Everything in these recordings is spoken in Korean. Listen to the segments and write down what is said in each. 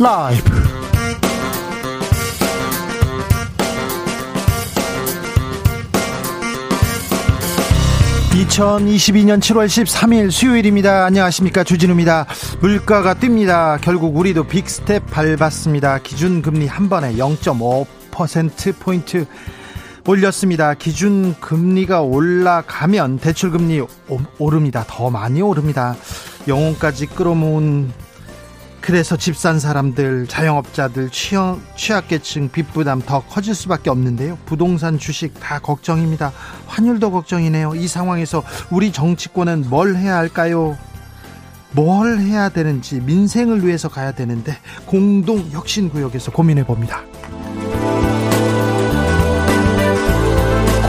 라이브. 2022년 7월 13일 수요일입니다. 안녕하십니까. 주진우입니다. 물가가 뜹니다. 결국 우리도 big step 밟았습니다. 기준금리 한 번에 0.5%포인트 올렸습니다. 기준금리가 올라가면 대출금리 오릅니다. 더 많이 오릅니다. 영혼까지 끌어모은 그래서 집 산 사람들, 자영업자들, 취약, 취약계층 빚부담 더 커질 수밖에 없는데요. 부동산 주식 다 걱정입니다. 환율도 걱정이네요. 이 상황에서 우리 정치권은 뭘 해야 할까요? 뭘 해야 되는지 민생을 위해서 가야 되는데 공동 혁신 구역에서 고민해 봅니다.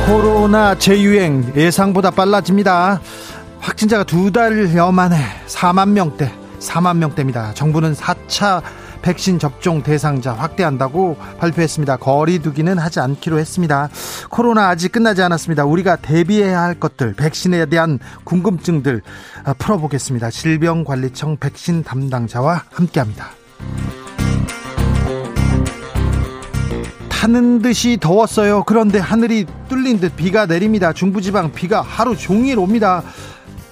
코로나 재유행 예상보다 빨라집니다. 확진자가 두 달여 만에 4만 명대 4만 명대입니다. 정부는 4차 백신 접종 대상자 확대한다고 발표했습니다. 거리두기는 하지 않기로 했습니다. 코로나 아직 끝나지 않았습니다. 우리가 대비해야 할 것들, 백신에 대한 궁금증들 아, 풀어보겠습니다. 질병관리청 백신 담당자와 함께합니다. 타는 듯이 더웠어요. 그런데 하늘이 뚫린 듯 비가 내립니다. 중부지방 비가 하루 종일 옵니다.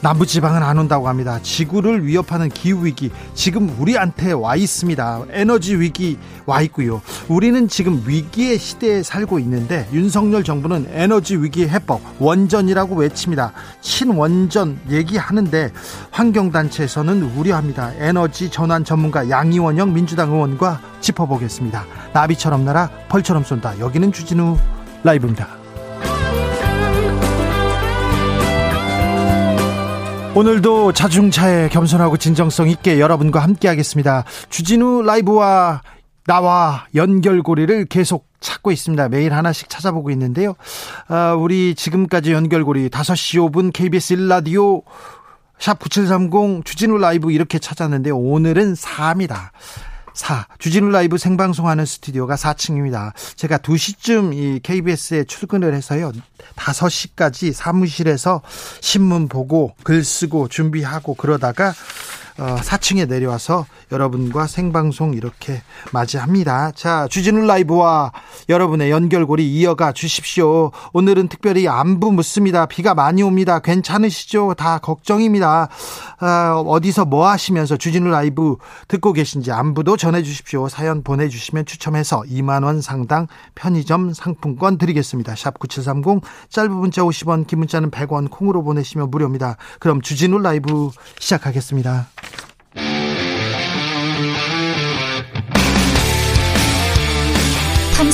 남부지방은 안 온다고 합니다. 지구를 위협하는 기후위기, 지금 우리한테 와 있습니다. 에너지 위기 와 있고요. 우리는 지금 위기의 시대에 살고 있는데, 윤석열 정부는 에너지 위기 해법, 원전이라고 외칩니다. 친원전 얘기하는데, 환경단체에서는 우려합니다. 에너지 전환 전문가 양이원영 민주당 의원과 짚어보겠습니다. 나비처럼 날아 벌처럼 쏜다. 여기는 주진우 라이브입니다. 오늘도 자중차에 겸손하고 진정성 있게 여러분과 함께하겠습니다. 주진우 라이브와 나와 연결고리를 계속 찾고 있습니다. 매일 하나씩 찾아보고 있는데요. 아, 우리 지금까지 연결고리 5시 5분 KBS 1라디오 샵9730 주진우 라이브 이렇게 찾았는데 오늘은 4입니다. 4. 주진우 라이브 생방송하는 스튜디오가 4층입니다. 제가 2시쯤 이 KBS에 출근을 해서요. 5시까지 사무실에서 신문 보고 글 쓰고 준비하고 그러다가 어, 4층에 내려와서 여러분과 생방송 이렇게 맞이합니다. 자, 주진우 라이브와 여러분의 연결고리 이어가 주십시오. 오늘은 특별히 안부 묻습니다. 비가 많이 옵니다. 괜찮으시죠? 다 걱정입니다. 어, 어디서 뭐 하시면서 주진우 라이브 듣고 계신지 안부도 전해 주십시오. 사연 보내주시면 추첨해서 2만원 상당 편의점 상품권 드리겠습니다. 샵 9730 짧은 문자 50원 긴 문자는 100원 콩으로 보내시면 무료입니다. 그럼 주진우 라이브 시작하겠습니다.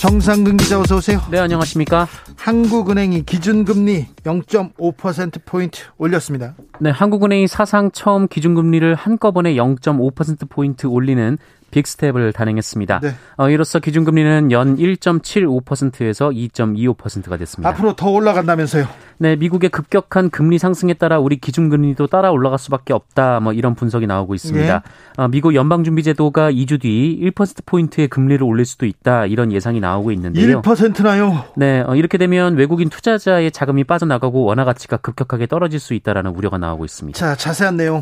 정상근 기자 어서 오세요. 네, 안녕하십니까? 한국은행이 기준금리 0.5%포인트 올렸습니다. 네, 한국은행이 사상 처음 기준금리를 한꺼번에 0.5%포인트 올리는 빅스텝을 단행했습니다. 네. 어, 이로써 기준금리는 연 1.75%에서 2.25%가 됐습니다. 앞으로 더 올라간다면서요? 네, 미국의 급격한 금리 상승에 따라 우리 기준금리도 따라 올라갈 수밖에 없다. 뭐 이런 분석이 나오고 있습니다. 네. 어, 미국 연방준비제도가 2주 뒤 1%포인트의 금리를 올릴 수도 있다. 이런 예상이 나오고 있는데요. 1%나요? 네, 어, 이렇게 되면 외국인 투자자의 자금이 빠져나가고 원화 가치가 급격하게 떨어질 수 있다라는 우려가 나오고 있습니다. 자, 자세한 내용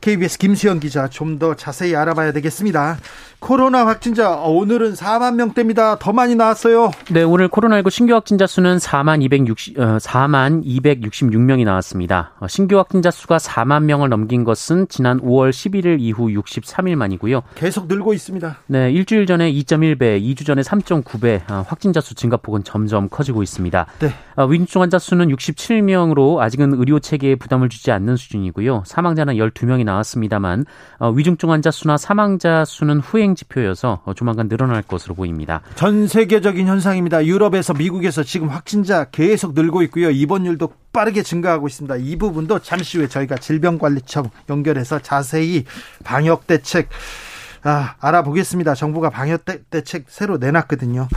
KBS 김수현 기자 좀 더 자세히 알아봐야 되겠습니다. 코로나 확진자 오늘은 4만 명대입니다. 더 많이 나왔어요. 네, 오늘 코로나19 신규 확진자 수는 4만 260 어, 4만 266명이 나왔습니다. 어, 신규 확진자 수가 4만 명을 넘긴 것은 지난 5월 11일 이후 63일 만이고요. 계속 늘고 있습니다. 네, 일주일 전에 2.1배, 2주 전에 3.9배 어, 확진자 수 증가폭은 점점 커지고 있습니다. 네. 위중증 환자 수는 67명으로 아직은 의료 체계에 부담을 주지 않는 수준이고요. 사망자는 12명이 나왔습니다만 어, 위중증 환자 수나 사망자 수는 후행 지표여서 어, 조만간 늘어날 것으로 보입니다. 전 세계적인 현상입니다. 유럽에서 미국에서 지금 확진자 계속 늘고 있고요. 입원율도 빠르게 증가하고 있습니다. 이 부분도 잠시 후에 저희가 질병관리청 연결해서 자세히 방역 대책 아, 알아보겠습니다. 정부가 방역 대책 새로 내놨거든요.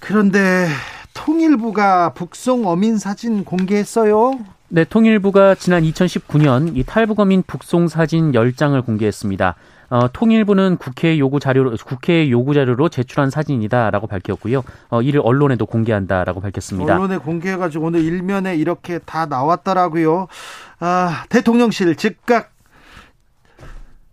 그런데 통일부가 북송 어민 사진 공개했어요. 네, 통일부가 지난 2019년 이 탈북 어민 북송 사진 10장을 공개했습니다. 어, 통일부는 국회 요구 자료로 국회 요구 자료로 제출한 사진이다라고 밝혔고요. 어, 이를 언론에도 공개한다라고 밝혔습니다. 언론에 공개해가지고 오늘 일면에 이렇게 다 나왔더라고요. 아, 대통령실 즉각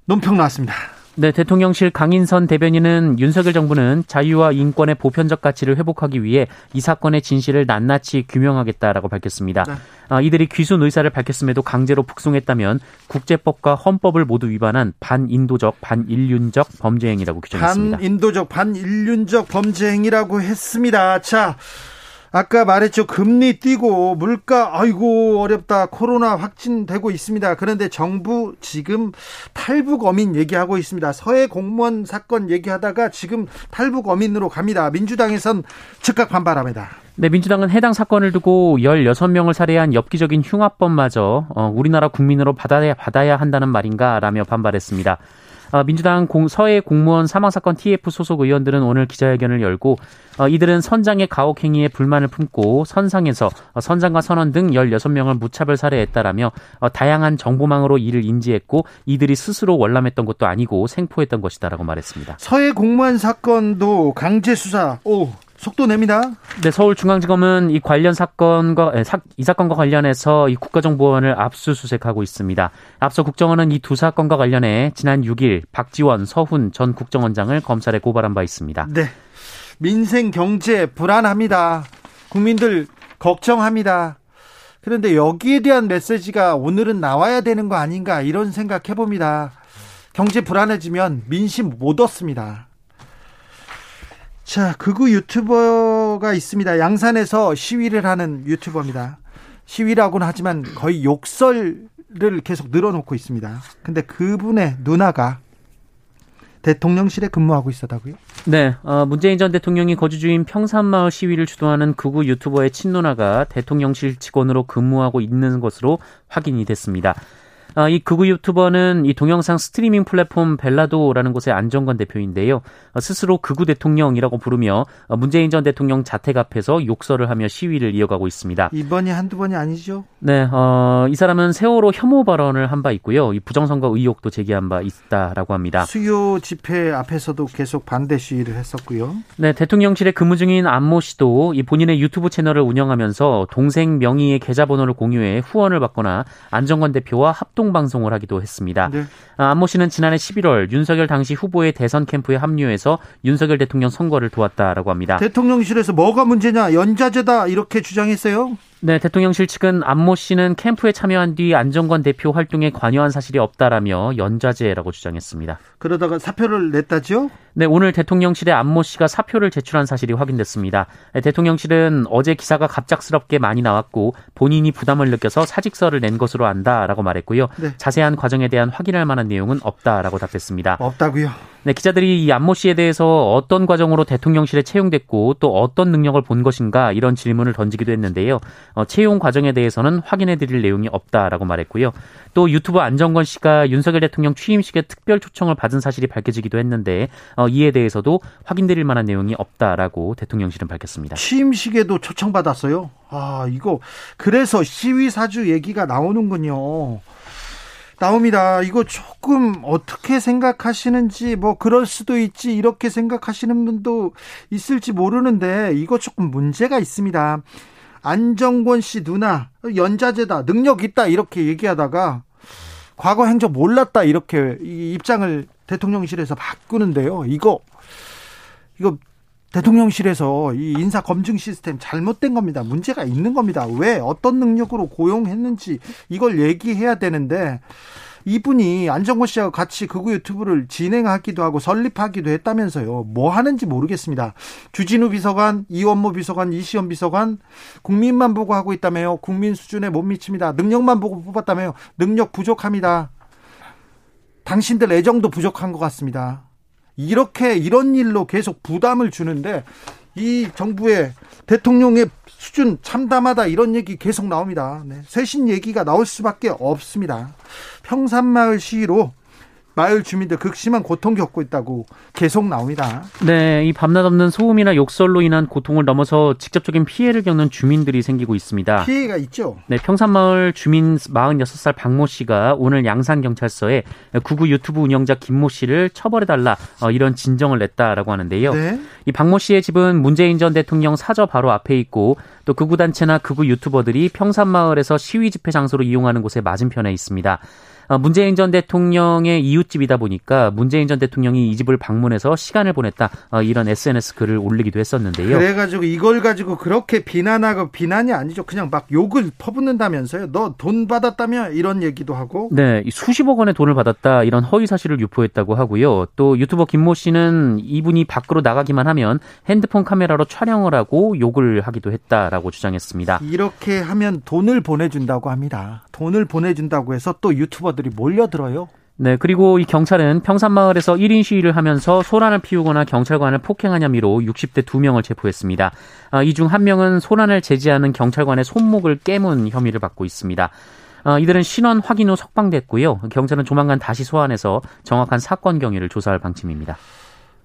논평 나왔습니다. 네, 대통령실 강인선 대변인은 윤석열 정부는 자유와 인권의 보편적 가치를 회복하기 위해 이 사건의 진실을 낱낱이 규명하겠다라고 밝혔습니다. 네. 아, 이들이 귀순 의사를 밝혔음에도 강제로 북송했다면 국제법과 헌법을 모두 위반한 반인도적, 반인륜적 범죄 행위라고 규정했습니다. 반인도적, 반인륜적 범죄 행위라고 했습니다. 자, 아까 말했죠. 금리 뛰고 물가 아이고 어렵다. 코로나 확진되고 있습니다. 그런데 정부 지금 탈북 어민 얘기하고 있습니다. 서해 공무원 사건 얘기하다가 지금 탈북 어민으로 갑니다. 민주당에선 즉각 반발합니다. 네, 민주당은 해당 사건을 두고 16명을 살해한 엽기적인 흉악범마저 어, 우리나라 국민으로 받아야, 받아야 한다는 말인가라며 반발했습니다. 어, 민주당 공, 서해 공무원 사망 사건 TF 소속 의원들은 오늘 기자회견을 열고 어, 이들은 선장의 가혹 행위에 불만을 품고 선상에서 어, 선장과 선원 등 16명을 무차별 살해했다라며 다양한 정보망으로 이를 인지했고 이들이 스스로 월남했던 것도 아니고 생포했던 것이다라고 말했습니다. 서해 공무원 사건도 강제 수사 오 속도 냅니다. 네, 서울중앙지검은 이 관련 사건과 이 사건과 관련해서 이 국가정보원을 압수수색하고 있습니다. 앞서 국정원은 이 두 사건과 관련해 지난 6일 박지원, 서훈 전 국정원장을 검찰에 고발한 바 있습니다. 네, 민생 경제 불안합니다. 국민들 걱정합니다. 그런데 여기에 대한 메시지가 오늘은 나와야 되는 거 아닌가 이런 생각 해봅니다. 경제 불안해지면 민심 못 얻습니다. 자, 극우 유튜버가 있습니다. 양산에서 시위를 하는 유튜버입니다. 시위라고는 하지만 거의 욕설을 계속 늘어놓고 있습니다. 근데 그분의 누나가 대통령실에 근무하고 있었다고요? 네, 어, 문재인 전 대통령이 거주 주인 평산마을 시위를 주도하는 극우 유튜버의 친누나가 대통령실 직원으로 근무하고 있는 것으로 확인이 됐습니다. 어, 이 극우 유튜버는 이 동영상 스트리밍 플랫폼 벨라도라는 곳의 안정권 대표인데요. 어, 스스로 극우 대통령이라고 부르며 어, 문재인 전 대통령 자택 앞에서 욕설을 하며 시위를 이어가고 있습니다. 이번이 한두 번이 아니죠? 네, 어, 이 사람은 세월호 혐오 발언을 한 바 있고요. 이 부정선거 의혹도 제기한 바 있다라고 합니다. 수요 집회 앞에서도 계속 반대 시위를 했었고요. 네, 대통령실에 근무 중인 안모 씨도 이 본인의 유튜브 채널을 운영하면서 동생 명의의 계좌번호를 공유해 후원을 받거나 안정권 대표와 합동 공동 방송을 하기도 했습니다. 네. 아, 안모 씨는 지난해 11월 윤석열 당시 후보의 대선 캠프에 합류해서 윤석열 대통령 선거를 도왔다라고 합니다. 대통령실에서 뭐가 문제냐 연자제다 이렇게 주장했어요. 네, 대통령실 측은 안모 씨는 캠프에 참여한 뒤 안정권 대표 활동에 관여한 사실이 없다라며 연좌제라고 주장했습니다. 그러다가 사표를 냈다죠? 네, 오늘 대통령실에 안모 씨가 사표를 제출한 사실이 확인됐습니다. 네, 대통령실은 어제 기사가 갑작스럽게 많이 나왔고 본인이 부담을 느껴서 사직서를 낸 것으로 안다라고 말했고요. 네. 자세한 과정에 대한 확인할 만한 내용은 없다라고 답했습니다. 없다고요? 네, 기자들이 이 안모 씨에 대해서 어떤 과정으로 대통령실에 채용됐고 또 어떤 능력을 본 것인가 이런 질문을 던지기도 했는데요. 어, 채용 과정에 대해서는 확인해 드릴 내용이 없다라고 말했고요. 또 유튜브 안정권 씨가 윤석열 대통령 취임식에 특별 초청을 받은 사실이 밝혀지기도 했는데 어, 이에 대해서도 확인드릴 만한 내용이 없다라고 대통령실은 밝혔습니다. 취임식에도 초청받았어요? 아, 이거 그래서 시위 사주 얘기가 나오는군요. 나옵니다. 이거 조금 어떻게 생각하시는지 뭐 그럴 수도 있지 이렇게 생각하시는 분도 있을지 모르는데 이거 조금 문제가 있습니다. 안정권 씨 누나 연자제다 능력 있다 이렇게 얘기하다가 과거 행적 몰랐다 이렇게 입장을 대통령실에서 바꾸는데요. 이거 이거 대통령실에서 이 인사 검증 시스템 잘못된 겁니다. 문제가 있는 겁니다. 왜 어떤 능력으로 고용했는지 이걸 얘기해야 되는데 이분이 안정권 씨와 같이 극우 유튜브를 진행하기도 하고 설립하기도 했다면서요. 뭐 하는지 모르겠습니다. 주진우 비서관, 이원모 비서관, 이시연 비서관 국민만 보고 하고 있다며요. 국민 수준에 못 미칩니다. 능력만 보고 뽑았다며요. 능력 부족합니다. 당신들 애정도 부족한 것 같습니다. 이렇게 이런 일로 계속 부담을 주는데 이 정부의 대통령의 수준 참담하다 이런 얘기 계속 나옵니다. 네. 쇄신 얘기가 나올 수밖에 없습니다. 평산마을 시위로 마을 주민들 극심한 고통 겪고 있다고 계속 나옵니다. 네, 이 밤낮 없는 소음이나 욕설로 인한 고통을 넘어서 직접적인 피해를 겪는 주민들이 생기고 있습니다. 피해가 있죠. 네, 평산마을 주민 46살 박모 씨가 오늘 양산 경찰서에 구구 유튜브 운영자 김모 씨를 처벌해 달라 어, 이런 진정을 냈다라고 하는데요. 네. 이 박모 씨의 집은 문재인 전 대통령 사저 바로 앞에 있고 또 극우 단체나 극우 유튜버들이 평산마을에서 시위 집회 장소로 이용하는 곳에 맞은편에 있습니다. 어, 문재인 전 대통령의 이웃집이다 보니까 문재인 전 대통령이 이 집을 방문해서 시간을 보냈다 어, 이런 SNS 글을 올리기도 했었는데요. 그래가지고 이걸 가지고 그렇게 비난하고 비난이 아니죠. 그냥 막 욕을 퍼붓는다면서요. 너 돈 받았다며 이런 얘기도 하고. 네, 수십억 원의 돈을 받았다 이런 허위 사실을 유포했다고 하고요. 또 유튜버 김모 씨는 이분이 밖으로 나가기만 하면 핸드폰 카메라로 촬영을 하고 욕을 하기도 했다라고 주장했습니다. 이렇게 하면 돈을 보내준다고 합니다. 돈을 보내준다고 해서 또 유튜버 유튜버들이 몰려들어요. 네, 그리고 이 경찰은 평산마을에서 1인 시위를 하면서 소란을 피우거나 경찰관을 폭행한 혐의로 60대 2명을 체포했습니다. 아, 이중 한 명은 소란을 제지하는 경찰관의 손목을 깨문 혐의를 받고 있습니다. 아, 이들은 신원 확인 후 석방됐고요. 경찰은 조만간 다시 소환해서 정확한 사건 경위를 조사할 방침입니다.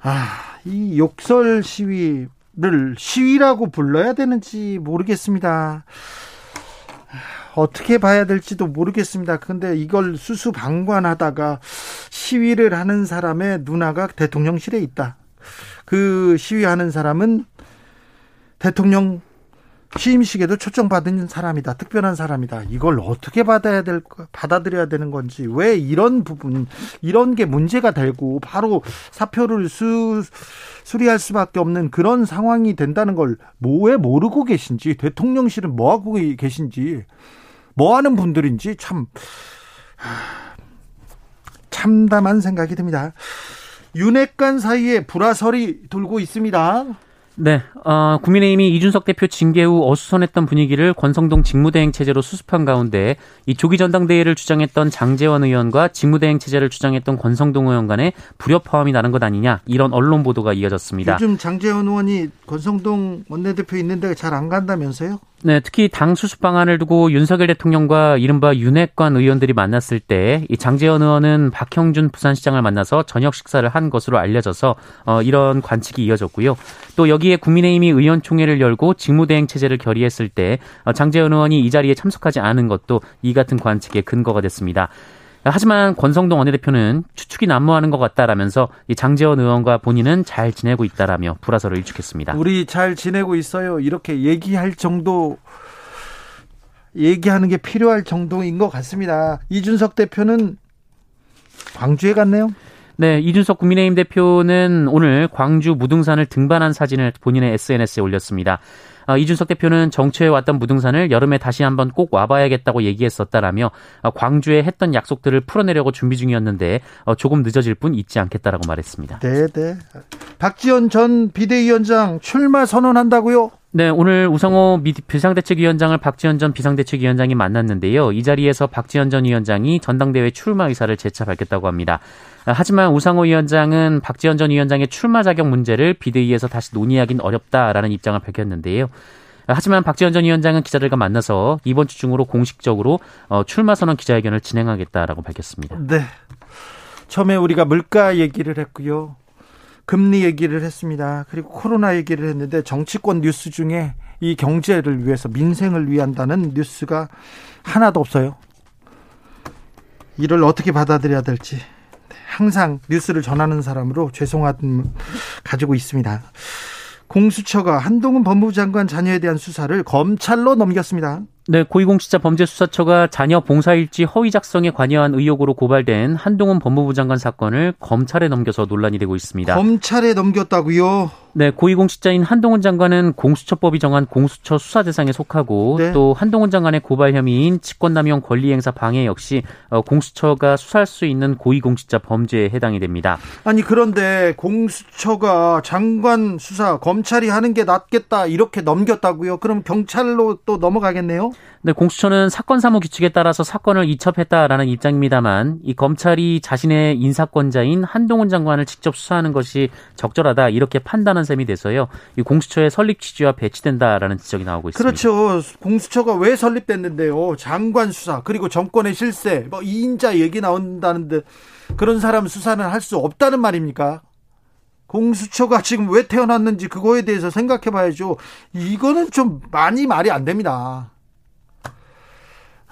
아, 이 욕설 시위를 시위라고 불러야 되는지 모르겠습니다. 어떻게 봐야 될지도 모르겠습니다. 근데 이걸 수수방관하다가 시위를 하는 사람의 누나가 대통령실에 있다. 그 시위하는 사람은 대통령 취임식에도 초청받은 사람이다. 특별한 사람이다. 이걸 어떻게 받아야 될, 받아들여야 되는 건지, 왜 이런 부분, 이런 게 문제가 되고, 바로 사표를 수, 수리할 수밖에 없는 그런 상황이 된다는 걸, 뭐에 모르고 계신지, 대통령실은 뭐하고 계신지, 뭐 하는 분들인지 참 참담한 생각이 듭니다. 윤핵관 사이에 불화설이 돌고 있습니다. 네, 어, 국민의힘이 이준석 대표 징계 후 어수선했던 분위기를 권성동 직무대행 체제로 수습한 가운데 이 조기 전당대회를 주장했던 장재원 의원과 직무대행 체제를 주장했던 권성동 의원 간에 불협화음이 나는 것 아니냐 이런 언론 보도가 이어졌습니다. 요즘 장재원 의원이 권성동 원내대표 있는데 잘 안 간다면서요? 네, 특히 당 수습 방안을 두고 윤석열 대통령과 이른바 윤핵관 의원들이 만났을 때 이 장재현 의원은 박형준 부산시장을 만나서 저녁 식사를 한 것으로 알려져서 어, 이런 관측이 이어졌고요. 또 여기에 국민의힘이 의원총회를 열고 직무대행 체제를 결의했을 때 어, 장재현 의원이 이 자리에 참석하지 않은 것도 이 같은 관측의 근거가 됐습니다. 하지만 권성동 원내대표는 추측이 난무하는 것 같다라면서 이 장재원 의원과 본인은 잘 지내고 있다라며 불화설을 일축했습니다. 우리 잘 지내고 있어요. 이렇게 얘기할 정도 얘기하는 게 필요할 정도인 것 같습니다. 이준석 대표는 광주에 갔네요. 네, 이준석 국민의힘 대표는 오늘 광주 무등산을 등반한 사진을 본인의 SNS에 올렸습니다. 어, 이준석 대표는 정초에 왔던 무등산을 여름에 다시 한번 꼭 와봐야겠다고 얘기했었다라며 어, 광주에 했던 약속들을 풀어내려고 준비 중이었는데 어, 조금 늦어질 뿐 있지 않겠다라고 말했습니다. 네, 네. 박지원 전 비대위원장 출마 선언한다고요? 네, 오늘 우성호 비상대책위원장을 박지원 전 비상대책위원장이 만났는데요. 이 자리에서 박지원 전 위원장이 전당대회 출마 의사를 재차 밝혔다고 합니다. 하지만 우상호 위원장은 박지원 전 위원장의 출마 자격 문제를 비대위에서 다시 논의하긴 어렵다라는 입장을 밝혔는데요. 하지만 박지원 전 위원장은 기자들과 만나서 이번 주 중으로 공식적으로 어, 출마 선언 기자회견을 진행하겠다라고 밝혔습니다. 네. 처음에 우리가 물가 얘기를 했고요. 금리 얘기를 했습니다. 그리고 코로나 얘기를 했는데 정치권 뉴스 중에 이 경제를 위해서 민생을 위한다는 뉴스가 하나도 없어요. 이를 어떻게 받아들여야 될지 항상 뉴스를 전하는 사람으로 죄송함 가지고 있습니다. 공수처가 한동훈 법무부 장관 자녀에 대한 수사를 검찰로 넘겼습니다. 네, 고위공직자 범죄수사처가 자녀 봉사일지 허위 작성에 관여한 의혹으로 고발된 한동훈 법무부 장관 사건을 검찰에 넘겨서 논란이 되고 있습니다. 검찰에 넘겼다고요? 네, 고위공직자인 한동훈 장관은 공수처법이 정한 공수처 수사 대상에 속하고 네. 또 한동훈 장관의 고발 혐의인 직권남용 권리행사 방해 역시 어, 공수처가 수사할 수 있는 고위공직자 범죄에 해당이 됩니다. 아니 그런데 공수처가 장관 수사 검찰이 하는 게 낫겠다 이렇게 넘겼다고요? 그럼 경찰로 또 넘어가겠네요? 네, 공수처는 사건 사무 규칙에 따라서 사건을 이첩했다라는 입장입니다만 이 검찰이 자신의 인사권자인 한동훈 장관을 직접 수사하는 것이 적절하다 이렇게 판단한 셈이 돼서요. 이 공수처의 설립 취지와 배치된다라는 지적이 나오고 있습니다. 그렇죠. 공수처가 왜 설립됐는데요. 장관 수사 그리고 정권의 실세 뭐 2인자 얘기 나온다는데 그런 사람 수사는 할 수 없다는 말입니까? 공수처가 지금 왜 태어났는지 그거에 대해서 생각해 봐야죠. 이거는 좀 많이 말이 안 됩니다.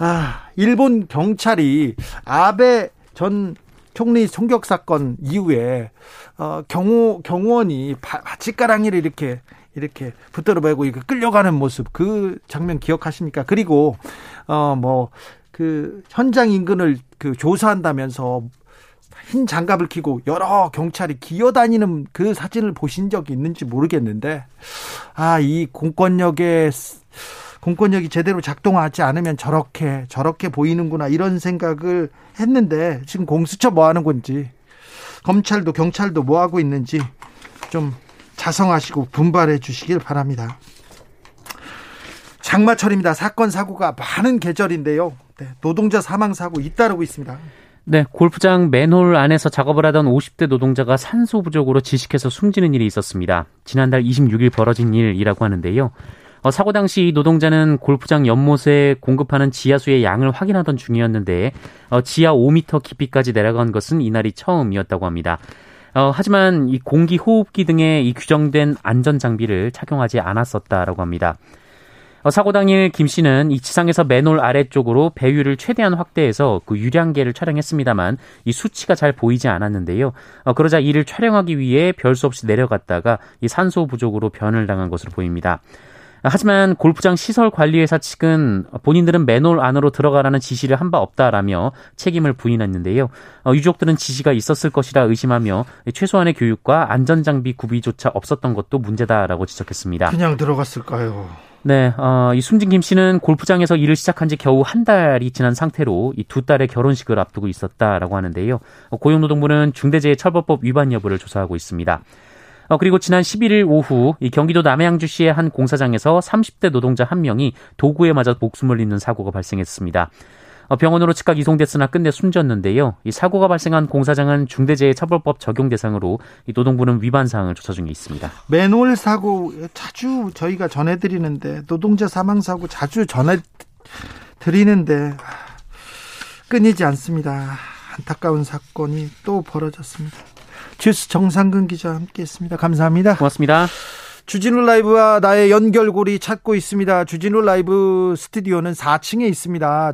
아, 일본 경찰이 아베 전 총리 총격 사건 이후에 어, 경호 경호원이 바치가랑이를 이렇게 이렇게 붙들어 매고 이렇게 끌려가는 모습 그 장면 기억하십니까? 그리고 어 뭐 그 현장 인근을 그 조사한다면서 흰 장갑을 끼고 여러 경찰이 기어다니는 그 사진을 보신 적이 있는지 모르겠는데 아 이 공권력의 공권력이 제대로 작동하지 않으면 저렇게 저렇게 보이는구나 이런 생각을 했는데 지금 공수처 뭐 하는 건지 검찰도 경찰도 뭐 하고 있는지 좀 자성하시고 분발해 주시길 바랍니다. 장마철입니다. 사건 사고가 많은 계절인데요. 네, 노동자 사망 사고 잇따르고 있습니다. 네, 골프장 맨홀 안에서 작업을 하던 50대 노동자가 산소 부족으로 지식해서 숨지는 일이 있었습니다. 지난달 26일 벌어진 일이라고 하는데요. 어, 사고 당시 이 노동자는 골프장 연못에 공급하는 지하수의 양을 확인하던 중이었는데 어, 지하 5m 깊이까지 내려간 것은 이날이 처음이었다고 합니다. 어, 하지만 이 공기 호흡기 등의 이 규정된 안전 장비를 착용하지 않았었다라고 합니다. 어, 사고 당일 김 씨는 이 지상에서 맨홀 아래쪽으로 배율을 최대한 확대해서 그 유량계를 촬영했습니다만 이 수치가 잘 보이지 않았는데요. 어, 그러자 이를 촬영하기 위해 별 수 없이 내려갔다가 이 산소 부족으로 변을 당한 것으로 보입니다. 하지만 골프장 시설 관리회사 측은 본인들은 맨홀 안으로 들어가라는 지시를 한 바 없다라며 책임을 부인했는데요. 어, 유족들은 지시가 있었을 것이라 의심하며 최소한의 교육과 안전장비 구비조차 없었던 것도 문제다라고 지적했습니다. 그냥 들어갔을까요? 네, 어, 이 숨진 김 씨는 골프장에서 일을 시작한 지 겨우 한 달이 지난 상태로 이 두 딸의 결혼식을 앞두고 있었다라고 하는데요. 어, 고용노동부는 중대재해처벌법 위반 여부를 조사하고 있습니다. 어, 그리고 지난 11일 오후 이 경기도 남양주시의 한 공사장에서 30대 노동자 한 명이 도구에 맞아 목숨을 잃는 사고가 발생했습니다. 어, 병원으로 즉각 이송됐으나 끝내 숨졌는데요. 이 사고가 발생한 공사장은 중대재해처벌법 적용 대상으로 이 노동부는 위반 사항을 조사 중에 있습니다. 맨홀 사고 자주 저희가 전해드리는데 노동자 사망 사고 자주 전해드리는데 끊이지 않습니다. 안타까운 사건이 또 벌어졌습니다. 주스 정상근 기자 함께했습니다. 감사합니다. 고맙습니다. 주진우 라이브와 나의 연결고리 찾고 있습니다. 주진우 라이브 스튜디오는 4층에 있습니다.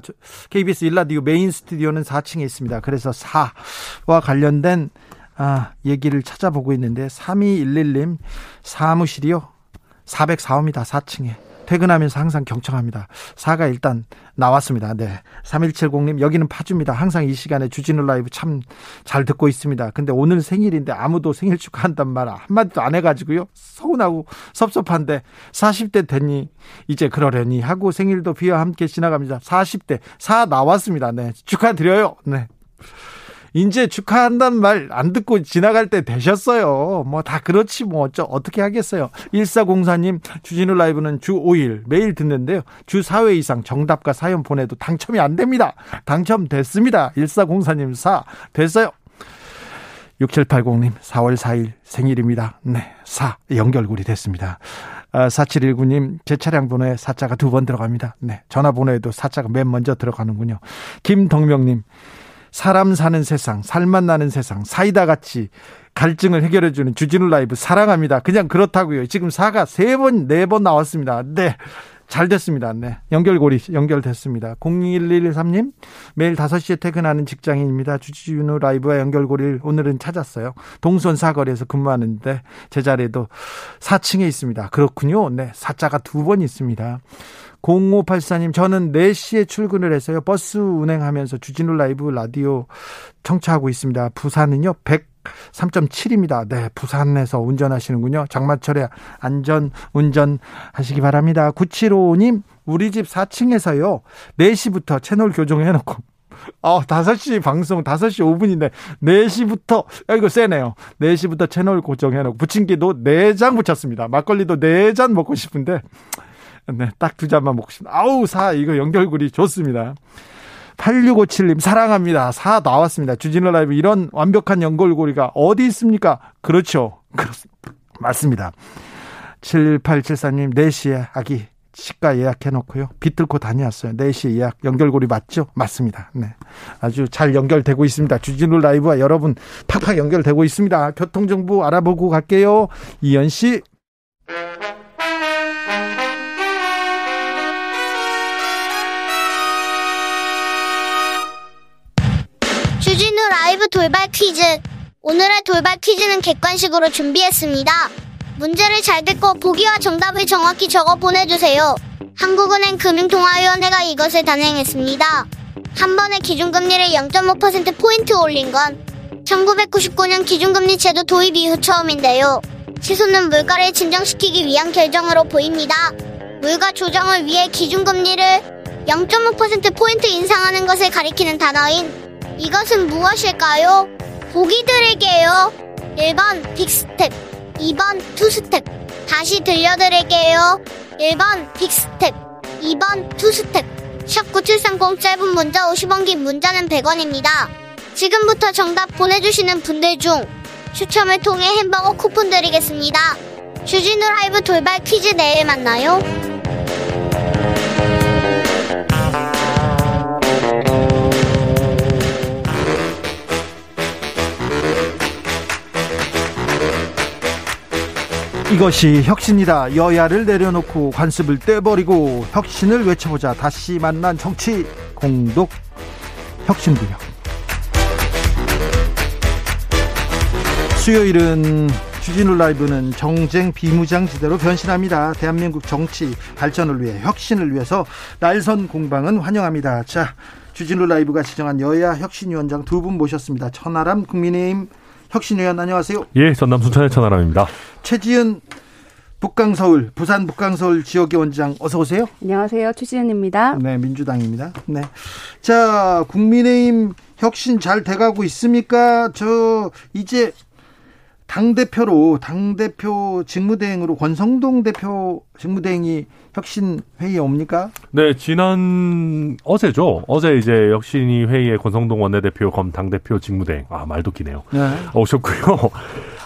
KBS 일라디오 메인 스튜디오는 4층에 있습니다. 그래서 4와 관련된 아, 얘기를 찾아보고 있는데 3211님 사무실이요. 404호입니다. 4층에. 퇴근하면서 항상 경청합니다. 사가 일단 나왔습니다. 네. 3170님, 여기는 파주입니다. 항상 이 시간에 주진우 라이브 참 잘 듣고 있습니다. 근데 오늘 생일인데 아무도 생일 축하한단 말 한마디도 안 해가지고요. 서운하고 섭섭한데 40대 되니 이제 그러려니 하고 생일도 비와 함께 지나갑니다. 40대, 4 나왔습니다. 네. 축하드려요. 네. 이제 축하한다는 말 안 듣고 지나갈 때 되셨어요. 뭐 다 그렇지 뭐 어쩌, 어떻게 하겠어요. 1404님 주진우 라이브는 주 5일 매일 듣는데요. 주 4회 이상 정답과 사연 보내도 당첨이 안 됩니다. 당첨됐습니다. 1404님 4 됐어요. 6780님 4월 4일 생일입니다. 네. 4 연결고리 됐습니다. 4719님, 아, 제 차량 번호에 4자가 두 번 들어갑니다. 네. 전화번호에도 4자가 맨 먼저 들어가는군요. 김덕명님, 사람 사는 세상, 살맛 나는 세상, 사이다 같이 갈증을 해결해주는 주진우 라이브 사랑합니다. 그냥 그렇다고요. 지금 사가 세 번, 네 번 나왔습니다. 네. 잘 됐습니다. 네. 연결고리 연결됐습니다. 0113님, 매일 5시에 퇴근하는 직장인입니다. 주진우 라이브와 연결고리를 오늘은 찾았어요. 동선 사거리에서 근무하는데 제 자리에도 4층에 있습니다. 그렇군요. 네. 사자가 두 번 있습니다. 0584님, 저는 4시에 출근을 해서요. 버스 운행하면서 주진우 라이브 라디오 청취하고 있습니다. 부산은요, 103.7입니다. 네, 부산에서 운전하시는군요. 장마철에 안전 운전 하시기 바랍니다. 975님, 우리 집 4층에서요, 4시부터 채널 교정해놓고, 어, 5시 방송 5시 5분인데 4시부터 아, 이거 세네요. 4시부터 채널 고정해 놓고 부침개도 4장 붙였습니다. 막걸리도 4잔 먹고 싶은데 네, 딱 두 잔만 먹고 싶습니다. 아우, 사, 이거 연결고리 좋습니다. 8657님, 사랑합니다. 사 나왔습니다. 주진우 라이브 이런 완벽한 연결고리가 어디 있습니까? 그렇죠. 그렇습니다. 맞습니다. 7874님, 4시에 아기 치과 예약해 놓고요. 비틀고 다녀왔어요. 4시 예약 연결고리 맞죠? 맞습니다. 네. 아주 잘 연결되고 있습니다. 주진우 라이브와 여러분 팍팍 연결되고 있습니다. 교통정보 알아보고 갈게요. 이현 씨. 라이브 돌발 퀴즈. 오늘의 돌발 퀴즈는 객관식으로 준비했습니다. 문제를 잘 듣고 보기와 정답을 정확히 적어 보내주세요. 한국은행 금융통화위원회가 이것을 단행했습니다. 한 번에 기준금리를 0.5%포인트 올린 건 1999년 기준금리 제도 도입 이후 처음인데요. 시소는 물가를 진정시키기 위한 결정으로 보입니다. 물가 조정을 위해 기준금리를 0.5%포인트 인상하는 것을 가리키는 단어인 이것은 무엇일까요? 보기 드릴게요. 1번 big step 2번 two step. 다시 들려드릴게요. 1번 big step 2번 two step. 샵9730 짧은 문자 50원 긴 문자는 100원입니다. 지금부터 정답 보내주시는 분들 중 추첨을 통해 햄버거 쿠폰 드리겠습니다. 주진우 라이브 돌발 퀴즈 내일 만나요 이것이 혁신이다. 여야를 내려놓고 관습을 떼버리고 혁신을 외쳐보자. 다시 만난 정치 공독 혁신구역. 수요일은 주진우 라이브는 정쟁 비무장지대로 변신합니다. 대한민국 정치 발전을 위해 혁신을 위해서 날선 공방은 환영합니다. 자, 주진우 라이브가 지정한 여야 혁신위원장 두 분 모셨습니다. 천하람 국민의힘 혁신위원 안녕하세요. 예, 전남 순천의 천하람입니다. 최지은 북강서울 부산 북강서울 지역의 원장 어서 오세요. 안녕하세요. 최지은입니다. 네, 민주당입니다. 네. 자, 국민의힘 혁신 잘 돼가고 있습니까? 저 이제 당 대표로 당 대표 직무대행으로 권성동 대표 직무대행이 혁신 회의에 옵니까? 네, 지난 어제죠. 어제 이제 혁신이 회의에 권성동 원내대표 검 당대표 직무대행. 아, 말도 기네요. 네. 오셨고요.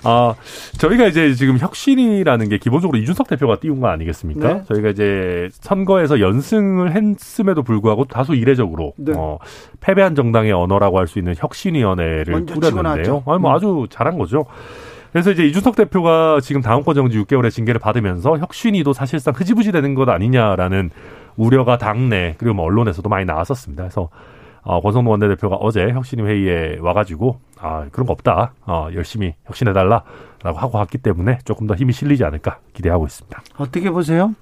아, 저희가 이제 지금 혁신이라는 게 기본적으로 이준석 대표가 띄운 거 아니겠습니까? 네. 저희가 이제 선거에서 연승을 했음에도 불구하고 다소 이례적으로 네. 어, 패배한 정당의 언어라고 할 수 있는 혁신위원회를 꾸렸는데요. 아니, 뭐 음. 아주 잘한 거죠. 그래서 이제 이준석 대표가 지금 다음권 정지 6개월의 징계를 받으면서 혁신이도 사실상 흐지부지 되는 것 아니냐라는 우려가 당내 그리고 뭐 언론에서도 많이 나왔었습니다. 그래서 어, 권성동 원내대표가 어제 혁신위 회의에 와가지고 아 그런 거 없다. 어, 열심히 혁신해달라라고 하고 왔기 때문에 조금 더 힘이 실리지 않을까 기대하고 있습니다. 어떻게 보세요?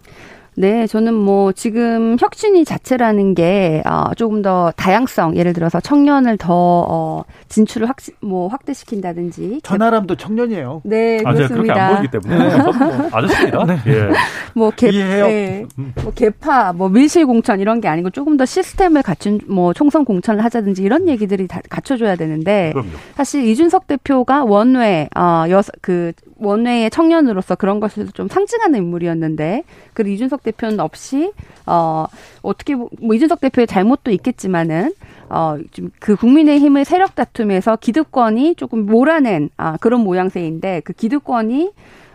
네, 저는 뭐 지금 혁신이 자체라는 게 어, 조금 더 다양성, 예를 들어서 청년을 더 어, 진출을 확, 뭐 확대시킨다든지. 전하람도 청년이에요. 네, 아, 그렇습니다. 그렇게 안 보이기 때문에 네. 뭐 아저씨입니다. 네. 예. 뭐 개. 네. 뭐 개파, 뭐 밀실 공천 이런 게 아니고 조금 더 시스템을 갖춘 뭐 총선 공천을 하자든지 이런 얘기들이 다 갖춰줘야 되는데 그럼요. 사실 이준석 대표가 원외 어, 여서 그 원외의 청년으로서 그런 것을 좀 상징하는 인물이었는데 그 이준석 대표는 없이 어 어떻게 뭐 이준석 대표의 잘못도 있겠지만은 어좀그 국민의힘의 세력 다툼에서 기득권이 조금 몰아낸 아 그런 모양새인데 그 기득권이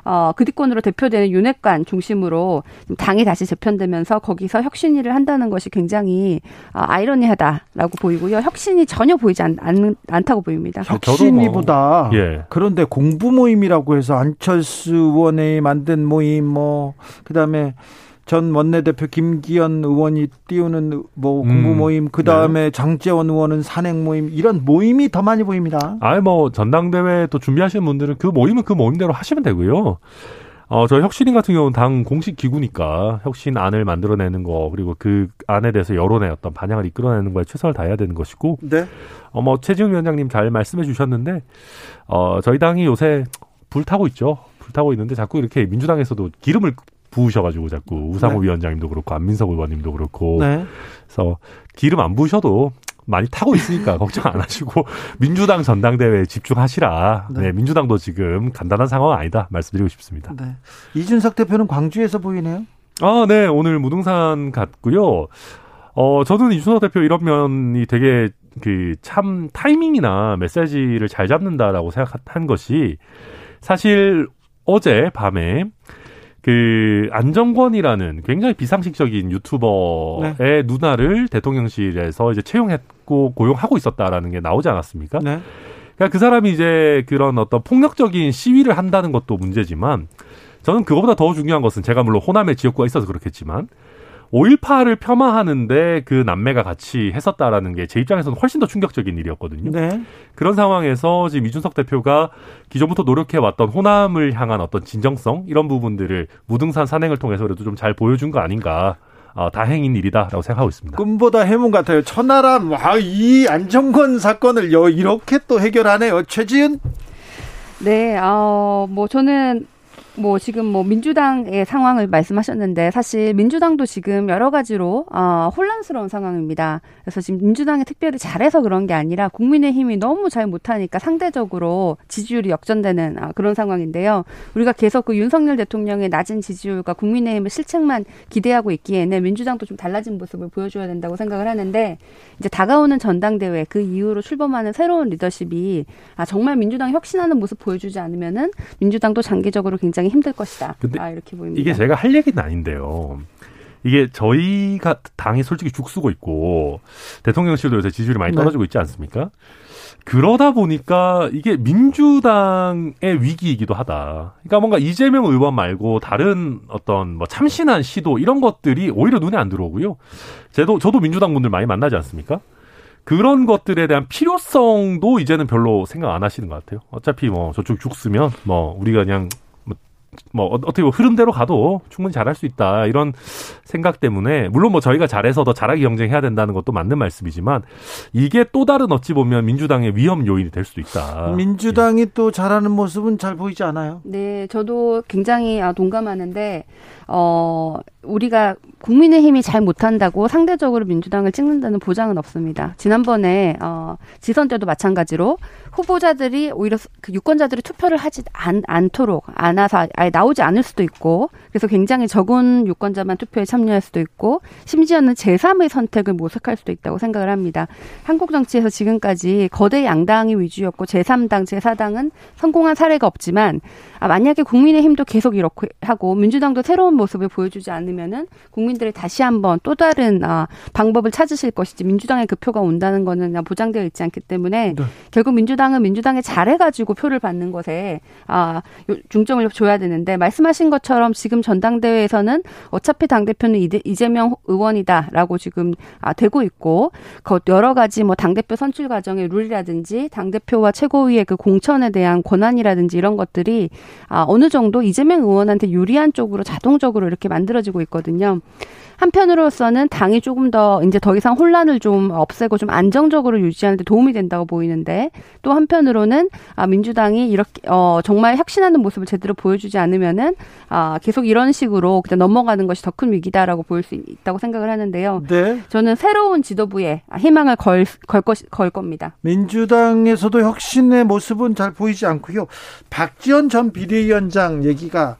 어, 그뒤권으로 대표되는 윤핵관 중심으로 당이 다시 재편되면서 거기서 혁신위를 한다는 것이 굉장히 어, 아이러니하다라고 보이고요. 혁신이 전혀 보이지 않, 않, 않다고 보입니다. 혁신위보다 뭐, 예. 그런데 공부 모임이라고 해서 안철수 의원이 만든 모임 뭐 그다음에 전 원내대표 김기현 의원이 띄우는 뭐 공부 음, 모임, 그 다음에 네. 장재원 의원은 산행 모임 이런 모임이 더 많이 보입니다. 아예 뭐 전당대회 또 준비하시는 분들은 그 모임은 그 모임대로 하시면 되고요. 어, 저 혁신인 같은 경우는 당 공식 기구니까 혁신안을 만들어내는 거, 그리고 그 안에 대해서 여론의 어떤 반향을 이끌어내는 거에 최선을 다해야 되는 것이고, 네. 어, 뭐, 최지웅 위원장님 잘 말씀해 주셨는데, 어, 저희 당이 요새 불타고 있죠. 불타고 있는데 자꾸 이렇게 민주당에서도 기름을 부으셔가지고 자꾸 우상호 네. 위원장님도 그렇고 안민석 의원님도 그렇고 네. 그래서 기름 안 부으셔도 많이 타고 있으니까 걱정 안 하시고 민주당 전당대회에 집중하시라. 네. 네. 민주당도 지금 간단한 상황은 아니다 말씀드리고 싶습니다. 네. 이준석 대표는 광주에서 보이네요. 아, 네. 오늘 무등산 갔고요. 어, 저는 이준석 대표 이런 면이 되게 그 참 타이밍이나 메시지를 잘 잡는다라고 생각한 것이 사실 어제 밤에 그 안정권이라는 굉장히 비상식적인 유튜버의 네. 누나를 대통령실에서 이제 채용했고 고용하고 있었다라는 게 나오지 않았습니까? 네. 그러니까 그 사람이 이제 그런 어떤 폭력적인 시위를 한다는 것도 문제지만 저는 그것보다 더 중요한 것은 제가 물론 호남의 지역구가 있어서 그렇겠지만 5.18을 폄하하는데 그 남매가 같이 했었다라는 게 제 입장에서는 훨씬 더 충격적인 일이었거든요. 네. 그런 상황에서 지금 이준석 대표가 기존부터 노력해왔던 호남을 향한 어떤 진정성 이런 부분들을 무등산 산행을 통해서 그래도 좀 잘 보여준 거 아닌가. 어, 다행인 일이다라고 생각하고 있습니다. 꿈보다 해몽 같아요. 천하람, 와, 이 안정권 사건을 이렇게 또 해결하네요. 최지은? 네, 어, 뭐 저는 뭐 지금 뭐 민주당의 상황을 말씀하셨는데 사실 민주당도 지금 여러 가지로 어, 혼란스러운 상황입니다. 그래서 지금 민주당이 특별히 잘해서 그런 게 아니라 국민의힘이 너무 잘 못하니까 상대적으로 지지율이 역전되는 아, 그런 상황인데요. 우리가 계속 그 윤석열 대통령의 낮은 지지율과 국민의힘의 실책만 기대하고 있기에는 민주당도 좀 달라진 모습을 보여줘야 된다고 생각을 하는데 이제 다가오는 전당대회 그 이후로 출범하는 새로운 리더십이 아, 정말 민주당 혁신하는 모습 보여주지 않으면은 민주당도 장기적으로 굉장히 굉장히 힘들 것이다. 근데 아, 이렇게 보입니다. 이게 제가 할 얘기는 아닌데요. 이게 저희가 당이 솔직히 죽쓰고 있고 대통령실도 요새 지지율이 많이 네. 떨어지고 있지 않습니까? 그러다 보니까 이게 민주당의 위기이기도 하다. 그러니까 뭔가 이재명 의원 말고 다른 어떤 뭐 참신한 시도 이런 것들이 오히려 눈에 안 들어오고요. 저도 저도 민주당 분들 많이 만나지 않습니까? 그런 것들에 대한 필요성도 이제는 별로 생각 안 하시는 것 같아요. 어차피 뭐 저쪽 죽쓰면 뭐 우리가 그냥 뭐 어, 어떻게 흐름대로 가도 충분히 잘할 수 있다 이런 생각 때문에 물론 뭐 저희가 잘해서 더 잘하게 경쟁해야 된다는 것도 맞는 말씀이지만 이게 또 다른 어찌 보면 민주당의 위험 요인이 될 수도 있다. 민주당이 예. 또 잘하는 모습은 잘 보이지 않아요? 네, 저도 굉장히 아, 동감하는데 어 우리가 국민의힘이 잘 못한다고 상대적으로 민주당을 찍는다는 보장은 없습니다. 지난번에 어, 지선 때도 마찬가지로 후보자들이 오히려 그 유권자들이 투표를 하지 않, 않도록 안아서 아예 나오지 않을 수도 있고 그래서 굉장히 적은 유권자만 투표에 참여할 수도 있고 심지어는 제3의 선택을 모색할 수도 있다고 생각을 합니다. 한국 정치에서 지금까지 거대 양당이 위주였고 제3당, 제4당은 성공한 사례가 없지만 아, 만약에 국민의힘도 계속 이렇게 하고 민주당도 새로운 모습을 보여주지 않 으면은 국민들이 다시 한번 또 다른 아, 방법을 찾으실 것이지 민주당의 그 표가 온다는 거는 보장되어 있지 않기 때문에 네. 결국 민주당은 민주당에 잘해가지고 표를 받는 것에 아, 중점을 줘야 되는데 말씀하신 것처럼 지금 전당대회에서는 어차피 당 대표는 이재명 의원이다라고 지금 아, 되고 있고 여러 가지 뭐 당 대표 선출 과정의 룰이라든지 당 대표와 최고위의 그 공천에 대한 권한이라든지 이런 것들이 아, 어느 정도 이재명 의원한테 유리한 쪽으로 자동적으로 이렇게 만들어지고 있거든요. 한편으로서는 당이 조금 더 이제 더 이상 혼란을 좀 없애고 좀 안정적으로 유지하는 데 도움이 된다고 보이는데 또 한편으로는 아 민주당이 이렇게 어 정말 혁신하는 모습을 제대로 보여주지 않으면은 아 계속 이런 식으로 그냥 넘어가는 것이 더 큰 위기다라고 보일 수 있다고 생각을 하는데요. 네. 저는 새로운 지도부에 희망을 걸, 걸, 것, 걸 겁니다. 민주당에서도 혁신의 모습은 잘 보이지 않고요. 박지원 전 비대위원장 얘기가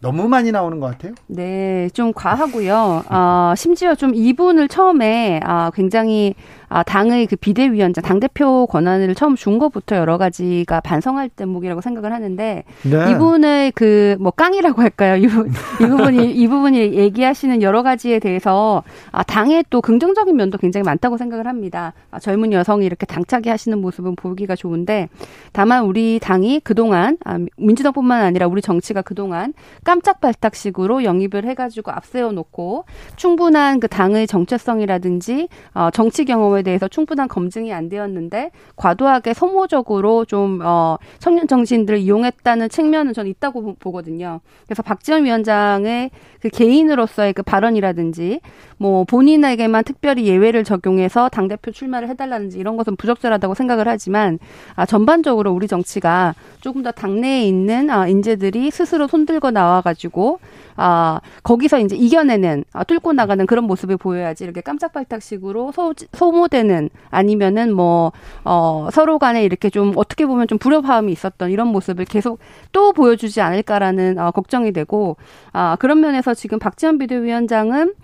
너무 많이 나오는 것 같아요. 네, 좀 과하고요. 어, 심지어 좀 이분을 처음에 아, 굉장히 아, 당의 그 비대위원장, 당대표 권한을 처음 준 것부터 여러 가지가 반성할 대목이라고 생각을 하는데 네. 이분의 그 뭐 깡이라고 할까요? 이, 부분, 이 부분이 이 부분이 얘기하시는 여러 가지에 대해서 아, 당의 또 긍정적인 면도 굉장히 많다고 생각을 합니다. 아, 젊은 여성이 이렇게 당차게 하시는 모습은 보기가 좋은데 다만 우리 당이 그동안 아, 민주당뿐만 아니라 우리 정치가 그동안 깜짝발딱식으로 영입을 해가지고 앞세워 놓고 충분한 그 당의 정체성이라든지 어, 정치 경험 경우에 대해서 충분한 검증이 안 되었는데 과도하게 소모적으로 좀 어, 청년 정신들을 이용했다는 측면은 저는 있다고 보 거든요. 그래서 박지원 위원장의 그 개인으로서의 그 발언이라든지 뭐 본인에게만 특별히 예외를 적용해서 당 대표 출마를 해달라든지 이런 것은 부적절하다고 생각을 하지만 아, 전반적으로 우리 정치가 조금 더 당내에 있는 아, 인재들이 스스로 손들고 나와가지고 아, 거기서 이제 이겨내는 아, 뚫고 나가는 그런 모습을 보여야지 이렇게 깜짝발딱식으로 소, 소모 소모되는 아니면은 뭐 어, 서로 간에 이렇게 좀 어떻게 보면 좀 불협화음이 있었던 이런 모습을 계속 또 보여주지 않을까라는 어, 걱정이 되고 아 그런 면에서 지금 박지원 비대위원장은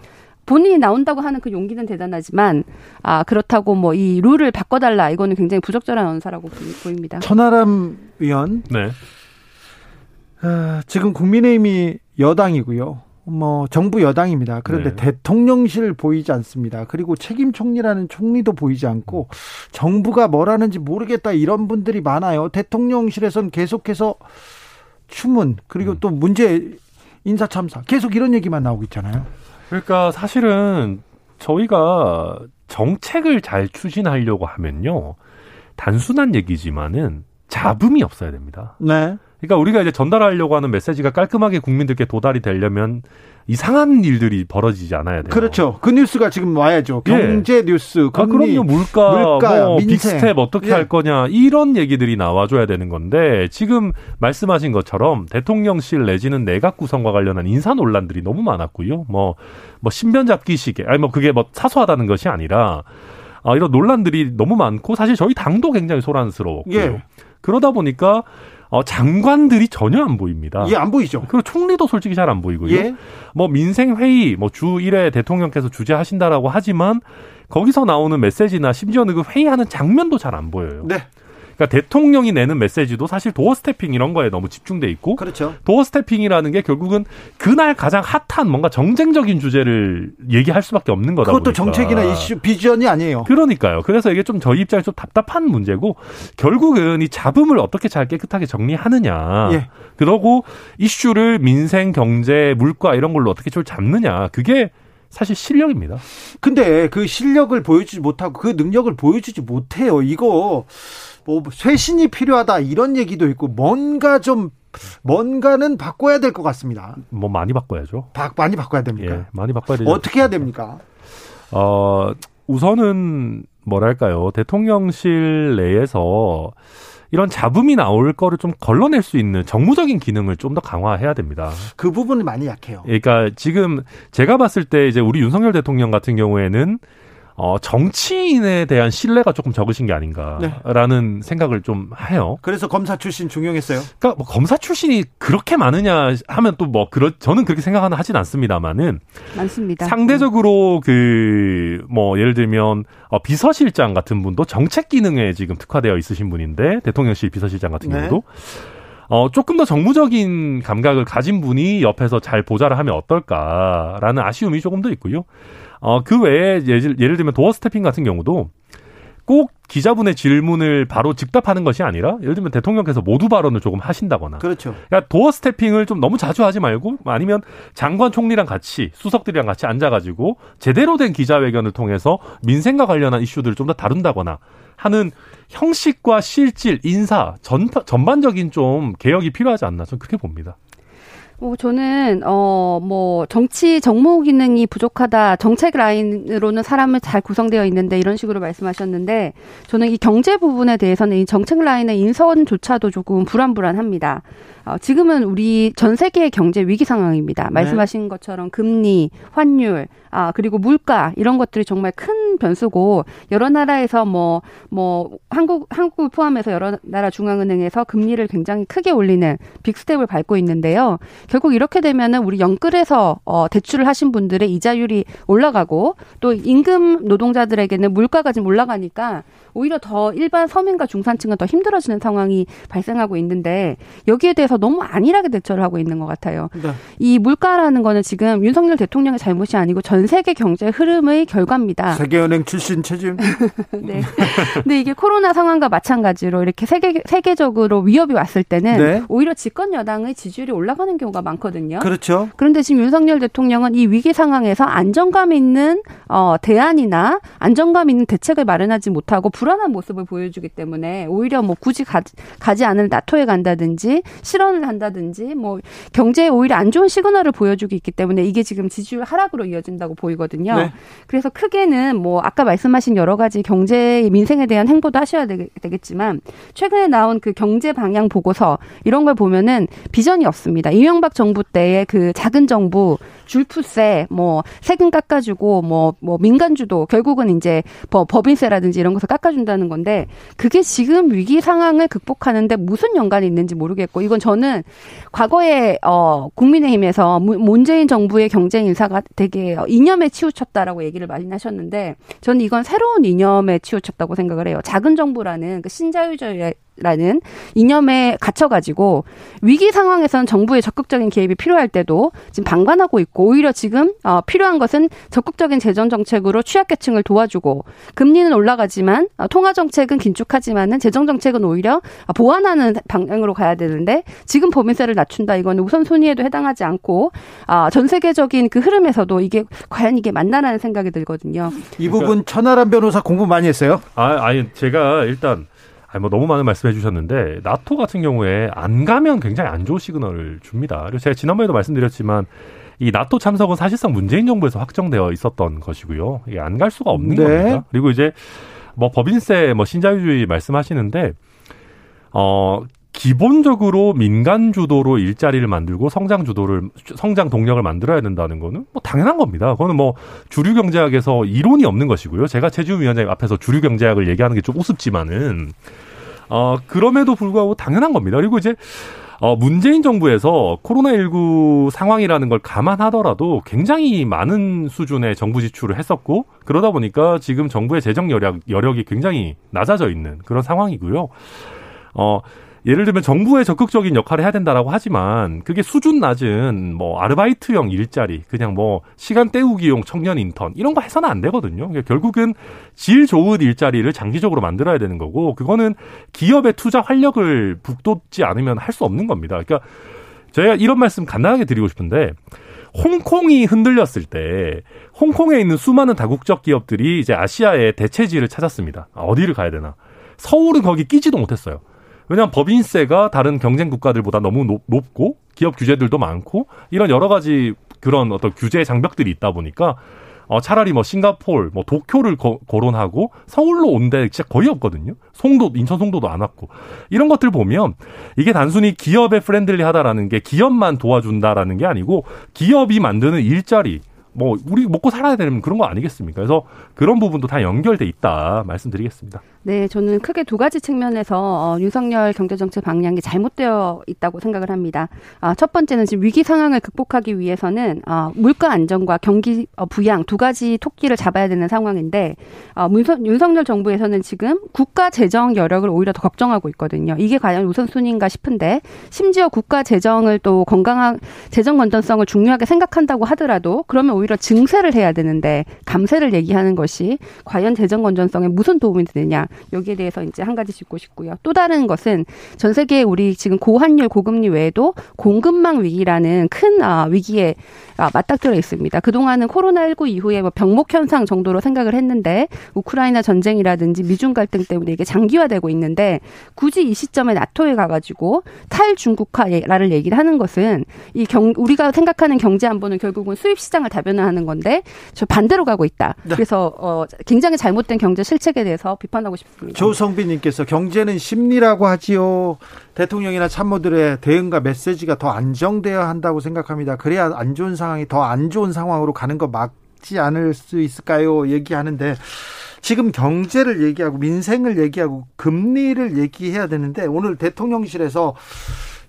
본인이 나온다고 하는 그 용기는 대단하지만 아 그렇다고 뭐 이 룰을 바꿔달라 이거는 굉장히 부적절한 언사라고 보입니다. 천하람 위원. 네. 어, 지금 국민의힘이 여당이고요. 뭐 정부 여당입니다. 그런데 네. 대통령실 보이지 않습니다. 그리고 책임 총리라는 총리도 보이지 않고 정부가 뭘 하는지 모르겠다 이런 분들이 많아요. 대통령실에선 계속해서 추문 그리고 음. 또 문제 인사 참사 계속 이런 얘기만 나오고 있잖아요. 그러니까 사실은 저희가 정책을 잘 추진하려고 하면요. 단순한 얘기지만은 잡음이 없어야 됩니다. 네. 그러니까 우리가 이제 전달하려고 하는 메시지가 깔끔하게 국민들께 도달이 되려면 이상한 일들이 벌어지지 않아야 돼요. 그렇죠. 그 뉴스가 지금 와야죠. 예. 경제 예. 뉴스, 금리, 아, 그럼요. 물가, 물가 뭐 빅스텝 어떻게 예. 할 거냐 이런 얘기들이 나와줘야 되는 건데 지금 말씀하신 것처럼 대통령실 내지는 내각 구성과 관련한 인사 논란들이 너무 많았고요. 뭐, 뭐 신변 잡기 시계, 아니 뭐 그게 뭐 사소하다는 것이 아니라 아, 이런 논란들이 너무 많고 사실 저희 당도 굉장히 소란스러웠고요. 예. 그러다 보니까 어, 장관들이 전혀 안 보입니다. 예, 안 보이죠. 그리고 총리도 솔직히 잘 안 보이고요. 예. 뭐 민생 회의, 뭐 주 1회 대통령께서 주재하신다라고 하지만 거기서 나오는 메시지나 심지어는 그 회의하는 장면도 잘 안 보여요. 네. 그러니까 대통령이 내는 메시지도 사실 도어 스태핑 이런 거에 너무 집중돼 있고 그렇죠. 도어 스태핑이라는 게 결국은 그날 가장 핫한 뭔가 정쟁적인 주제를 얘기할 수밖에 없는 거다 그것도 보니까. 정책이나 이슈 비전이 아니에요. 그러니까요. 그래서 이게 좀 저희 입장에서 좀 답답한 문제고 결국은 이 잡음을 어떻게 잘 깨끗하게 정리하느냐. 예. 그러고 이슈를 민생, 경제, 물가 이런 걸로 어떻게 좀 잡느냐. 그게 사실 실력입니다. 근데 그 실력을 보여주지 못하고 그 능력을 보여주지 못해요. 이거 뭐 쇄신이 필요하다 이런 얘기도 있고 뭔가 좀 뭔가는 바꿔야 될 것 같습니다. 뭐 많이 바꿔야죠. 바, 많이 바꿔야 됩니까? 예, 많이 바꿔야 되죠. 어떻게 해야 됩니까? 어, 우선은 뭐랄까요? 대통령실 내에서 이런 잡음이 나올 거를 좀 걸러낼 수 있는 정무적인 기능을 좀 더 강화해야 됩니다. 그 부분이 많이 약해요. 그러니까 지금 제가 봤을 때 이제 우리 윤석열 대통령 같은 경우에는 어, 정치인에 대한 신뢰가 조금 적으신 게 아닌가라는 네. 생각을 좀 해요. 그래서 검사 출신 중용했어요. 그러니까 뭐 검사 출신이 그렇게 많으냐 하면 또 뭐 그런 저는 그렇게 생각하는 하진 않습니다만은 많습니다. 상대적으로 그 뭐 예를 들면 어, 비서실장 같은 분도 정책 기능에 지금 특화되어 있으신 분인데 대통령실 비서실장 같은 네. 경우도 어, 조금 더 정무적인 감각을 가진 분이 옆에서 잘 보좌를 하면 어떨까라는 아쉬움이 조금 더 있고요. 어, 그 외에 예를, 예를 들면 도어 스태핑 같은 경우도 꼭 기자분의 질문을 바로 즉답하는 것이 아니라 예를 들면 대통령께서 모두 발언을 조금 하신다거나 그렇죠. 그러니까 도어 스태핑을 좀 너무 자주 하지 말고 아니면 장관 총리랑 같이 수석들이랑 같이 앉아가지고 제대로 된 기자회견을 통해서 민생과 관련한 이슈들을 좀 더 다룬다거나 하는 형식과 실질 인사 전 전반적인 좀 개혁이 필요하지 않나 저는 그렇게 봅니다. 뭐 저는 어 뭐 정치 정무 기능이 부족하다 정책 라인으로는 사람을 잘 구성되어 있는데 이런 식으로 말씀하셨는데 저는 이 경제 부분에 대해서는 이 정책 라인의 인선조차도 조금 불안불안합니다. 어, 지금은 우리 전 세계의 경제 위기 상황입니다. 네. 말씀하신 것처럼 금리, 환율, 아, 그리고 물가 이런 것들이 정말 큰 변수고 여러 나라에서 뭐뭐 뭐 한국 한국을 포함해서 여러 나라 중앙은행에서 금리를 굉장히 크게 올리는 빅스텝을 밟고 있는데요. 결국 이렇게 되면은 우리 영끌에서 어 대출을 하신 분들의 이자율이 올라가고 또 임금 노동자들에게는 물가가 지금 올라가니까 오히려 더 일반 서민과 중산층은 더 힘들어지는 상황이 발생하고 있는데 여기에 대해서 너무 안일하게 대처를 하고 있는 것 같아요. 네. 이 물가라는 거는 지금 윤석열 대통령의 잘못이 아니고 전 세계 경제 흐름의 결과입니다. 세계은행 출신 체질. 네. 근데 이게 코로나 상황과 마찬가지로 이렇게 세계 세계적으로 위협이 왔을 때는 네. 오히려 집권 여당의 지지율이 올라가는 경우가 많거든요. 그렇죠. 그런데 지금 윤석열 대통령은 이 위기 상황에서 안정감 있는 어 대안이나 안정감 있는 대책을 마련하지 못하고 불안한 모습을 보여주기 때문에 오히려 뭐 굳이 가, 가지 않을 나토에 간다든지 실업 실언을 한다든지 뭐 경제에 오히려 안 좋은 시그널을 보여주고 있기 때문에 이게 지금 지지율 하락으로 이어진다고 보이거든요. 네. 그래서 크게는 뭐 아까 말씀하신 여러 가지 경제 민생에 대한 행보도 하셔야 되 겠지만 최근에 나온 그 경제 방향 보고서 이런 걸 보면은 비전이 없습니다. 이명박 정부 때의 그 작은 정부 줄푸세 뭐 세금 깎아주고 뭐뭐 뭐 민간 주도 결국은 이제 법인세라든지 이런 것을 깎아준다는 건데 그게 지금 위기 상황을 극복하는데 무슨 연관이 있는지 모르겠고 이건 저는 과거에 어 국민의힘에서 문재인 정부의 경제 인사가 되게 이념에 치우쳤다라고 얘기를 많이 하셨는데 저는 이건 새로운 이념에 치우쳤다고 생각을 해요. 작은 정부라는 그 신자유주의 라는 이념에 갇혀가지고 위기 상황에서는 정부의 적극적인 개입이 필요할 때도 지금 방관하고 있고 오히려 지금 어, 필요한 것은 적극적인 재정 정책으로 취약계층을 도와주고 금리는 올라가지만 어, 통화 정책은 긴축하지만은 재정 정책은 오히려 보완하는 방향으로 가야 되는데 지금 법인세를 낮춘다 이거는 우선순위에도 해당하지 않고 어, 전 세계적인 그 흐름에서도 이게 과연 이게 맞나라는 생각이 들거든요. 이 부분 천하람 변호사 공부 많이 했어요? 아, 아니 제가 일단 아니 뭐 너무 많은 말씀해 주셨는데 나토 같은 경우에 안 가면 굉장히 안 좋은 시그널을 줍니다. 그리고 제가 지난번에도 말씀드렸지만 이 나토 참석은 사실상 문재인 정부에서 확정되어 있었던 것이고요. 이게 안 갈 수가 없는 네. 겁니다. 그리고 이제 뭐 법인세 뭐 신자유주의 말씀하시는데 어 기본적으로 민간 주도로 일자리를 만들고 성장 주도를 성장 동력을 만들어야 된다는 거는 뭐 당연한 겁니다. 그거는 뭐 주류 경제학에서 이론이 없는 것이고요. 제가 최지우 위원장 앞에서 주류 경제학을 얘기하는 게 좀 우습지만은 어 그럼에도 불구하고 당연한 겁니다. 그리고 이제 어, 문재인 정부에서 코로나19 상황이라는 걸 감안하더라도 굉장히 많은 수준의 정부 지출을 했었고, 그러다 보니까 지금 정부의 재정 여력, 여력이 굉장히 낮아져 있는 그런 상황이고요. 어, 예를 들면 정부의 적극적인 역할을 해야 된다라고 하지만 그게 수준 낮은 뭐 아르바이트형 일자리 그냥 뭐 시간 때우기용 청년 인턴 이런 거 해서는 안 되거든요. 그러니까 결국은 질 좋은 일자리를 장기적으로 만들어야 되는 거고 그거는 기업의 투자 활력을 북돋지 않으면 할 수 없는 겁니다. 그러니까 제가 이런 말씀 간단하게 드리고 싶은데 홍콩이 흔들렸을 때 홍콩에 있는 수많은 다국적 기업들이 이제 아시아의 대체지를 찾았습니다. 아, 어디를 가야 되나? 서울은 거기 끼지도 못했어요. 왜냐하면 법인세가 다른 경쟁 국가들보다 너무 높, 높고 기업 규제들도 많고 이런 여러 가지 그런 어떤 규제 장벽들이 있다 보니까 어, 차라리 뭐 싱가폴, 뭐 도쿄를 거, 거론하고 서울로 온 데 진짜 거의 없거든요. 송도, 인천 송도도 안 왔고. 이런 것들 보면 이게 단순히 기업에 friendly 하다라는 게 기업만 도와준다라는 게 아니고 기업이 만드는 일자리, 뭐 우리 먹고 살아야 되는 그런 거 아니겠습니까? 그래서 그런 부분도 다 연결돼 있다 말씀드리겠습니다. 네, 저는 크게 두 가지 측면에서 어, 윤석열 경제정책 방향이 잘못되어 있다고 생각을 합니다. 아, 첫 번째는 지금 위기 상황을 극복하기 위해서는 어, 물가 안정과 경기 어, 부양 두 가지 토끼를 잡아야 되는 상황인데 어, 문석, 윤석열 정부에서는 지금 국가 재정 여력을 오히려 더 걱정하고 있거든요. 이게 과연 우선순위인가 싶은데 심지어 국가 재정을 또 건강한 재정 건전성을 중요하게 생각한다고 하더라도 그러면 오히려 증세를 해야 되는데 감세를 얘기하는 것이 과연 재정 건전성에 무슨 도움이 되느냐 여기에 대해서 이제 한 가지 짚고 싶고요. 또 다른 것은 전 세계 우리 지금 고환율 고금리 외에도 공급망 위기라는 큰 아, 위기에 아, 맞닥뜨려 있습니다. 그동안은 코로나19 이후에 뭐 병목 현상 정도로 생각을 했는데 우크라이나 전쟁이라든지 미중 갈등 때문에 이게 장기화되고 있는데 굳이 이 시점에 나토에 가가지고 탈중국화를 얘기를 하는 것은 이 경, 우리가 생각하는 경제 안보는 결국은 수입 시장을 다변화하는 건데 저 반대로 가고 있다. 네. 그래서 어, 굉장히 잘못된 경제 실책에 대해서 비판하고 싶습니다. 조성빈님께서 경제는 심리라고 하지요. 대통령이나 참모들의 대응과 메시지가 더 안정되어야 한다고 생각합니다. 그래야 안 좋은 상황이 더 안 좋은 상황으로 가는 거 막지 않을 수 있을까요? 얘기하는데 지금 경제를 얘기하고 민생을 얘기하고 금리를 얘기해야 되는데 오늘 대통령실에서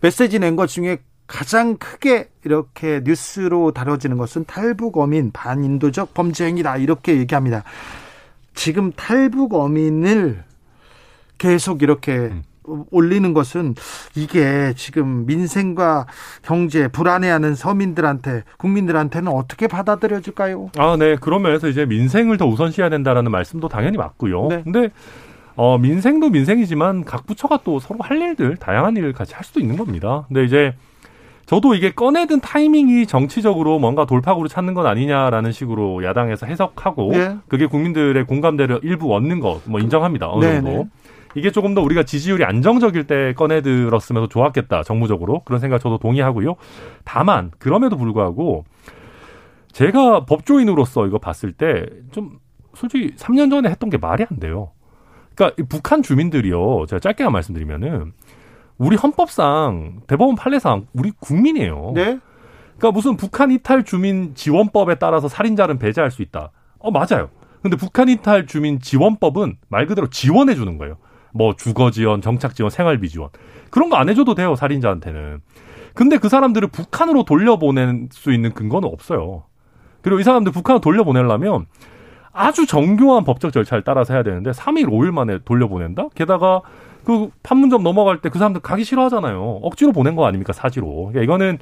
메시지 낸 것 중에 가장 크게 이렇게 뉴스로 다뤄지는 것은 탈북 어민 반인도적 범죄 행위다 이렇게 얘기합니다. 지금 탈북 어민을 계속 이렇게 음. 올리는 것은 이게 지금 민생과 경제 불안해하는 서민들한테 국민들한테는 어떻게 받아들여질까요? 아, 네. 그런 면에서 이제 민생을 더 우선시해야 된다라는 말씀도 당연히 맞고요. 네. 근데 어, 민생도 민생이지만 각 부처가 또 서로 할 일들 다양한 일을 같이 할 수도 있는 겁니다. 근데 이제 저도 이게 꺼내든 타이밍이 정치적으로 뭔가 돌파구를 찾는 건 아니냐라는 식으로 야당에서 해석하고 네. 그게 국민들의 공감대를 일부 얻는 것 뭐 인정합니다. 어느 네, 정도. 네. 이게 조금 더 우리가 지지율이 안정적일 때 꺼내들었으면 더 좋았겠다. 정무적으로. 그런 생각 저도 동의하고요. 다만 그럼에도 불구하고 제가 법조인으로서 이거 봤을 때 좀 솔직히 3년 전에 했던 게 말이 안 돼요. 그러니까 북한 주민들이요. 제가 짧게만 말씀드리면은 우리 헌법상 대법원 판례상 우리 국민이에요. 네. 그러니까 무슨 북한 이탈 주민 지원법에 따라서 살인자는 배제할 수 있다. 어 맞아요. 근데 북한 이탈 주민 지원법은 말 그대로 지원해 주는 거예요. 뭐 주거 지원, 정착 지원, 생활비 지원. 그런 거 안 해줘도 돼요, 살인자한테는. 근데 그 사람들을 북한으로 돌려보낼 수 있는 근거는 없어요. 그리고 이 사람들 북한으로 돌려보내려면 아주 정교한 법적 절차를 따라서 해야 되는데 3일, 5일 만에 돌려보낸다? 게다가 그 판문점 넘어갈 때 그 사람들 가기 싫어하잖아요. 억지로 보낸 거 아닙니까, 사지로. 그러니까 이거는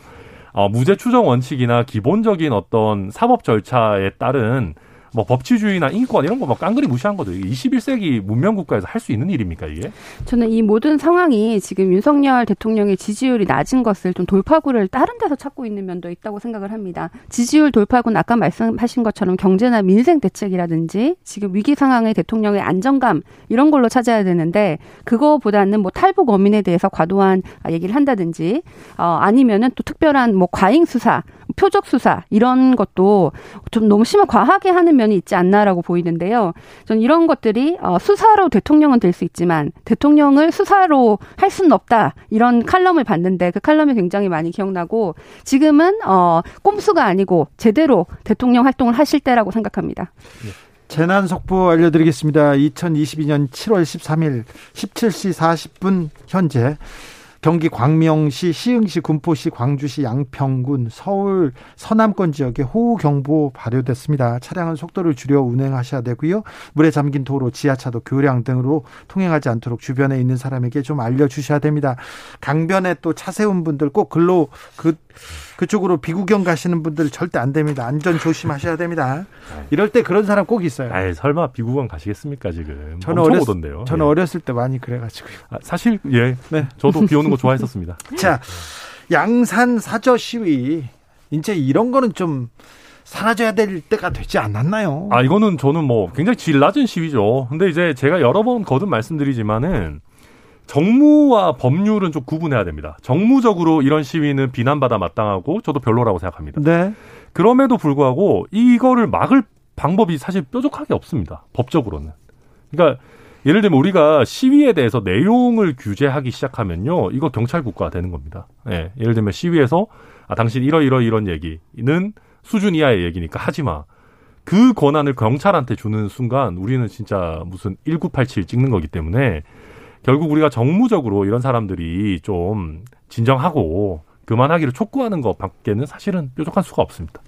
어, 무죄 추정 원칙이나 기본적인 어떤 사법 절차에 따른 뭐 법치주의나 인권 이런 거 막 깡그리 무시한 거죠. 21세기 문명 국가에서 할 수 있는 일입니까 이게? 저는 이 모든 상황이 지금 윤석열 대통령의 지지율이 낮은 것을 좀 돌파구를 다른 데서 찾고 있는 면도 있다고 생각을 합니다. 지지율 돌파구는 아까 말씀하신 것처럼 경제나 민생 대책이라든지 지금 위기 상황의 대통령의 안정감 이런 걸로 찾아야 되는데 그거보다는 뭐 탈북 어민에 대해서 과도한 얘기를 한다든지 어 아니면은 또 특별한 뭐 과잉 수사 표적 수사 이런 것도 좀 너무 심한 과하게 하는 면이 있지 않나라고 보이는데요. 저는 이런 것들이 어, 수사로 대통령은 될 수 있지만 대통령을 수사로 할 수는 없다 이런 칼럼을 봤는데 그 칼럼이 굉장히 많이 기억나고 지금은 어, 꼼수가 아니고 제대로 대통령 활동을 하실 때라고 생각합니다. 재난 속보 알려드리겠습니다. 2022년 7월 13일 17시 40분 현재 경기 광명시, 시흥시, 군포시, 광주시, 양평군, 서울 서남권 지역에 호우 경보 발효됐습니다. 차량은 속도를 줄여 운행하셔야 되고요. 물에 잠긴 도로, 지하차도, 교량 등으로 통행하지 않도록 주변에 있는 사람에게 좀 알려 주셔야 됩니다. 강변에 또 차 세운 분들 꼭 글로 그 그쪽으로 비구경 가시는 분들 절대 안 됩니다. 안전 조심하셔야 됩니다. 이럴 때 그런 사람 꼭 있어요. 아 설마 비구경 가시겠습니까 지금? 저는 어렸, 오던데요. 저는 예. 어렸을 때 많이 그래가지고요. 아, 사실 예, 네. 저도 비 오는 거 좋아했었습니다. 자, 양산 사저 시위 이제 이런 거는 좀 사라져야 될 때가 되지 않았나요? 아 이거는 저는 뭐 굉장히 질 낮은 시위죠. 근데 이제 제가 여러 번 거듭 말씀드리지만은 정무와 법률은 좀 구분해야 됩니다. 정무적으로 이런 시위는 비난받아 마땅하고 저도 별로라고 생각합니다. 네. 그럼에도 불구하고 이거를 막을 방법이 사실 뾰족하게 없습니다. 법적으로는. 그러니까 예를 들면 우리가 시위에 대해서 내용을 규제하기 시작하면요. 이거 경찰 국가가 되는 겁니다. 예. 예를 들면 시위에서 아 당신 이러 이러 이런 얘기는 수준 이하의 얘기니까 하지 마. 그 권한을 경찰한테 주는 순간 우리는 진짜 무슨 1987 찍는 거기 때문에 결국 우리가 정무적으로 이런 사람들이 좀 진정하고 그만하기를 촉구하는 것 밖에는 사실은 뾰족한 수가 없습니다.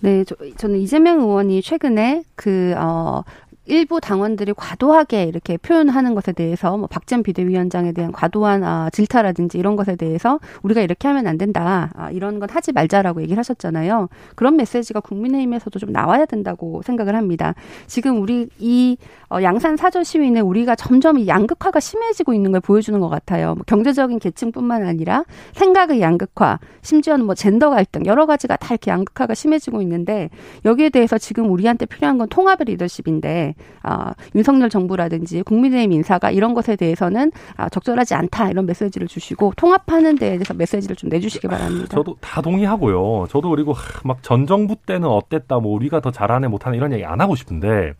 네, 저, 저는 이재명 의원이 최근에 그, 어, 일부 당원들이 과도하게 이렇게 표현하는 것에 대해서 뭐 박전 비대위원장에 대한 과도한 아, 질타라든지 이런 것에 대해서 우리가 이렇게 하면 안 된다. 아, 이런 건 하지 말자라고 얘기를 하셨잖아요. 그런 메시지가 국민의힘에서도 좀 나와야 된다고 생각을 합니다. 지금 우리 이 어, 양산 사저 시위는 우리가 점점 양극화가 심해지고 있는 걸 보여주는 것 같아요. 뭐 경제적인 계층뿐만 아니라 생각의 양극화, 심지어는 뭐 젠더 갈등 여러 가지가 다 이렇게 양극화가 심해지고 있는데 여기에 대해서 지금 우리한테 필요한 건 통합의 리더십인데 아, 윤석열 정부라든지 국민의힘 인사가 이런 것에 대해서는 아, 적절하지 않다 이런 메시지를 주시고 통합하는 데에 대해서 메시지를 좀 내주시기 바랍니다. 저도 다 동의하고요. 저도 그리고 막 전 정부 때는 어땠다, 뭐 우리가 더 잘하네 못하네 이런 얘기 안 하고 싶은데.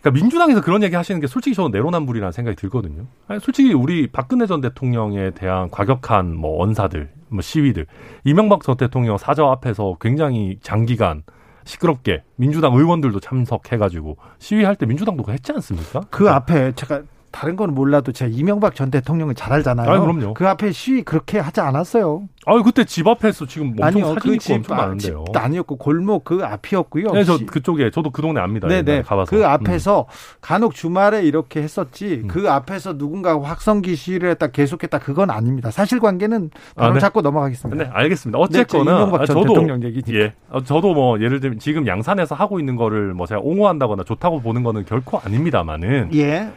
그러니까 민주당에서 그런 얘기 하시는 게 솔직히 저는 내로남불이라는 생각이 들거든요. 아니, 솔직히 우리 박근혜 전 대통령에 대한 과격한 뭐 언사들, 뭐 시위들, 이명박 전 대통령 사저 앞에서 굉장히 장기간 시끄럽게 민주당 의원들도 참석해가지고 시위할 때 민주당도 했지 않습니까? 그 앞에 제가 다른 건 몰라도 제가 이명박 전 대통령을 잘 알잖아요. 아, 그럼요. 그 앞에 시위 그렇게 하지 않았어요. 아, 그때 집 앞에서 지금 엄청 아니요, 사진 그 집, 엄청 많은데요. 집도 아니었고 골목 그 앞이었고요. 네, 저 그쪽에 저도 그 동네 압니다. 네네. 가봐서. 그 앞에서 음. 간혹 주말에 이렇게 했었지. 음. 그 앞에서 누군가 확성기 시위를 했다 계속했다 그건 아닙니다. 사실관계는 바로 아, 네. 잡고 넘어가겠습니다. 네, 알겠습니다. 어쨌거나 네, 저도 대통령 얘기. 예, 어, 저도 뭐 예를 들면 지금 양산에서 하고 있는 거를 뭐 제가 옹호한다거나 좋다고 보는 거는 결코 아닙니다만은. 예.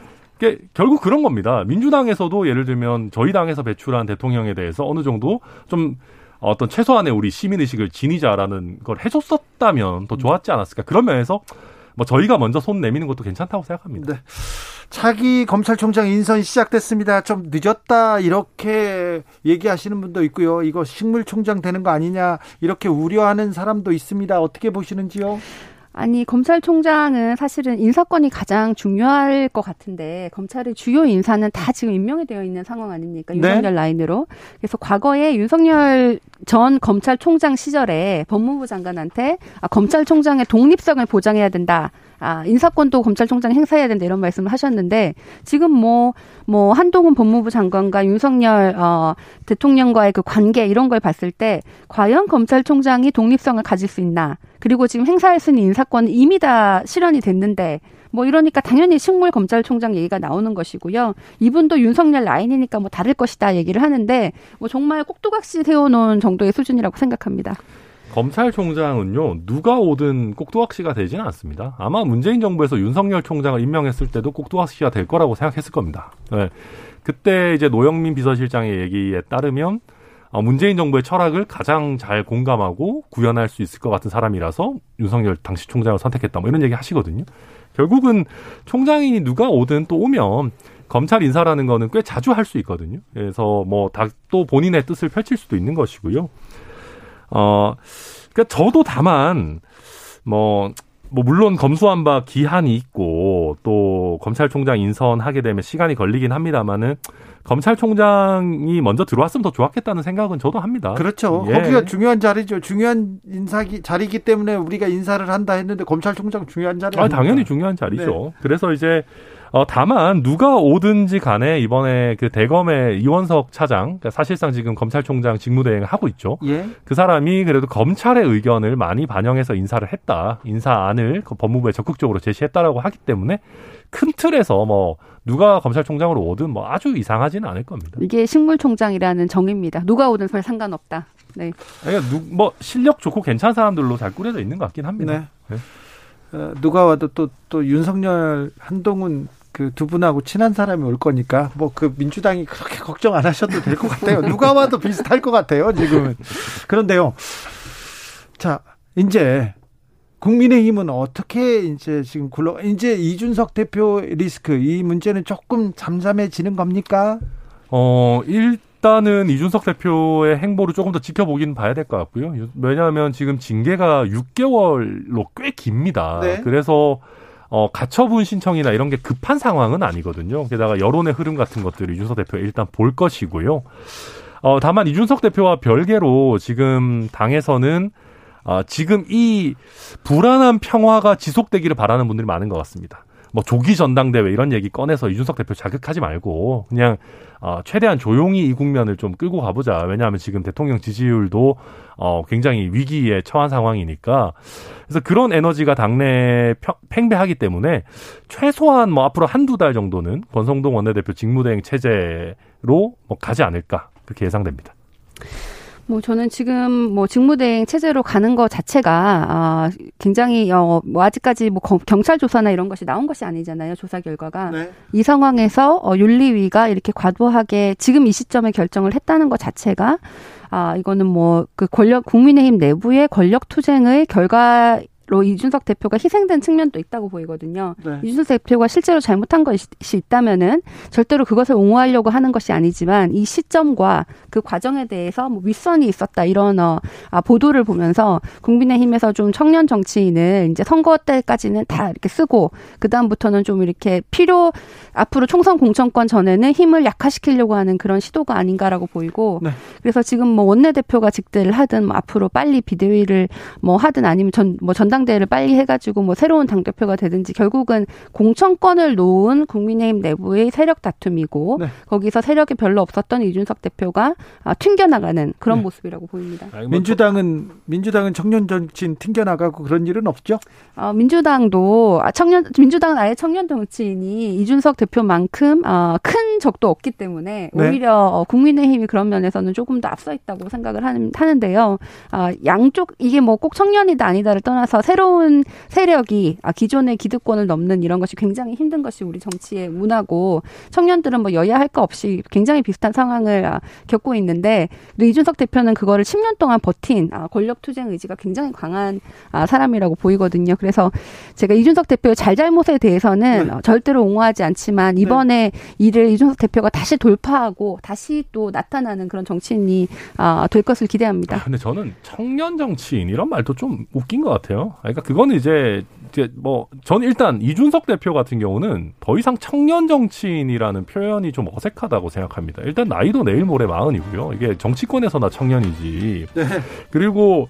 결국 그런 겁니다. 민주당에서도 예를 들면 저희 당에서 배출한 대통령에 대해서 어느 정도 좀 어떤 최소한의 우리 시민의식을 지니자라는 걸 해줬었다면 더 좋았지 않았을까. 그런 면에서 뭐 저희가 먼저 손 내미는 것도 괜찮다고 생각합니다. 네. 차기 검찰총장 인선이 시작됐습니다. 좀 늦었다 이렇게 얘기하시는 분도 있고요. 이거 식물총장 되는 거 아니냐 이렇게 우려하는 사람도 있습니다. 어떻게 보시는지요? 아니 검찰총장은 사실은 인사권이 가장 중요할 것 같은데 검찰의 주요 인사는 다 지금 임명이 되어 있는 상황 아닙니까 네. 윤석열 네. 라인으로 그래서 과거에 윤석열 전 검찰총장 시절에 법무부 장관한테 아, 검찰총장의 독립성을 보장해야 된다 아, 인사권도 검찰총장 행사해야 된다 이런 말씀을 하셨는데 지금 뭐뭐 뭐 한동훈 법무부 장관과 윤석열 어 대통령과의 그 관계 이런 걸 봤을 때 과연 검찰총장이 독립성을 가질 수 있나? 그리고 지금 행사할 수 있는 인사권은 이미 다 실현이 됐는데 뭐 이러니까 당연히 식물 검찰총장 얘기가 나오는 것이고요. 이분도 윤석열 라인이니까 뭐 다를 것이다 얘기를 하는데 뭐 정말 꼭두각시 세워놓은 정도의 수준이라고 생각합니다. 검찰총장은요 누가 오든 꼭두각시가 되지는 않습니다. 아마 문재인 정부에서 윤석열 총장을 임명했을 때도 꼭두각시가 될 거라고 생각했을 겁니다. 네. 그때 이제 노영민 비서실장의 얘기에 따르면 어, 문재인 정부의 철학을 가장 잘 공감하고 구현할 수 있을 것 같은 사람이라서 윤석열 당시 총장을 선택했다. 뭐 이런 얘기 하시거든요. 결국은 총장인이 누가 오든 또 오면 검찰 인사라는 거는 꽤 자주 할 수 있거든요. 그래서 뭐 다 또 본인의 뜻을 펼칠 수도 있는 것이고요. 어, 그러니까 저도 다만 뭐, 뭐 물론 검수한 바 기한이 있고 또 검찰총장 인선하게 되면 시간이 걸리긴 합니다만은 검찰총장이 먼저 들어왔으면 더 좋았겠다는 생각은 저도 합니다. 그렇죠. 예. 거기가 중요한 자리죠. 중요한 인사기 자리기 때문에 우리가 인사를 한다 했는데 검찰총장 중요한 자리. 아, 당연히 중요한 자리죠. 네. 그래서 이제 어, 다만 누가 오든지 간에 이번에 그 대검의 이원석 차장, 그러니까 사실상 지금 검찰총장 직무대행을 하고 있죠. 예. 그 사람이 그래도 검찰의 의견을 많이 반영해서 인사를 했다. 인사안을 그 법무부에 적극적으로 제시했다라고 하기 때문에 큰 틀에서 뭐 누가 검찰총장으로 오든 뭐 아주 이상하지는 않을 겁니다. 이게 식물총장이라는 정입니다. 누가 오든 별 상관없다. 네. 그러니까 누, 뭐 실력 좋고 괜찮은 사람들로 잘 꾸려져 있는 것 같긴 합니다. 네. 네. 어, 누가 와도 또, 또 윤석열, 한동훈 그 두 분하고 친한 사람이 올 거니까 뭐 그 민주당이 그렇게 걱정 안 하셔도 될 것 같아요. 누가 와도 비슷할 것 같아요. 지금은. 그런데요. 자, 이제 국민의힘은 어떻게 이제 지금 굴러 이제 이준석 대표 리스크 이 문제는 조금 잠잠해지는 겁니까? 어, 일단은 이준석 대표의 행보를 조금 더 지켜보긴 봐야 될 것 같고요. 왜냐하면 지금 징계가 6개월로 꽤 깁니다. 네. 그래서 어, 가처분 신청이나 이런 게 급한 상황은 아니거든요. 게다가 여론의 흐름 같은 것들을 이준석 대표가 일단 볼 것이고요. 어, 다만 이준석 대표와 별개로 지금 당에서는 어, 지금 이 불안한 평화가 지속되기를 바라는 분들이 많은 것 같습니다. 뭐 조기 전당대회 이런 얘기 꺼내서 이준석 대표 자극하지 말고 그냥 어, 최대한 조용히 이 국면을 좀 끌고 가보자. 왜냐하면 지금 대통령 지지율도 어, 굉장히 위기에 처한 상황이니까. 그래서 그런 에너지가 당내에 팽배하기 때문에 최소한 뭐 앞으로 한두 달 정도는 권성동 원내대표 직무대행 체제로 뭐 가지 않을까 그렇게 예상됩니다. 뭐 저는 지금 뭐 직무대행 체제로 가는 것 자체가 아 굉장히 어뭐 아직까지 뭐 경찰 조사나 이런 것이 나온 것이 아니잖아요 조사 결과가 네. 이 상황에서 어 윤리위가 이렇게 과도하게 지금 이 시점에 결정을 했다는 것 자체가 아 이거는 뭐 그 권력 국민의힘 내부의 권력 투쟁의 결과 로 이준석 대표가 희생된 측면도 있다고 보이거든요. 네. 이준석 대표가 실제로 잘못한 것이 있다면은 절대로 그것을 옹호하려고 하는 것이 아니지만 이 시점과 그 과정에 대해서 뭐 윗선이 있었다 이런 어, 아, 보도를 보면서 국민의힘에서 좀 청년 정치인을 이제 선거 때까지는 다 이렇게 쓰고 그 다음부터는 좀 이렇게 필요 앞으로 총선 공천권 전에는 힘을 약화시키려고 하는 그런 시도가 아닌가라고 보이고 네. 그래서 지금 뭐 원내 대표가 직대를 하든 뭐 앞으로 빨리 비대위를 뭐 하든 아니면 전 뭐 전당 전당대회를 빨리 해가지고 뭐 새로운 당 대표가 되든지 결국은 공천권을 놓은 국민의힘 내부의 세력 다툼이고 네. 거기서 세력이 별로 없었던 이준석 대표가 아, 튕겨나가는 그런 네. 모습이라고 보입니다. 뭐 민주당은 민주당은 청년 정치인 튕겨나가고 그런 일은 없죠? 어, 민주당도 아, 청년 민주당은 아예 청년 정치인이 이준석 대표만큼 어, 큰 적도 없기 때문에 네. 오히려 어, 국민의힘이 그런 면에서는 조금 더 앞서 있다고 생각을 하는, 하는데요. 아, 양쪽 이게 뭐 꼭 청년이다 아니다를 떠나서 새로운 세력이 아, 기존의 기득권을 넘는 이런 것이 굉장히 힘든 것이 우리 정치의 문화고 청년들은 뭐 여야 할 거 없이 굉장히 비슷한 상황을 아, 겪고 있는데 이준석 대표는 그거를 10년 동안 버틴 아, 권력 투쟁 의지가 굉장히 강한 아, 사람이라고 보이거든요. 그래서 제가 이준석 대표의 잘잘못에 대해서는 네. 어, 절대로 옹호하지 않지만 이번에 네. 이를 이준석 대표가 다시 돌파하고 다시 또 나타나는 그런 정치인이 아, 될 것을 기대합니다. 근데 저는 청년 정치인 이런 말도 좀 웃긴 것 같아요. 그러니까 그거는 이제 이제 뭐 저는 일단 이준석 대표 같은 경우는 더 이상 청년 정치인이라는 표현이 좀 어색하다고 생각합니다. 일단 나이도 내일 모레 마흔이고요. 이게 정치권에서나 청년이지. 네. 그리고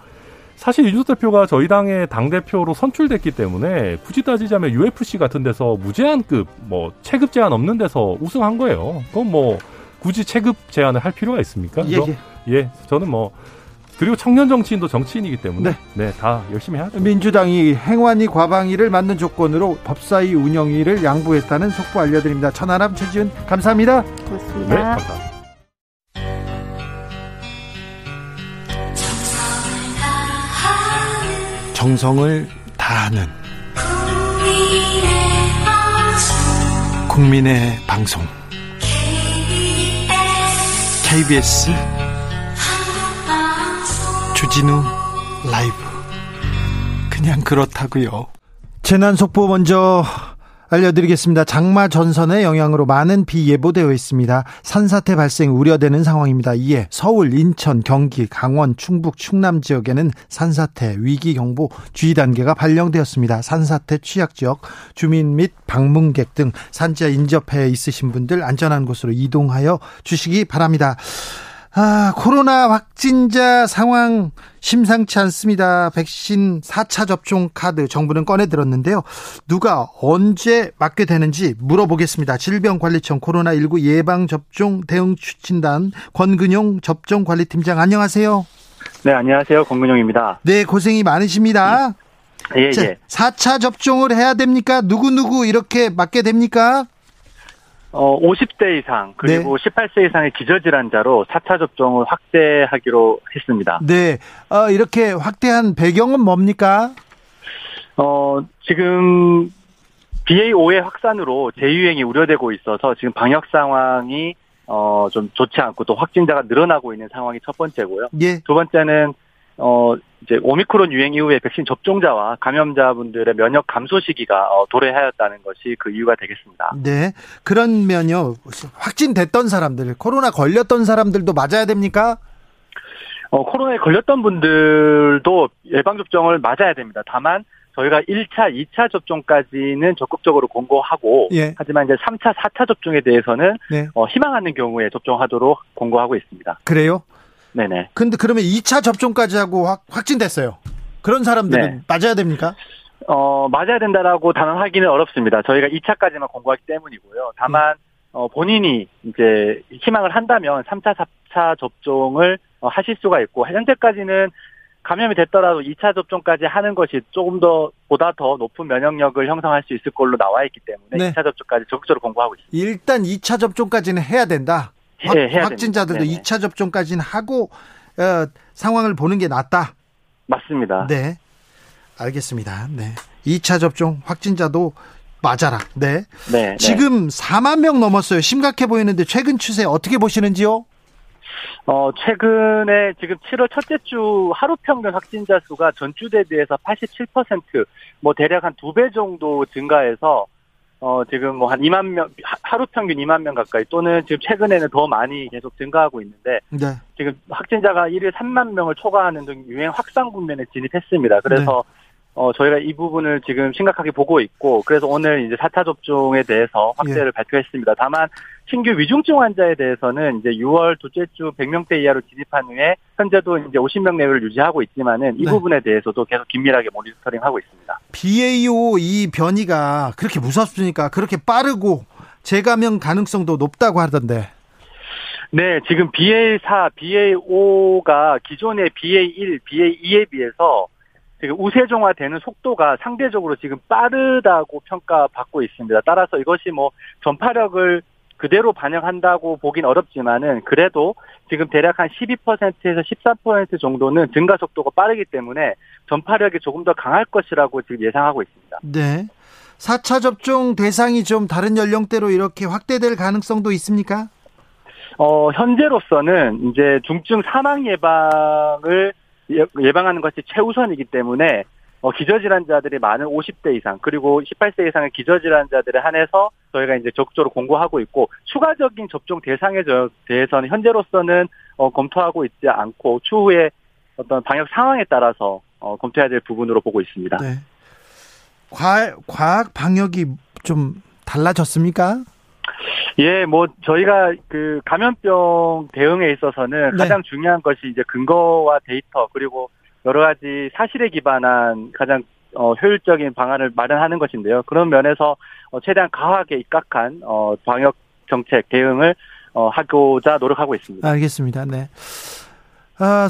사실 이준석 대표가 저희 당의 당 대표로 선출됐기 때문에 굳이 따지자면 UFC 같은 데서 무제한급 뭐 체급 제한 없는 데서 우승한 거예요. 그건 뭐 굳이 체급 제한을 할 필요가 있습니까? 예, 예. 예 저는 뭐 그리고 청년 정치인도 정치인이기 때문에 네, 네 다 열심히 해야죠. 민주당이 행완위 과방위를 맞는 조건으로 법사위 운영위를 양보했다는 속보 알려드립니다. 천하람 최지은 감사합니다. 고맙습니다. 네, 감사합니다. 정성을 다하는 국민의 방송 KBS 주진우 라이브 그냥 그렇다고요. 재난 속보 먼저 알려드리겠습니다. 장마 전선의 영향으로 많은 비 예보되어 있습니다. 산사태 발생 우려되는 상황입니다. 이에 서울, 인천, 경기, 강원, 충북, 충남 지역에는 산사태 위기 경보 주의 단계가 발령되었습니다. 산사태 취약 지역 주민 및 방문객 등 산지와 인접해 있으신 분들 안전한 곳으로 이동하여 주시기 바랍니다. 아, 코로나 확진자 상황 심상치 않습니다. 백신 4차 접종 카드 정부는 꺼내 들었는데요. 누가 언제 맞게 되는지 물어보겠습니다. 질병관리청 코로나19 예방접종 대응 추진단 권근용 접종관리팀장 안녕하세요. 네, 안녕하세요. 권근용입니다. 네, 고생이 많으십니다. 예, 예. 4차 접종을 해야 됩니까? 누구누구 이렇게 맞게 됩니까? 어, 50대 이상 그리고 네. 18세 이상의 기저질환자로 4차 접종을 확대하기로 했습니다. 네. 어, 이렇게 확대한 배경은 뭡니까? 어, 지금 BA5의 확산으로 재유행이 우려되고 있어서 지금 방역 상황이 어, 좀 좋지 않고 또 확진자가 늘어나고 있는 상황이 첫 번째고요. 예. 두 번째는 어, 이제 오미크론 유행 이후에 백신 접종자와 감염자분들의 면역 감소 시기가 어, 도래하였다는 것이 그 이유가 되겠습니다. 네. 그런면요 확진됐던 사람들, 코로나 걸렸던 사람들도 맞아야 됩니까? 어, 코로나에 걸렸던 분들도 예방접종을 맞아야 됩니다. 다만, 저희가 1차, 2차 접종까지는 적극적으로 공고하고, 예. 하지만 이제 3차, 4차 접종에 대해서는, 네. 어, 희망하는 경우에 접종하도록 공고하고 있습니다. 그래요? 네네. 근데 그러면 2차 접종까지 하고 확, 확진됐어요. 그런 사람들은 네. 맞아야 됩니까? 어, 맞아야 된다라고 단언하기는 어렵습니다. 저희가 2차까지만 공고하기 때문이고요. 다만, 음. 어, 본인이 이제 희망을 한다면 3차, 4차 접종을 어, 하실 수가 있고, 현재까지는 감염이 됐더라도 2차 접종까지 하는 것이 조금 더 보다 더 높은 면역력을 형성할 수 있을 걸로 나와 있기 때문에 네. 2차 접종까지 적극적으로 공고하고 있습니다. 일단 2차 접종까지는 해야 된다. 확, 네, 확진자들도 네네. 2차 접종까지는 하고 어, 상황을 보는 게 낫다. 맞습니다. 네. 알겠습니다. 네. 2차 접종 확진자도 맞아라. 네. 네. 지금 네. 4만 명 넘었어요. 심각해 보이는데 최근 추세 어떻게 보시는지요? 어, 최근에 지금 7월 첫째 주 하루 평균 확진자 수가 전주 대비해서 87%, 뭐 대략 한 두 배 정도 증가해서 어, 지금 뭐 한 2만 명, 하루 평균 2만 명 가까이 또는 지금 최근에는 더 많이 계속 증가하고 있는데 네. 지금 확진자가 1일 3만 명을 초과하는 등 유행 확산 국면에 진입했습니다. 그래서 네. 어, 저희가 이 부분을 지금 심각하게 보고 있고, 그래서 오늘 이제 4차 접종에 대해서 확대를 예. 발표했습니다. 다만, 신규 위중증 환자에 대해서는 이제 6월 둘째 주 100명대 이하로 진입한 후에, 현재도 이제 50명 내외를 유지하고 있지만은, 이 네. 부분에 대해서도 계속 긴밀하게 모니터링 하고 있습니다. BA5 이 변이가 그렇게 무섭습니까? 그렇게 빠르고, 재감염 가능성도 높다고 하던데. 네, 지금 BA4, BA5가 기존의 BA1, BA2에 비해서 지금 우세종화되는 속도가 상대적으로 지금 빠르다고 평가받고 있습니다. 따라서 이것이 뭐 전파력을 그대로 반영한다고 보긴 어렵지만은 그래도 지금 대략 한 12%에서 13% 정도는 증가 속도가 빠르기 때문에 전파력이 조금 더 강할 것이라고 지금 예상하고 있습니다. 네. 4차 접종 대상이 좀 다른 연령대로 이렇게 확대될 가능성도 있습니까? 어, 현재로서는 이제 중증 사망 예방을 예, 예방하는 것이 최우선이기 때문에 어, 기저질환자들이 많은 50대 이상 그리고 18세 이상의 기저질환자들에 한해서 저희가 이제 적극적으로 공고하고 있고 추가적인 접종 대상에 대해서는 현재로서는 어, 검토하고 있지 않고 추후에 어떤 방역 상황에 따라서 어, 검토해야 될 부분으로 보고 있습니다. 네. 과학, 과학 방역이 좀 달라졌습니까? 예, 뭐 저희가 그 감염병 대응에 있어서는 네. 가장 중요한 것이 이제 근거와 데이터 그리고 여러 가지 사실에 기반한 가장 어, 효율적인 방안을 마련하는 것인데요. 그런 면에서 어, 최대한 과학에 입각한 어, 방역 정책 대응을 어, 하고자 노력하고 있습니다. 알겠습니다. 네. 아,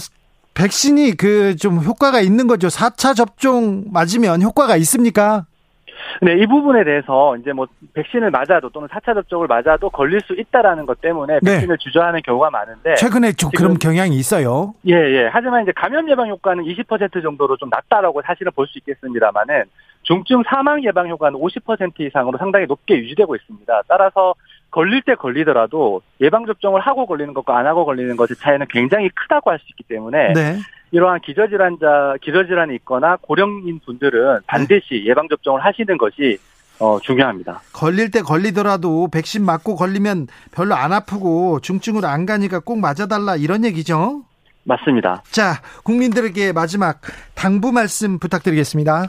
백신이 그 좀 효과가 있는 거죠. 4차 접종 맞으면 효과가 있습니까? 네, 이 부분에 대해서 이제 뭐 백신을 맞아도 또는 4차 접종을 맞아도 걸릴 수 있다라는 것 때문에 네. 백신을 네. 주저하는 경우가 많은데 최근에 좀 그런 경향이 있어요. 예, 예. 하지만 이제 감염 예방 효과는 20% 정도로 좀 낮다라고 사실은 볼 수 있겠습니다만은 중증 사망 예방 효과는 50% 이상으로 상당히 높게 유지되고 있습니다. 따라서 걸릴 때 걸리더라도 예방 접종을 하고 걸리는 것과 안 하고 걸리는 것의 차이는 굉장히 크다고 할 수 있기 때문에 네. 이러한 기저질환자 기저질환이 있거나 고령인 분들은 반드시 예방 접종을 하시는 것이 어, 중요합니다. 걸릴 때 걸리더라도 백신 맞고 걸리면 별로 안 아프고 중증으로 안 가니까 꼭 맞아달라 이런 얘기죠? 맞습니다. 자, 국민들에게 마지막 당부 말씀 부탁드리겠습니다.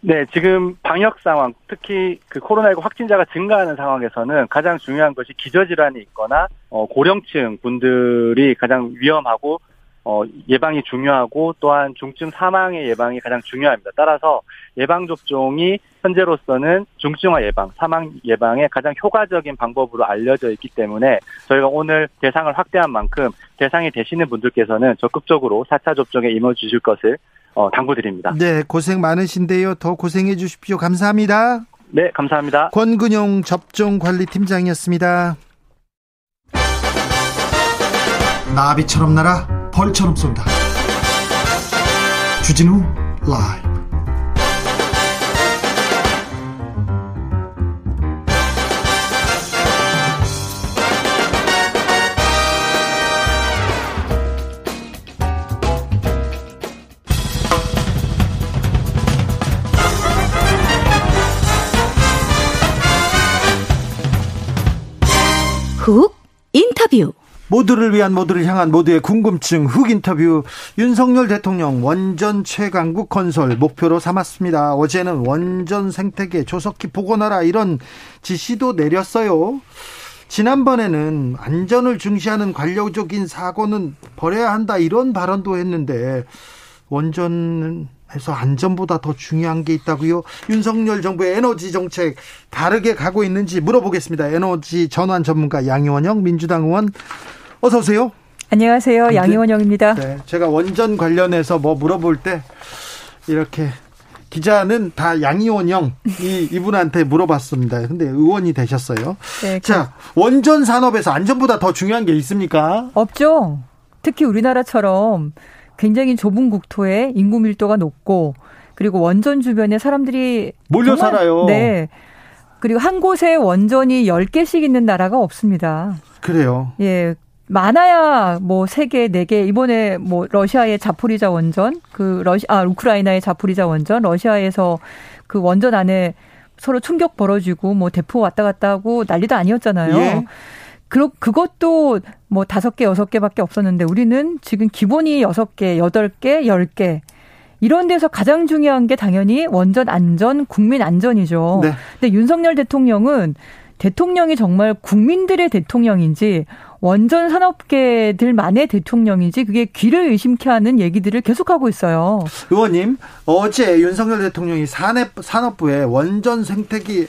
네, 지금 방역 상황, 특히 그 코로나19 확진자가 증가하는 상황에서는 가장 중요한 것이 기저질환이 있거나 어, 고령층 분들이 가장 위험하고 어, 예방이 중요하고 또한 중증 사망의 예방이 가장 중요합니다. 따라서 예방 접종이 현재로서는 중증화 예방, 사망 예방에 가장 효과적인 방법으로 알려져 있기 때문에 저희가 오늘 대상을 확대한 만큼 대상이 되시는 분들께서는 적극적으로 4차 접종에 임해 주실 것을 어, 당부드립니다. 네, 고생 많으신데요. 더 고생해 주십시오. 감사합니다. 네, 감사합니다. 권근용 접종관리팀장이었습니다. 나비처럼 날아 벌처럼 쏜다. 주진우 라이브. 훅 인터뷰 모두를 위한 모두를 향한 모두의 궁금증 흑 인터뷰 윤석열 대통령 원전 최강국 건설 목표로 삼았습니다. 어제는 원전 생태계 조속히 복원하라 이런 지시도 내렸어요. 지난번에는 안전을 중시하는 관료적인 사고는 버려야 한다 이런 발언도 했는데 원전 해서 안전보다 더 중요한 게 있다고요? 윤석열 정부의 에너지 정책 다르게 가고 있는지 물어보겠습니다. 에너지 전환 전문가 양희원영 민주당 의원 어서 오세요. 안녕하세요. 양희원영입니다. 네, 제가 원전 관련해서 뭐 물어볼 때 이렇게 기자는 다 양희원영 이 이분한테 물어봤습니다. 근데 의원이 되셨어요. 네, 자, 원전 산업에서 안전보다 더 중요한 게 있습니까? 없죠. 특히 우리나라처럼 굉장히 좁은 국토에 인구 밀도가 높고 그리고 원전 주변에 사람들이 몰려 정말, 살아요. 네. 그리고 한 곳에 원전이 10개씩 있는 나라가 없습니다. 그래요. 예. 많아야 뭐 세 개, 네 개. 이번에 뭐 러시아의 자포리자 원전, 그 러시 아 우크라이나의 자포리자 원전, 러시아에서 그 원전 안에 서로 충격 벌어지고 뭐 대포 왔다 갔다 하고 난리도 아니었잖아요. 예. 그, 그것도 뭐 다섯 개, 여섯 개밖에 없었는데 우리는 지금 기본이 여섯 개, 여덟 개, 열 개. 이런 데서 가장 중요한 게 당연히 원전 안전, 국민 안전이죠. 네. 근데 윤석열 대통령은 대통령이 정말 국민들의 대통령인지 원전 산업계들만의 대통령인지 그게 귀를 의심케 하는 얘기들을 계속하고 있어요. 의원님, 어제 윤석열 대통령이 산업, 산업부에 원전 생태계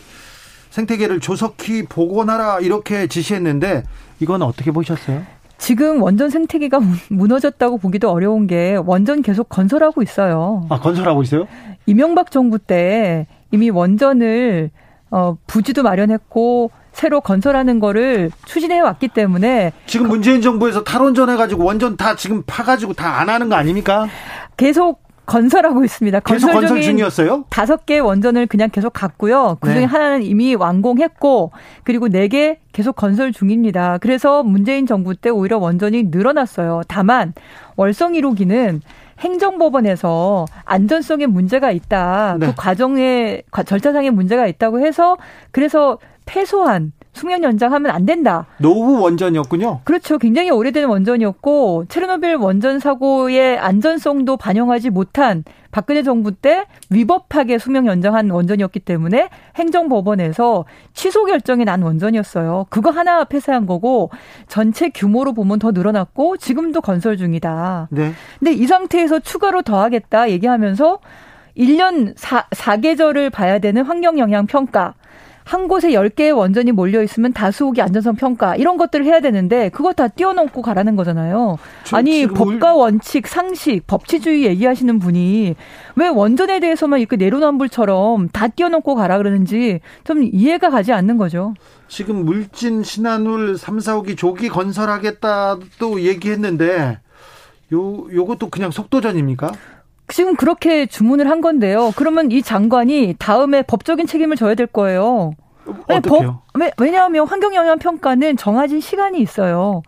생태계를 조속히 복원하라 이렇게 지시했는데 이건 어떻게 보셨어요? 지금 원전 생태계가 무너졌다고 보기도 어려운 게 원전 계속 건설하고 있어요. 아, 건설하고 있어요? 이명박 정부 때 이미 원전을 어 부지도 마련했고 새로 건설하는 거를 추진해 왔기 때문에 지금 문재인 정부에서 탈원전 해가지고 원전 다 지금 파가지고 다 안 하는 거 아닙니까? 계속 건설하고 있습니다. 건설, 건설 중이었어요? 다섯 개 원전을 그냥 계속 갔고요. 그중에 네. 하나는 이미 완공했고 그리고 네 개 계속 건설 중입니다. 그래서 문재인 정부 때 오히려 원전이 늘어났어요. 다만 월성 1호기는 행정법원에서 안전성에 문제가 있다. 네. 그 과정에 절차상에 문제가 있다고 해서 그래서 패소한 수명 연장하면 안 된다. 노후 원전이었군요. 그렇죠. 굉장히 오래된 원전이었고 체르노빌 원전 사고의 안전성도 반영하지 못한 박근혜 정부 때 위법하게 수명 연장한 원전이었기 때문에 행정법원에서 취소 결정이 난 원전이었어요. 그거 하나 폐쇄한 거고 전체 규모로 보면 더 늘어났고 지금도 건설 중이다. 네. 근데 이 상태에서 추가로 더하겠다 얘기하면서 1년 4, 4계절을 봐야 되는 환경 영향 평가 한 곳에 10개의 원전이 몰려 있으면 다수옥이 안전성 평가 이런 것들을 해야 되는데 그거 다 뛰어넘고 가라는 거잖아요. 아니 법과 원칙, 상식, 법치주의 얘기하시는 분이 왜 원전에 대해서만 이렇게 내로남불처럼 다 뛰어넘고 가라 그러는지 좀 이해가 가지 않는 거죠. 지금 물진 신한울 3, 4호기 조기 건설하겠다도 얘기했는데 요 요것도 그냥 속도전입니까? 지금 그렇게 주문을 한 건데요. 그러면 이 장관이 다음에 법적인 책임을 져야 될 거예요. 어떻게요? 법, 왜냐하면 환경영향 평가는 정해진 시간이 있어요.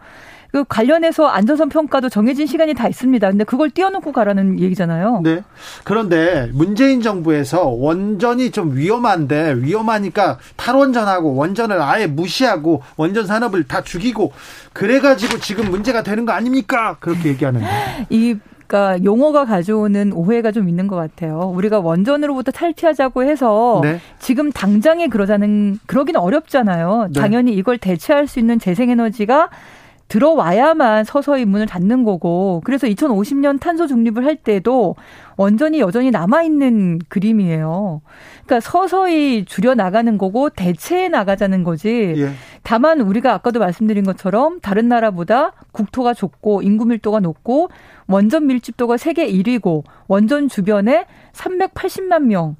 그 관련해서 안전성 평가도 정해진 시간이 다 있습니다. 근데 그걸 띄워놓고 가라는 얘기잖아요. 네. 그런데 문재인 정부에서 원전이 좀 위험한데 위험하니까 탈원전하고 원전을 아예 무시하고 원전 산업을 다 죽이고 그래가지고 지금 문제가 되는 거 아닙니까? 그렇게 얘기하는데. 이 그러니까 용어가 가져오는 오해가 좀 있는 것 같아요. 우리가 원전으로부터 탈피하자고 해서 네. 지금 당장에 그러자는 그러기는 어렵잖아요. 네. 당연히 이걸 대체할 수 있는 재생에너지가 들어와야만 서서히 문을 닫는 거고 그래서 2050년 탄소 중립을 할 때도 원전이 여전히 남아 있는 그림이에요. 그러니까 서서히 줄여 나가는 거고 대체해 나가자는 거지. 예. 다만 우리가 아까도 말씀드린 것처럼 다른 나라보다 국토가 좁고 인구 밀도가 높고 원전 밀집도가 세계 1위고 원전 주변에 380만 명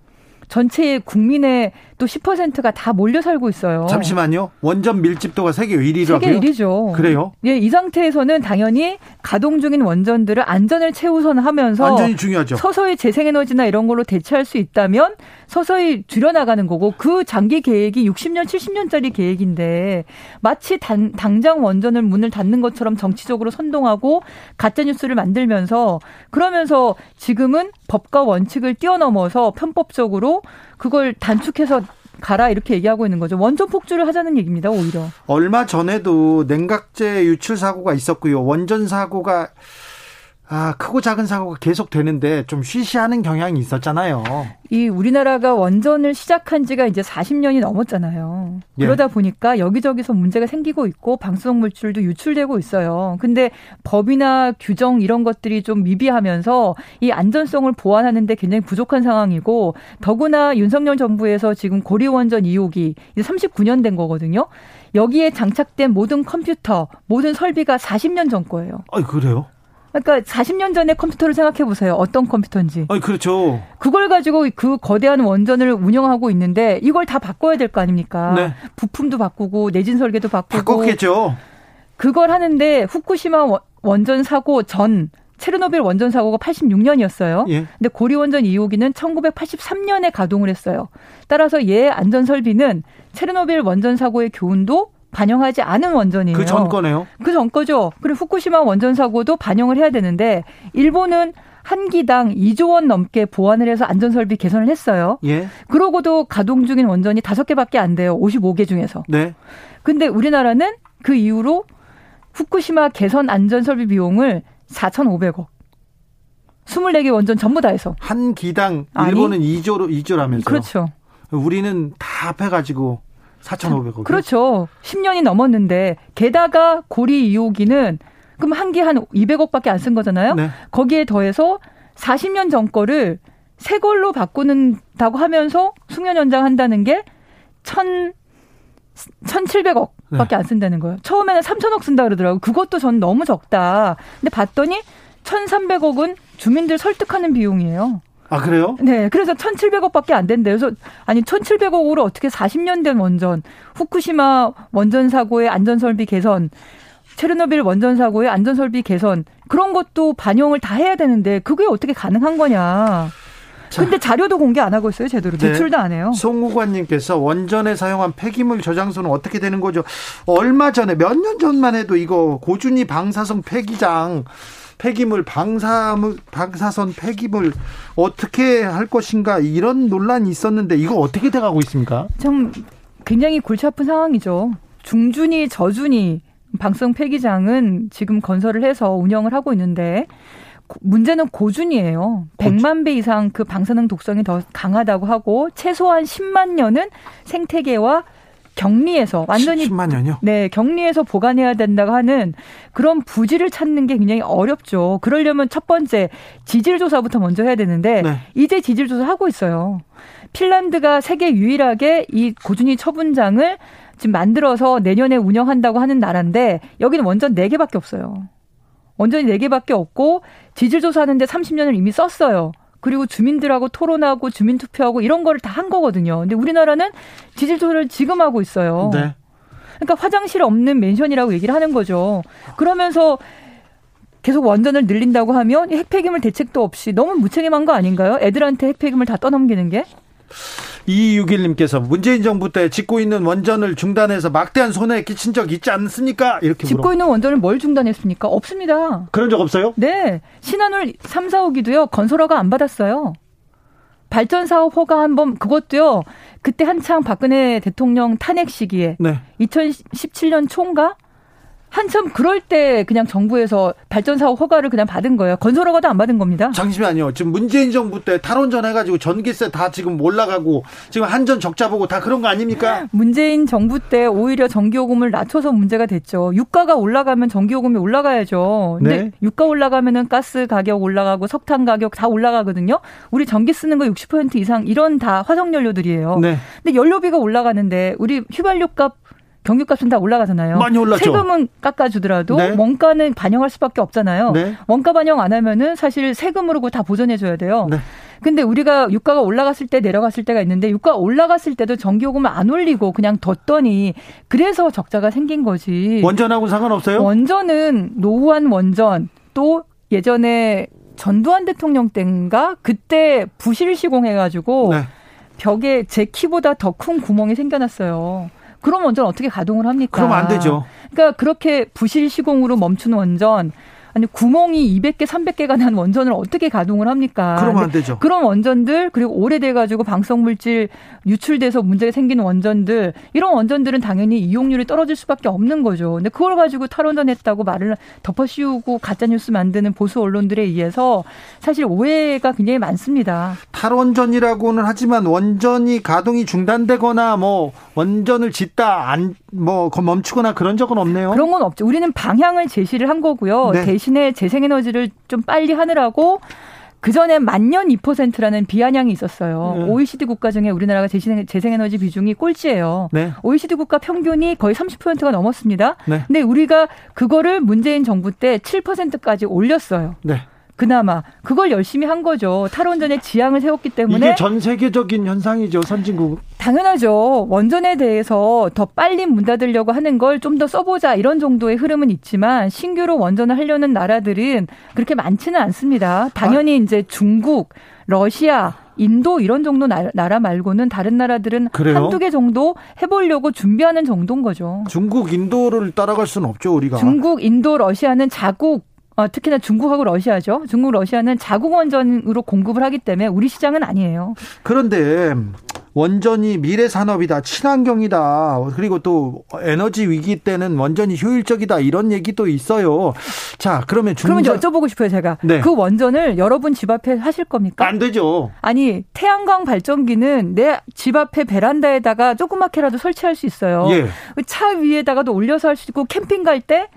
전체 국민의 또 10%가 다 몰려 살고 있어요. 잠시만요. 원전 밀집도가 세계 1위라고요? 세계 1위죠. 그래요? 예, 이 상태에서는 당연히 가동 중인 원전들을 안전을 최우선하면서 안전이 중요하죠. 서서히 재생에너지나 이런 걸로 대체할 수 있다면 서서히 줄여나가는 거고 그 장기 계획이 60년, 70년짜리 계획인데 마치 단, 당장 원전을 문을 닫는 것처럼 정치적으로 선동하고 가짜 뉴스를 만들면서 그러면서 지금은 법과 원칙을 뛰어넘어서 편법적으로 그걸 단축해서 가라 이렇게 얘기하고 있는 거죠. 원전 폭주를 하자는 얘기입니다. 오히려. 얼마 전에도 냉각제 유출 사고가 있었고요. 원전 사고가 아, 크고 작은 사고가 계속 되는데 좀 쉬쉬하는 경향이 있었잖아요. 이 우리나라가 원전을 시작한 지가 이제 40년이 넘었잖아요. 예. 그러다 보니까 여기저기서 문제가 생기고 있고 방수성 물질도 유출되고 있어요. 근데 법이나 규정 이런 것들이 좀 미비하면서 이 안전성을 보완하는데 굉장히 부족한 상황이고 더구나 윤석열 정부에서 지금 고리 원전 2호기 이제 39년 된 거거든요. 여기에 장착된 모든 컴퓨터, 모든 설비가 40년 전 거예요. 아, 그래요? 그러니까 40년 전의 컴퓨터를 생각해 보세요. 어떤 컴퓨터인지. 아, 그렇죠. 그걸 가지고 그 거대한 원전을 운영하고 있는데 이걸 다 바꿔야 될 거 아닙니까? 네. 부품도 바꾸고 내진 설계도 바꾸고. 바꿨겠죠. 그걸 하는데 후쿠시마 원전 사고 전 체르노빌 원전 사고가 86년이었어요. 예. 근데 고리 원전 2호기는 1983년에 가동을 했어요. 따라서 얘 안전 설비는 체르노빌 원전 사고의 교훈도 반영하지 않은 원전이에요. 그 전 거네요. 그 전 거죠. 그리고 후쿠시마 원전 사고도 반영을 해야 되는데 일본은 한 기당 2조 원 넘게 보완을 해서 안전 설비 개선을 했어요. 예. 그러고도 가동 중인 원전이 5개밖에 안 돼요. 55개 중에서. 네. 근데 우리나라는 그 이후로 후쿠시마 개선 안전 설비 비용을 4,500억. 24개 원전 전부 다 해서. 한 기당 일본은 아니, 2조로 2조라면서요. 그렇죠. 우리는 다 합해 가지고 4,500억. 그렇죠. 10년이 넘었는데 게다가 고리 2호기는 그럼 한 개 한 200억밖에 안 쓴 거잖아요. 네. 거기에 더해서 40년 전 거를 새 걸로 바꾸는다고 하면서 숙련 연장한다는 게 1,000 1,700억 밖에 네. 안 쓴다는 거예요. 처음에는 3,000억 쓴다 그러더라고요. 그것도 전 너무 적다. 근데 봤더니 1,300억은 주민들 설득하는 비용이에요. 아, 그래요? 네. 그래서 1,700억밖에 안 된대요. 그래서 아니 1,700억으로 어떻게 40년 된 원전, 후쿠시마 원전 사고의 안전 설비 개선, 체르노빌 원전 사고의 안전 설비 개선 그런 것도 반영을 다 해야 되는데 그게 어떻게 가능한 거냐. 자. 근데 자료도 공개 안 하고 있어요, 제대로. 네. 제출도 안 해요. 송우관님께서 원전에 사용한 폐기물 저장소는 어떻게 되는 거죠? 얼마 전에, 몇 년 전만 해도 이거 고준위 방사성 폐기장, 폐기물, 방사물, 방사선 폐기물 어떻게 할 것인가 이런 논란이 있었는데 이거 어떻게 돼가고 있습니까? 좀 굉장히 골치 아픈 상황이죠. 중준위, 저준위 방사성 폐기장은 지금 건설을 해서 운영을 하고 있는데 문제는 고준이에요. 100만 배 이상 그 방사능 독성이 더 강하다고 하고 최소한 10만 년은 생태계와 격리해서 완전히 10만 년요? 네, 격리해서 보관해야 된다고 하는 그런 부지를 찾는 게 굉장히 어렵죠. 그러려면 첫 번째 지질 조사부터 먼저 해야 되는데 네. 이제 지질 조사 하고 있어요. 핀란드가 세계 유일하게 이 고준위 처분장을 지금 만들어서 내년에 운영한다고 하는 나라인데 여기는 원전 4개밖에 없어요. 원전이 4개밖에 없고 지질 조사하는데 30년을 이미 썼어요. 그리고 주민들하고 토론하고 주민 투표하고 이런 거를 다 한 거거든요. 근데 우리나라는 지질 조사를 지금 하고 있어요. 네. 그러니까 화장실 없는 맨션이라고 얘기를 하는 거죠. 그러면서 계속 원전을 늘린다고 하면 핵폐기물 대책도 없이 너무 무책임한 거 아닌가요? 애들한테 핵폐기물 다 떠넘기는 게? 2261님께서 문재인 정부 때 짓고 있는 원전을 중단해서 막대한 손해 끼친 적 있지 않습니까? 이렇게 짓고 물어. 있는 원전을 뭘 중단했습니까? 없습니다. 그런 적 없어요? 네. 신한울 3, 4호기도요. 건설허가 안 받았어요. 발전 사업 허가 한 번 그것도요. 그때 한창 박근혜 대통령 탄핵 시기에 네. 2017년 총가 한참 그럴 때 그냥 정부에서 발전 사업 허가를 그냥 받은 거예요. 건설 허가도 안 받은 겁니다. 잠시만요. 지금 문재인 정부 때 탈원전 해가지고 전기세 다 지금 올라가고 지금 한전 적자 보고 다 그런 거 아닙니까? 문재인 정부 때 오히려 전기요금을 낮춰서 문제가 됐죠. 유가가 올라가면 전기요금이 올라가야죠. 근데 네. 유가 올라가면은 가스 가격 올라가고 석탄 가격 다 올라가거든요. 우리 전기 쓰는 거 60% 이상 이런 다 화석 연료들이에요. 네. 근데 연료비가 올라가는데 우리 휘발유 값 경유값은 다 올라가잖아요. 많이 올랐죠. 세금은 깎아주더라도 네. 원가는 반영할 수밖에 없잖아요. 네. 원가 반영 안 하면은 사실 세금으로 다 보전해줘야 돼요. 네. 근데 우리가 유가가 올라갔을 때 내려갔을 때가 있는데 유가 올라갔을 때도 전기요금을 안 올리고 그냥 뒀더니 그래서 적자가 생긴 거지. 원전하고 상관없어요? 원전은 노후한 원전 또 예전에 전두환 대통령 때인가 그때 부실 시공해가지고 네. 벽에 제 키보다 더 큰 구멍이 생겨났어요. 그럼 원전 어떻게 가동을 합니까? 그럼 안 되죠. 그러니까 그렇게 부실 시공으로 멈춘 원전 아니 구멍이 200개, 300개가 난 원전을 어떻게 가동을 합니까? 그러면 안 되죠. 그런 원전들 그리고 오래돼 가지고 방사성 물질 유출돼서 문제가 생기는 원전들 이런 원전들은 당연히 이용률이 떨어질 수밖에 없는 거죠. 근데 그걸 가지고 탈원전했다고 말을 덮어 씌우고 가짜 뉴스 만드는 보수 언론들에 의해서 사실 오해가 굉장히 많습니다. 탈원전이라고는 하지만 원전이 가동이 중단되거나 뭐 원전을 짓다 안뭐 멈추거나 그런 적은 없네요. 그런 건 없죠. 우리는 방향을 제시를 한 거고요. 네. 대신에 재생에너지를 좀 빨리 하느라고 그 전에 만년 2%라는 비아냥이 있었어요. 네. OECD 국가 중에 우리나라가 재생, 재생에너지 비중이 꼴찌예요. 네. OECD 국가 평균이 거의 30%가 넘었습니다. 네. 근데 우리가 그거를 문재인 정부 때 7%까지 올렸어요. 네. 그나마 그걸 열심히 한 거죠. 탈원전에 지향을 세웠기 때문에 이게 전 세계적인 현상이죠, 선진국. 당연하죠. 원전에 대해서 더 빨리 문 닫으려고 하는 걸 좀 더 써보자 이런 정도의 흐름은 있지만 신규로 원전을 하려는 나라들은 그렇게 많지는 않습니다. 당연히 아. 이제 중국, 러시아, 인도 이런 정도 나라 말고는 다른 나라들은 그래요? 한두 개 정도 해보려고 준비하는 정도인 거죠. 중국, 인도를 따라갈 수는 없죠, 우리가. 중국, 인도, 러시아는 자국 어, 특히나 중국하고 러시아죠. 중국, 러시아는 자국 원전으로 공급을 하기 때문에 우리 시장은 아니에요. 그런데 원전이 미래 산업이다, 친환경이다, 그리고 또 에너지 위기 때는 원전이 효율적이다 이런 얘기도 있어요. 자, 그러면 중전... 그러면 여쭤보고 싶어요, 제가. 네. 그 원전을 여러분 집 앞에 하실 겁니까? 안 되죠. 아니, 태양광 발전기는 내 집 앞에 베란다에다가 조그맣게라도 설치할 수 있어요. 예. 차 위에다가도 올려서 할 수 있고 캠핑 갈 때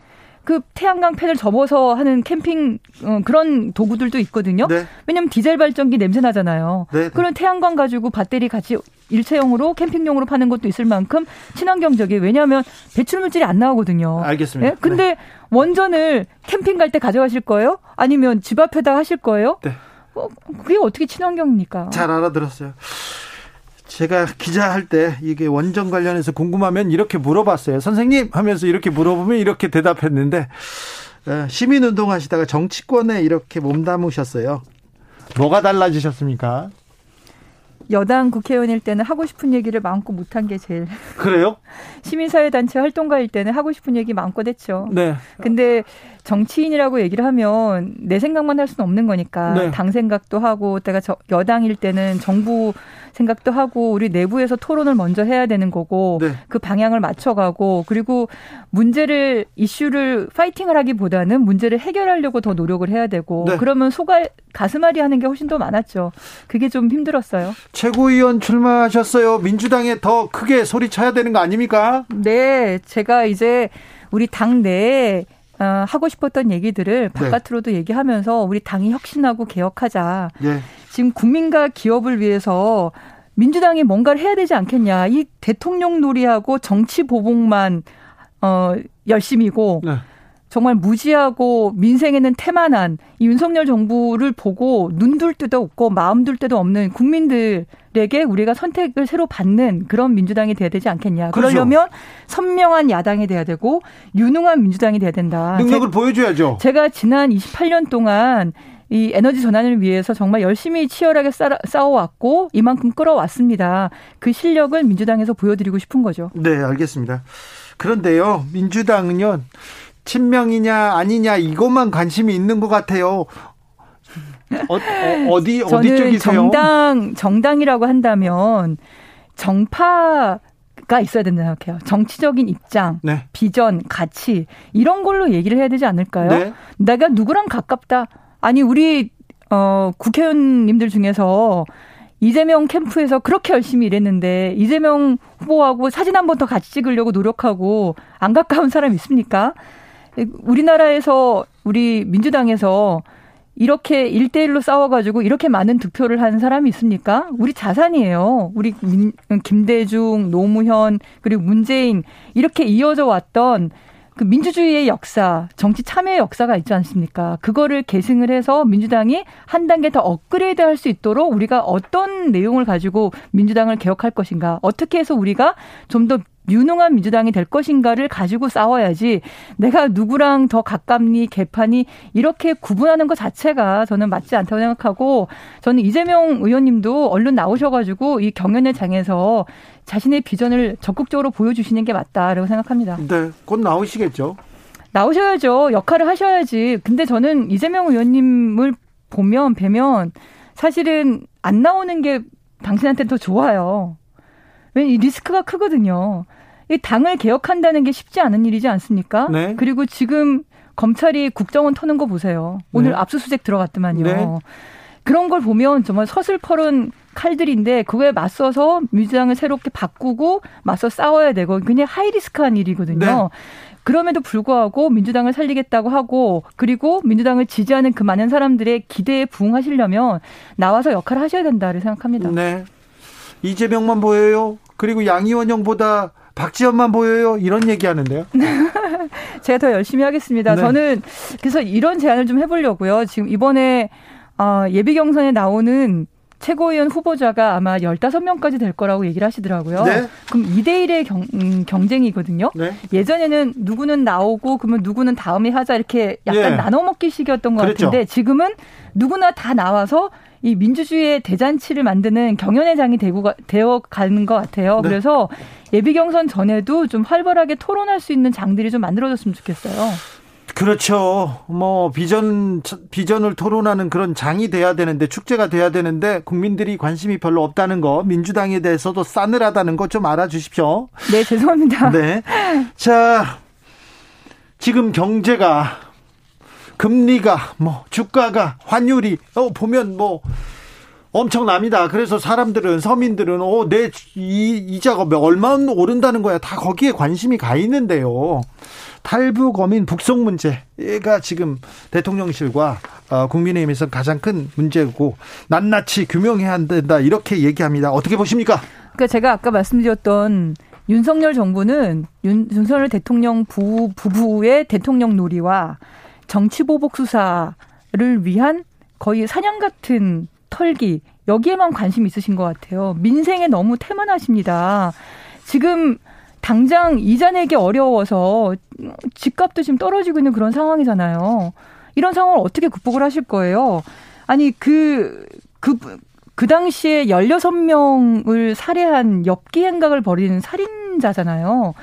그 태양광 팬을 접어서 하는 캠핑 어, 그런 도구들도 있거든요. 네. 왜냐하면 디젤 발전기 냄새 나잖아요. 네. 그런 태양광 가지고 배터리 같이 일체형으로 캠핑용으로 파는 것도 있을 만큼 친환경적이 왜냐하면 배출 물질이 안 나오거든요. 알겠습니다. 네? 근데 원전을 캠핑 갈 때 가져가실 거예요? 아니면 집 앞에다 하실 거예요? 네. 어, 그게 어떻게 친환경입니까? 잘 알아들었어요. 제가 기자 할 때 이게 원전 관련해서 궁금하면 이렇게 물어봤어요. 선생님 하면서 이렇게 물어보면 이렇게 대답했는데 어, 시민 운동 하시다가 정치권에 이렇게 몸담으셨어요. 뭐가 달라지셨습니까? 여당 국회의원일 때는 하고 싶은 얘기를 마음껏 못한 게 제일. 그래요? 시민사회단체 활동가일 때는 하고 싶은 얘기 마음껏 했죠. 네. 근데 정치인이라고 얘기를 하면 내 생각만 할 수는 없는 거니까 네. 당 생각도 하고 내가 여당일 때는 정부 생각도 하고 우리 내부에서 토론을 먼저 해야 되는 거고 네. 그 방향을 맞춰가고 그리고 문제를 이슈를 파이팅을 하기보다는 문제를 해결하려고 더 노력을 해야 되고 네. 그러면 소가 가슴앓이 하는 게 훨씬 더 많았죠. 그게 좀 힘들었어요. 최고위원 출마하셨어요. 민주당에 더 크게 소리 쳐야 되는 거 아닙니까? 네, 제가 이제 우리 당 내에 어, 하고 싶었던 얘기들을 네. 바깥으로도 네. 얘기하면서 우리 당이 혁신하고 개혁하자. 네. 지금 국민과 기업을 위해서 민주당이 뭔가를 해야 되지 않겠냐. 이 대통령 놀이하고 정치 보복만 어 열심이고 네. 정말 무지하고 민생에는 태만한 이 윤석열 정부를 보고 눈둘 데도 없고 마음 둘 데도 없는 국민들에게 우리가 선택을 새로 받는 그런 민주당이 돼야 되지 않겠냐. 그렇죠. 그러려면 선명한 야당이 돼야 되고 유능한 민주당이 돼야 된다. 능력을 제, 보여줘야죠. 제가 지난 28년 동안 이 에너지 전환을 위해서 정말 열심히 치열하게 싸워왔고 이만큼 끌어왔습니다. 그 실력을 민주당에서 보여드리고 싶은 거죠. 네, 알겠습니다. 그런데요, 민주당은요, 친명이냐 아니냐 이것만 관심이 있는 것 같아요. 어, 어디 어디 쪽이세요? 정당 정당이라고 한다면 정파 가 있어야 된다 생각해요. 정치적인 입장, 네. 비전, 가치 이런 걸로 얘기를 해야 되지 않을까요? 네. 내가 누구랑 가깝다. 아니 우리 어 국회의원님들 중에서 이재명 캠프에서 그렇게 열심히 일했는데 이재명 후보하고 사진 한 번 더 같이 찍으려고 노력하고 안 가까운 사람 있습니까? 우리나라에서 우리 민주당에서 이렇게 일대일로 싸워가지고 이렇게 많은 득표를 한 사람이 있습니까? 우리 자산이에요. 우리 민, 김대중, 노무현, 그리고 문재인, 이렇게 이어져 왔던 그 민주주의의 역사, 정치 참여의 역사가 있지 않습니까? 그거를 계승을 해서 민주당이 한 단계 더 업그레이드 할 수 있도록 우리가 어떤 내용을 가지고 민주당을 개혁할 것인가, 어떻게 해서 우리가 좀 더 유능한 민주당이 될 것인가를 가지고 싸워야지 내가 누구랑 더 가깝니 개판이 이렇게 구분하는 것 자체가 저는 맞지 않다고 생각하고 저는 이재명 의원님도 얼른 나오셔가지고 이 경연의 장에서 자신의 비전을 적극적으로 보여주시는 게 맞다라고 생각합니다. 네, 곧 나오시겠죠. 나오셔야죠. 역할을 하셔야지. 근데 저는 이재명 의원님을 보면 뵈면 사실은 안 나오는 게 당신한테 더 좋아요. 왜냐면 이 리스크가 크거든요. 이 당을 개혁한다는 게 쉽지 않은 일이지 않습니까? 네. 그리고 지금 검찰이 국정원 터는 거 보세요. 오늘 네. 압수수색 들어갔더만요. 네. 그런 걸 보면 정말 서슬퍼른 칼들인데 그거에 맞서서 민주당을 새롭게 바꾸고 맞서 싸워야 되고 그냥 하이리스크한 일이거든요. 네. 그럼에도 불구하고 민주당을 살리겠다고 하고 그리고 민주당을 지지하는 그 많은 사람들의 기대에 부응하시려면 나와서 역할을 하셔야 된다를 생각합니다. 네. 이재명만 보여요. 그리고 양이원영보다 박지원만 보여요. 이런 얘기 하는데요. 제가 더 열심히 하겠습니다. 네. 저는 그래서 이런 제안을 좀 해보려고요. 지금 이번에 어, 예비 경선에 나오는 최고위원 후보자가 아마 15명까지 될 거라고 얘기를 하시더라고요. 네. 그럼 2대1의 경, 음, 경쟁이거든요. 네. 예전에는 누구는 나오고 그러면 누구는 다음에 하자 이렇게 약간 예. 나눠 먹기 식이었던 것 그랬죠. 같은데 지금은 누구나 다 나와서 이 민주주의의 대잔치를 만드는 경연회장이 되고 되어 가는 것 같아요. 네. 그래서 예비 경선 전에도 좀 활발하게 토론할 수 있는 장들이 좀 만들어졌으면 좋겠어요. 그렇죠. 뭐 비전 비전을 토론하는 그런 장이 돼야 되는데 축제가 돼야 되는데 국민들이 관심이 별로 없다는 거 민주당에 대해서도 싸늘하다는 거 좀 알아주십시오. 네 죄송합니다. 네. 자 지금 경제가 금리가 뭐 주가가 환율이 어 보면 뭐 엄청납니다. 그래서 사람들은 서민들은 어내 이자가 얼마 오른다는 거야. 다 거기에 관심이 가 있는데요. 탈북어민 북송 문제가 지금 대통령실과 어, 국민의힘에서 가장 큰 문제고 낱낱이 규명해야 된다 이렇게 얘기합니다. 어떻게 보십니까? 그러니까 제가 아까 말씀드렸던 윤석열 정부는 윤, 윤석열 대통령 부, 부부의 대통령 놀이와 정치보복 수사를 위한 거의 사냥 같은 털기 여기에만 관심 있으신 것 같아요. 민생에 너무 태만하십니다. 지금 당장 이자 내기 어려워서 집값도 지금 떨어지고 있는 그런 상황이잖아요. 이런 상황을 어떻게 극복을 하실 거예요? 아니, 그, 그, 그 당시에 16명을 살해한 엽기 행각을 벌이는 살인자잖아요.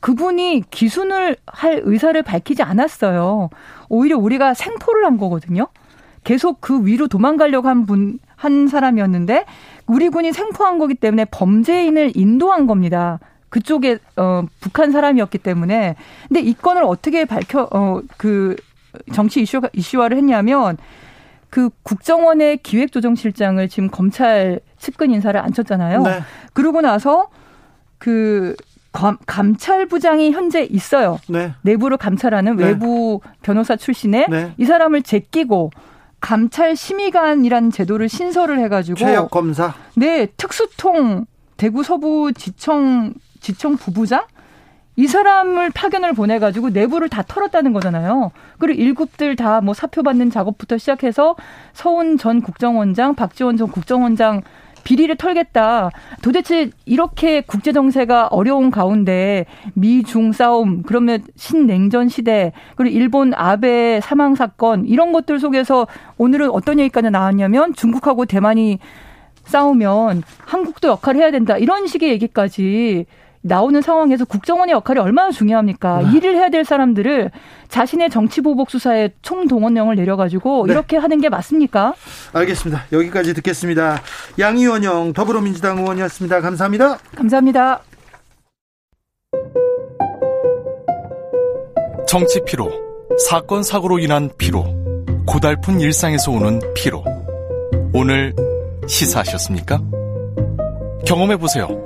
그분이 기순을 할 의사를 밝히지 않았어요. 오히려 우리가 생포를 한 거거든요. 계속 그 위로 도망가려고 한 분, 한 사람이었는데, 우리 군이 생포한 거기 때문에 범죄인을 인도한 겁니다. 그쪽에, 어, 북한 사람이었기 때문에. 근데 이 건을 어떻게 밝혀, 어, 그, 정치 이슈, 이슈화를 했냐면, 그 국정원의 기획조정실장을 지금 검찰 측근 인사를 앉혔잖아요. 네. 그러고 나서 그 감 찰부장이 현재 있어요. 네. 내부를 감찰하는 네. 외부 변호사 출신의 네. 이 사람을 제끼고 감찰 심의관이라는 제도를 신설을 해가지고 최역 검사. 네, 특수통 대구 서부 지청 지청 부부장 이 사람을 파견을 보내가지고 내부를 다 털었다는 거잖아요. 그리고 일급들 다 뭐 사표 받는 작업부터 시작해서 서훈 전 국정원장, 박지원 전 국정원장 비리를 털겠다. 도대체 이렇게 국제 정세가 어려운 가운데 미중 싸움, 그러면 신냉전 시대, 그리고 일본 아베 사망 사건 이런 것들 속에서 오늘은 어떤 얘기까지 나왔냐면 중국하고 대만이 싸우면 한국도 역할을 해야 된다. 이런 식의 얘기까지 나오는 상황에서 국정원의 역할이 얼마나 중요합니까? 네. 일을 해야 될 사람들을 자신의 정치 보복 수사에 총동원령을 내려가지고 네. 이렇게 하는 게 맞습니까? 알겠습니다. 여기까지 듣겠습니다. 양의원영 더불어민주당 의원이었습니다. 감사합니다. 감사합니다. 정치 피로, 사건 사고로 인한 피로, 고달픈 일상에서 오는 피로. 오늘 시사하셨습니까? 경험해 보세요.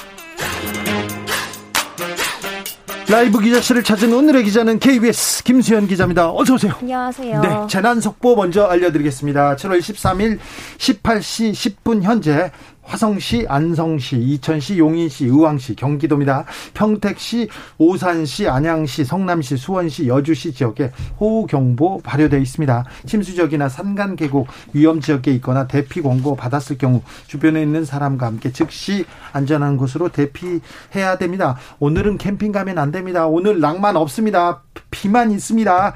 라이브 기자실을 찾은 오늘의 기자는 KBS 김수현 기자입니다. 어서 오세요. 안녕하세요. 네, 재난 속보 먼저 알려드리겠습니다. 7월 13일 18시 10분 현재 화성시, 안성시, 이천시, 용인시, 의왕시, 경기도입니다. 평택시, 오산시, 안양시, 성남시, 수원시, 여주시 지역에 호우경보 발효되어 있습니다. 침수 지역이나 산간 계곡 위험 지역에 있거나 대피 권고 받았을 경우 주변에 있는 사람과 함께 즉시 안전한 곳으로 대피해야 됩니다. 오늘은 캠핑 가면 안 됩니다. 오늘 낭만 없습니다. 비만 있습니다.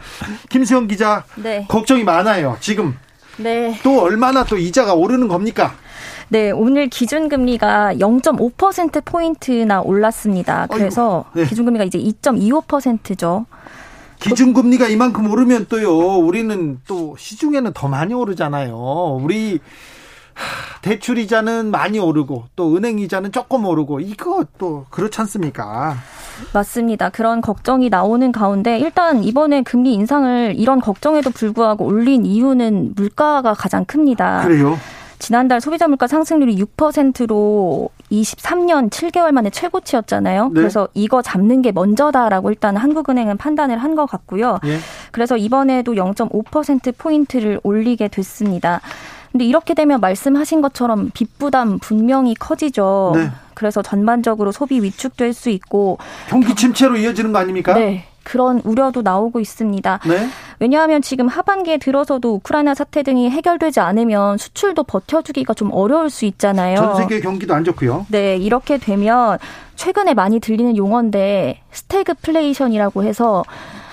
김수영 기자, 네. 걱정이 많아요. 지금 네. 또 얼마나 또 이자가 오르는 겁니까? 네, 오늘 기준금리가 0.5%포인트나 올랐습니다. 그래서 네. 기준금리가 이제 2.25%죠. 기준금리가 이만큼 오르면 또요, 우리는 또 시중에는 더 많이 오르잖아요. 우리 대출 이자는 많이 오르고 또 은행 이자는 조금 오르고 이거 또 그렇지 않습니까? 맞습니다. 그런 걱정이 나오는 가운데 일단 이번에 금리 인상을 이런 걱정에도 불구하고 올린 이유는 물가가 가장 큽니다. 그래요? 지난달 소비자 물가 상승률이 6%로 23년 7개월 만에 최고치였잖아요. 네. 그래서 이거 잡는 게 먼저다라고 일단 한국은행은 판단을 한 것 같고요. 네. 그래서 이번에도 0.5% 포인트를 올리게 됐습니다. 근데 이렇게 되면 말씀하신 것처럼 빚 부담 분명히 커지죠. 네. 그래서 전반적으로 소비 위축될 수 있고 경기 침체로 이어지는 거 아닙니까? 네. 그런 우려도 나오고 있습니다. 네? 왜냐하면 지금 하반기에 들어서도 우크라이나 사태 등이 해결되지 않으면 수출도 버텨주기가 좀 어려울 수 있잖아요. 전 세계 경기도 안 좋고요. 네, 이렇게 되면 최근에 많이 들리는 용어인데 스태그플레이션이라고 해서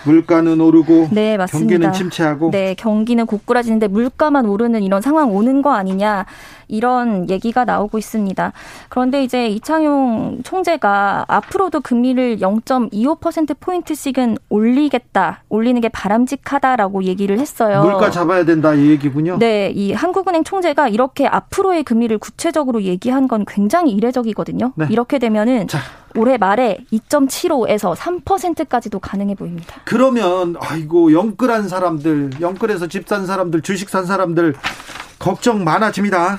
물가는 오르고 네, 맞습니다. 경기는 침체하고 네, 경기는 고꾸라지는데 물가만 오르는 이런 상황 오는 거 아니냐. 이런 얘기가 나오고 있습니다. 그런데 이제 이창용 총재가 앞으로도 금리를 0.25%포인트씩은 올리겠다, 올리는 게 바람직하다라고 얘기를 했어요. 물가 잡아야 된다, 이 얘기군요. 네, 이 한국은행 총재가 이렇게 앞으로의 금리를 구체적으로 얘기한 건 굉장히 이례적이거든요. 네. 이렇게 되면은 자. 올해 말에 2.75에서 3%까지도 가능해 보입니다. 그러면 아이고 영끌한 사람들, 영끌에서 집 산 사람들, 주식 산 사람들 걱정 많아집니다.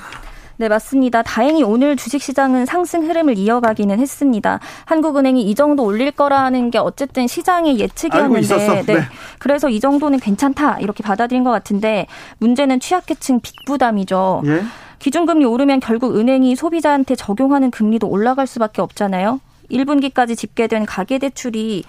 네, 맞습니다. 다행히 오늘 주식시장은 상승 흐름을 이어가기는 했습니다. 한국은행이 이 정도 올릴 거라는 게 어쨌든 시장의 예측이었는데, 네. 네. 그래서 이 정도는 괜찮다 이렇게 받아들인 것 같은데 문제는 취약계층 빚 부담이죠. 예? 기준금리 오르면 결국 은행이 소비자한테 적용하는 금리도 올라갈 수밖에 없잖아요. 1분기까지 집계된 가계대출이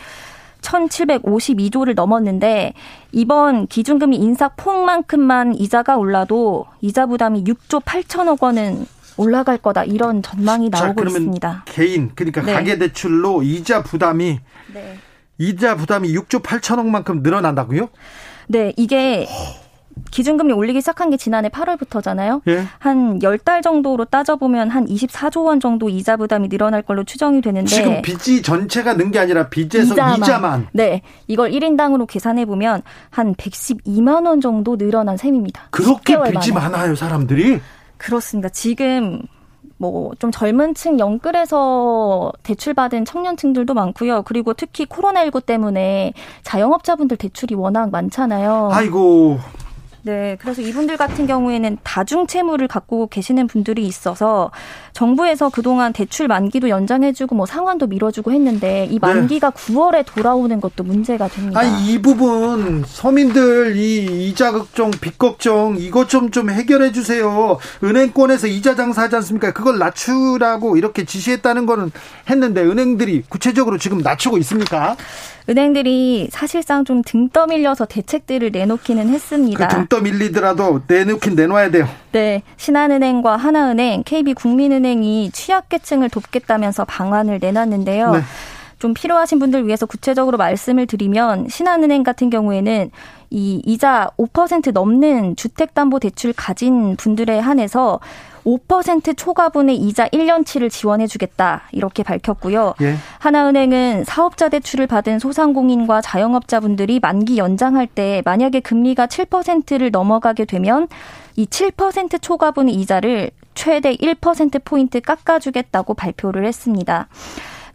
1,752조를 넘었는데 이번 기준금리 인사 폭만큼만 이자가 올라도 이자 부담이 6조 8천억 원은 올라갈 거다 이런 전망이 나오고 자, 있습니다. 개인 그러니까 네. 가계 대출로 이자 부담이 네. 이자 부담이 6조 8천억만큼 늘어난다고요? 네, 이게 기준금리 올리기 시작한 게 지난해 8월부터잖아요. 예? 한 10달 정도로 따져보면 한 24조 원 정도 이자 부담이 늘어날 걸로 추정이 되는데 지금 빚이 전체가 는 게 아니라 빚에서 이자만. 이자만. 네. 이걸 1인당으로 계산해 보면 한 112만 원 정도 늘어난 셈입니다. 그렇게 빚이 만에. 많아요, 사람들이? 그렇습니다. 지금 뭐좀 젊은 층 영끌에서 대출받은 청년층들도 많고요. 그리고 특히 코로나19 때문에 자영업자분들 대출이 워낙 많잖아요. 아이고 네, 그래서 이분들 같은 경우에는 다중 채무를 갖고 계시는 분들이 있어서 정부에서 그동안 대출 만기도 연장해주고 뭐 상환도 밀어주고 했는데 이 만기가 네. 9월에 돌아오는 것도 문제가 됩니다. 아니, 이 부분 서민들 이 이자 걱정, 빚 걱정 이것 좀좀 해결해 주세요. 은행권에서 이자 장사하지 않습니까? 그걸 낮추라고 이렇게 지시했다는 거는 했는데 은행들이 구체적으로 지금 낮추고 있습니까? 은행들이 사실상 좀 등 떠밀려서 대책들을 내놓기는 했습니다. 그등 떠밀리더라도 내놓긴 내놔야 돼요. 네. 신한은행과 하나은행, KB국민은행이 취약계층을 돕겠다면서 방안을 내놨는데요. 네. 좀 필요하신 분들 위해서 구체적으로 말씀을 드리면 신한은행 같은 경우에는 이 이자 5% 넘는 주택담보대출 가진 분들에 한해서 5% 초과분의 이자 1년치를 지원해 주겠다 이렇게 밝혔고요. 예. 하나은행은 사업자 대출을 받은 소상공인과 자영업자분들이 만기 연장할 때 만약에 금리가 7%를 넘어가게 되면 이 7% 초과분 이자를 최대 1% 포인트 깎아주겠다고 발표를 했습니다.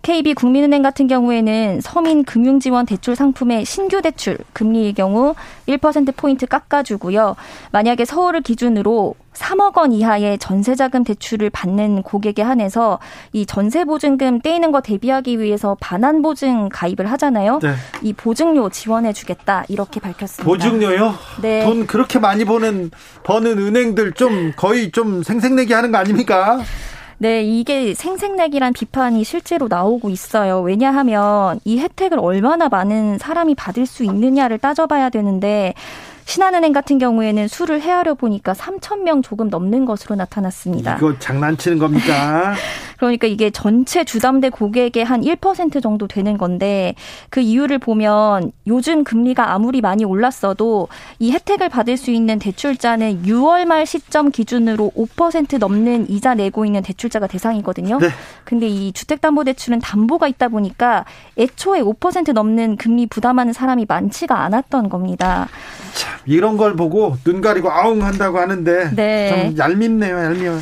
KB 국민은행 같은 경우에는 서민 금융지원 대출 상품의 신규 대출 금리의 경우 1%포인트 깎아주고요. 만약에 서울을 기준으로 3억 원 이하의 전세자금 대출을 받는 고객에 한해서 이 전세보증금 떼이는 거 대비하기 위해서 반환보증 가입을 하잖아요. 네. 이 보증료 지원해 주겠다 이렇게 밝혔습니다. 보증료요? 네. 돈 그렇게 많이 버는 버는 은행들 좀 거의 좀 생색내기 하는 거 아닙니까? 네, 이게 생색내기란 비판이 실제로 나오고 있어요. 왜냐하면 이 혜택을 얼마나 많은 사람이 받을 수 있느냐를 따져봐야 되는데 신한은행 같은 경우에는 수를 헤아려 보니까 3천 명 조금 넘는 것으로 나타났습니다. 이거 장난치는 겁니까? 그러니까 이게 전체 주담대 고객의 한 1% 정도 되는 건데 그 이유를 보면 요즘 금리가 아무리 많이 올랐어도 이 혜택을 받을 수 있는 대출자는 6월 말 시점 기준으로 5% 넘는 이자 내고 있는 대출자가 대상이거든요. 네. 근데 이 주택담보대출은 담보가 있다 보니까 애초에 5% 넘는 금리 부담하는 사람이 많지가 않았던 겁니다. 참 이런 걸 보고 눈 가리고 아웅 한다고 하는데 네. 좀 얄밉네요, 얄미워.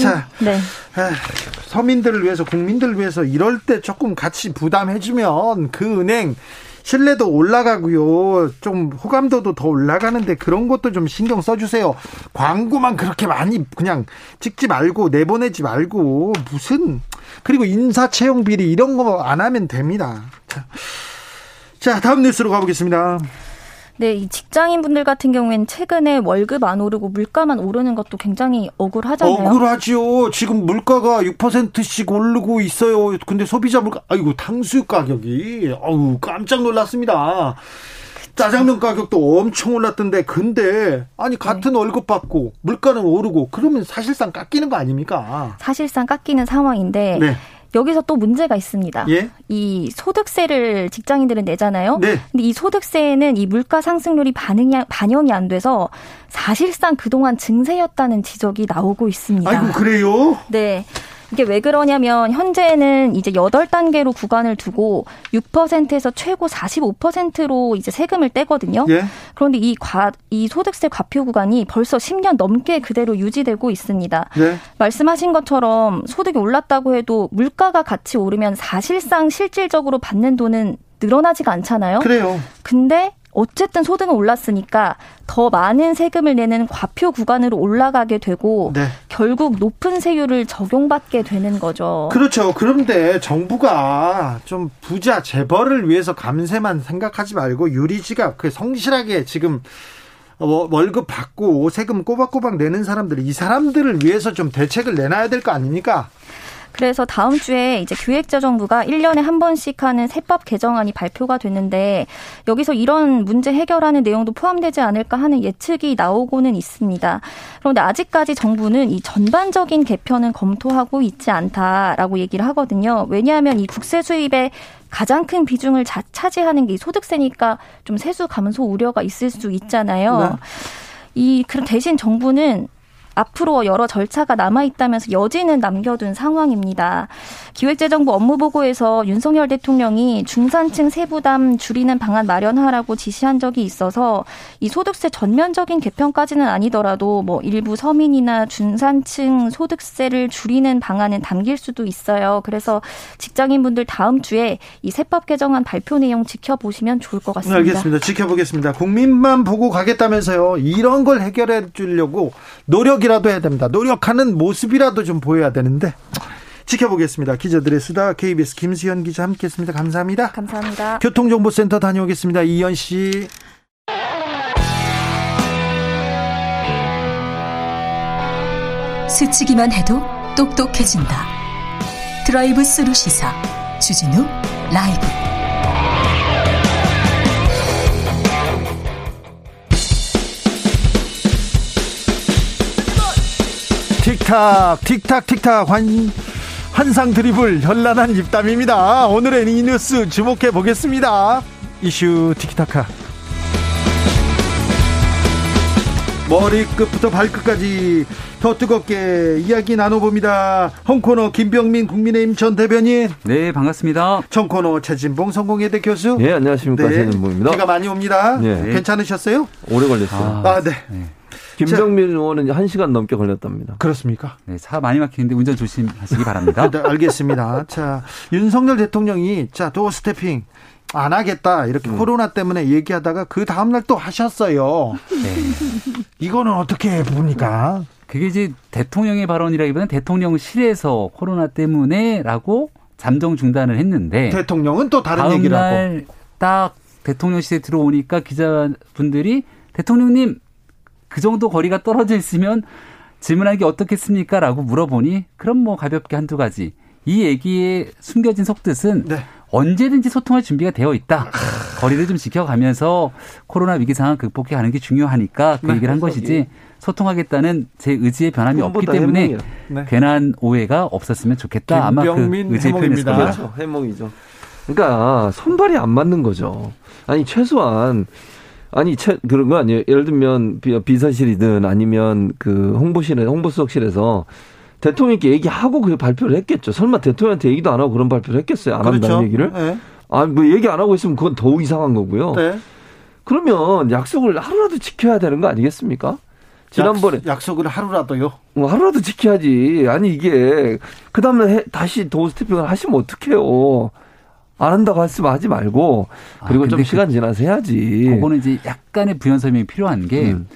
자, 네. 에, 서민들을 위해서 국민들을 위해서 이럴 때 조금 같이 부담해주면 그 은행 신뢰도 올라가고요. 좀 호감도도 더 올라가는데 그런 것도 좀 신경 써주세요. 광고만 그렇게 많이 그냥 찍지 말고 내보내지 말고 무슨 그리고 인사 채용 비리 이런 거 안 하면 됩니다. 자, 자 다음 뉴스로 가보겠습니다. 네, 이 직장인 분들 같은 경우에는 최근에 월급 안 오르고 물가만 오르는 것도 굉장히 억울하잖아요. 억울하지요. 지금 물가가 6%씩 오르고 있어요. 근데 소비자 물가, 아이고, 탕수육 가격이, 어우, 깜짝 놀랐습니다. 짜장면 가격도 엄청 올랐던데, 근데, 아니, 같은 네. 월급 받고, 물가는 오르고, 그러면 사실상 깎이는 거 아닙니까? 사실상 깎이는 상황인데, 네. 여기서 또 문제가 있습니다. 예? 이 소득세를 직장인들은 내잖아요. 네. 근데 이 소득세에는 이 물가 상승률이 반응이 반영이 안 돼서 사실상 그동안 증세였다는 지적이 나오고 있습니다. 아이고 그래요? 네. 이게 왜 그러냐면 현재는 이제 8단계로 구간을 두고 6%에서 최고 45%로 이제 세금을 떼거든요. 예? 그런데 이 과, 이 소득세 과표 구간이 벌써 10년 넘게 그대로 유지되고 있습니다. 예? 말씀하신 것처럼 소득이 올랐다고 해도 물가가 같이 오르면 사실상 실질적으로 받는 돈은 늘어나지가 않잖아요. 그래요. 근데 어쨌든 소득은 올랐으니까 더 많은 세금을 내는 과표 구간으로 올라가게 되고 네. 결국 높은 세율을 적용받게 되는 거죠. 그렇죠. 그런데 정부가 좀 부자 재벌을 위해서 감세만 생각하지 말고 유리지갑 그 성실하게 지금 월급 받고 세금 꼬박꼬박 내는 사람들 이 사람들을 위해서 좀 대책을 내놔야 될 거 아닙니까? 그래서 다음 주에 이제 기획재정부가 1년에 한 번씩 하는 세법 개정안이 발표가 됐는데 여기서 이런 문제 해결하는 내용도 포함되지 않을까 하는 예측이 나오고는 있습니다. 그런데 아직까지 정부는 이 전반적인 개편은 검토하고 있지 않다라고 얘기를 하거든요. 왜냐하면 이 국세 수입에 가장 큰 비중을 자, 차지하는 게 소득세니까 좀 세수 감소 우려가 있을 수 있잖아요. 네. 이 그럼 대신 정부는 앞으로 여러 절차가 남아 있다면서 여지는 남겨둔 상황입니다. 기획재정부 업무보고에서 윤석열 대통령이 중산층 세부담 줄이는 방안 마련하라고 지시한 적이 있어서 이 소득세 전면적인 개편까지는 아니더라도 뭐 일부 서민이나 중산층 소득세를 줄이는 방안은 담길 수도 있어요. 그래서 직장인분들 다음 주에 이 세법 개정안 발표 내용 지켜보시면 좋을 것 같습니다. 알겠습니다. 지켜보겠습니다. 국민만 보고 가겠다면서요. 이런 걸 해결해 주려고 노력이라도 해야 됩니다. 노력하는 모습이라도 좀 보여야 되는데 지켜보겠습니다. 기자들의 수다 KBS 김수현 기자 함께했습니다. 감사합니다. 감사합니다. 교통정보센터 다녀오겠습니다. 이현 씨. 스치기만 해도 똑똑해진다. 드라이브 스루 시사 주진우 라이브. 틱탁 틱탁 틱탁 환 한상 드리블 현란한 입담입니다. 오늘의 이 뉴스 주목해 보겠습니다. 이슈 티키타카. 머리끝부터 발끝까지 더 뜨겁게 이야기 나눠봅니다. 홍코너 김병민 국민의힘 전 대변인. 네, 반갑습니다. 청코너 최진봉 성공회대 교수. 네, 안녕하십니까. 네. 최진봉입니다. 비가 많이 옵니다. 네. 괜찮으셨어요? 오래 걸렸어요. 아, 아 네. 네. 김병민 의원은 1시간 넘게 걸렸답니다. 그렇습니까? 네, 차 많이 막히는데 운전 조심하시기 바랍니다. 네, 알겠습니다. 자, 윤석열 대통령이 자, 도어 스태핑 안 하겠다 이렇게 음. 코로나 때문에 얘기하다가 그 다음 날 또 하셨어요. 네. 이거는 어떻게 봅니까? 그게 이제 대통령의 발언이라기보다는 대통령실에서 코로나 때문에라고 잠정 중단을 했는데 대통령은 또 다른 얘기를 하고 딱 대통령실에 들어오니까 기자분들이 대통령님 그 정도 거리가 떨어져 있으면 질문하기 어떻겠습니까? 라고 물어보니 그럼 뭐 가볍게 한두 가지. 이 얘기에 숨겨진 속뜻은 네. 언제든지 소통할 준비가 되어 있다. 거리를 좀 지켜가면서 코로나 위기 상황 극복해 가는 게 중요하니까 그 네. 얘기를 한 것이지 소통하겠다는 제 의지의 변함이 없기 때문에 네. 괜한 오해가 없었으면 좋겠다. 아마 그 의지의 표현에서 그렇죠. 해몽이죠. 그러니까 손발이 안 맞는 거죠. 아니 최소한 아니 채, 그런 거 아니에요? 예를 들면 비서실이든 아니면 그 홍보실에 홍보수석실에서 대통령께 얘기하고 그 발표를 했겠죠. 설마 대통령한테 얘기도 안 하고 그런 발표를 했겠어요? 안 그렇죠. 한다는 얘기를? 네. 아, 뭐 얘기 안 하고 있으면 그건 더욱 이상한 거고요. 네. 그러면 약속을 하루라도 지켜야 되는 거 아니겠습니까? 지난번에 약 속, 을 하루라도요? 뭐 하루라도 지켜야지. 아니 이게 그 다음에 다시 도어 스태핑을 하시면 어떡해요? 안 한다고 했으면 하지 말고 그리고 아, 좀 시간 그, 지나서 해야지. 그거는 이제 약간의 부연 설명이 필요한 게 음.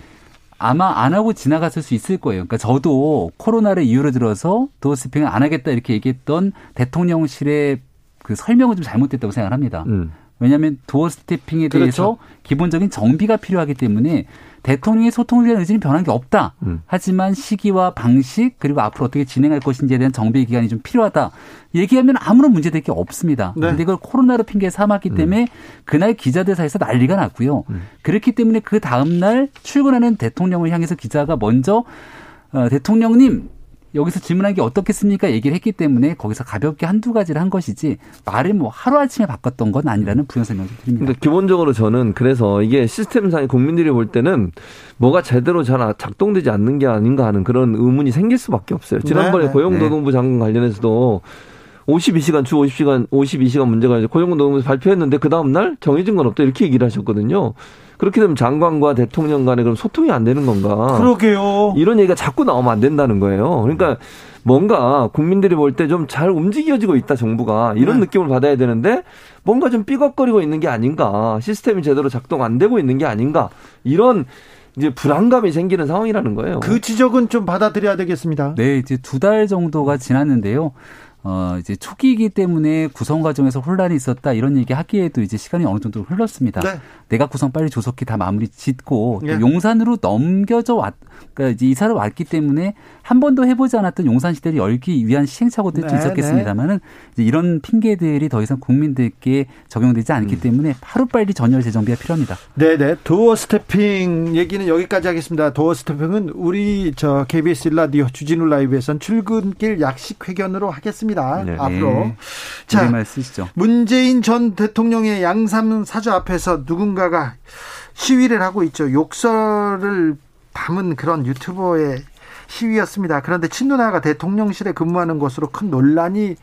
아마 안 하고 지나갔을 수 있을 거예요. 그러니까 저도 코로나를 이유로 들어서 도어스핑을 안 하겠다 이렇게 얘기했던 대통령실의 그 설명은 좀 잘못됐다고 생각을 합니다. 음. 왜냐하면 도어 스태핑에 대해서 그렇죠. 기본적인 정비가 필요하기 때문에 대통령의 소통을 위한 의지는 변한 게 없다. 음. 하지만 시기와 방식 그리고 앞으로 어떻게 진행할 것인지에 대한 정비 기간이 좀 필요하다. 얘기하면 아무런 문제될 게 없습니다. 네. 근데 이걸 코로나로 핑계 삼았기 음. 때문에 그날 기자들 사이에서 난리가 났고요. 음. 그렇기 때문에 그 다음 날 출근하는 대통령을 향해서 기자가 먼저 어, 대통령님 여기서 질문한 게 어떻겠습니까? 얘기를 했기 때문에 거기서 가볍게 한두 가지를 한 것이지 말을 뭐 하루아침에 바꿨던 건 아니라는 부연 설명을 드립니다. 근데 기본적으로 저는 그래서 이게 시스템상에 국민들이 볼 때는 뭐가 제대로 잘 작동되지 않는 게 아닌가 하는 그런 의문이 생길 수밖에 없어요. 지난번에 네, 네. 고용노동부 네. 장관 관련해서도 52시간 주 50시간 52시간 문제가 이제 고용노동부 발표했는데 그 다음 날 정해진 건 없다 이렇게 얘기를 하셨거든요. 그렇게 되면 장관과 대통령 간에 그럼 소통이 안 되는 건가? 그러게요. 이런 얘기가 자꾸 나오면 안 된다는 거예요. 그러니까 뭔가 국민들이 볼 때 좀 잘 움직여지고 있다 정부가 이런 네. 느낌을 받아야 되는데 뭔가 좀 삐걱거리고 있는 게 아닌가 시스템이 제대로 작동 안 되고 있는 게 아닌가 이런 이제 불안감이 생기는 상황이라는 거예요. 그 지적은 좀 받아들여야 되겠습니다. 네, 이제 두 달 정도가 지났는데요. 어, 이제 초기이기 때문에 구성 과정에서 혼란이 있었다 이런 얘기 하기에도 이제 시간이 어느 정도 흘렀습니다. 네. 내가 구성 빨리 조속히 다 마무리 짓고 네. 용산으로 넘겨져 왔, 그러니까 이제 이사를 왔기 때문에 한 번도 해보지 않았던 용산 시대를 열기 위한 시행착오들도 네, 있었겠습니다만은 이제 이런 핑계들이 더 이상 국민들께 적용되지 않기 음. 때문에 하루빨리 전열 재정비가 필요합니다. 네네. 도어 스태핑 얘기는 여기까지 하겠습니다. 도어 스태핑은 우리 저 KBS 라디오 주진우 라이브에선 출근길 약식 회견으로 하겠습니다. 네. 앞으로. 네. 자, 말 쓰시죠. 문재인 전 대통령의 양산 사주 앞에서 누군가가 시위를 하고 있죠. 욕설을 담은 그런 유튜버의 시위였습니다. 그런데 친누나가 대통령실에 근무하는 것으로 큰 논란이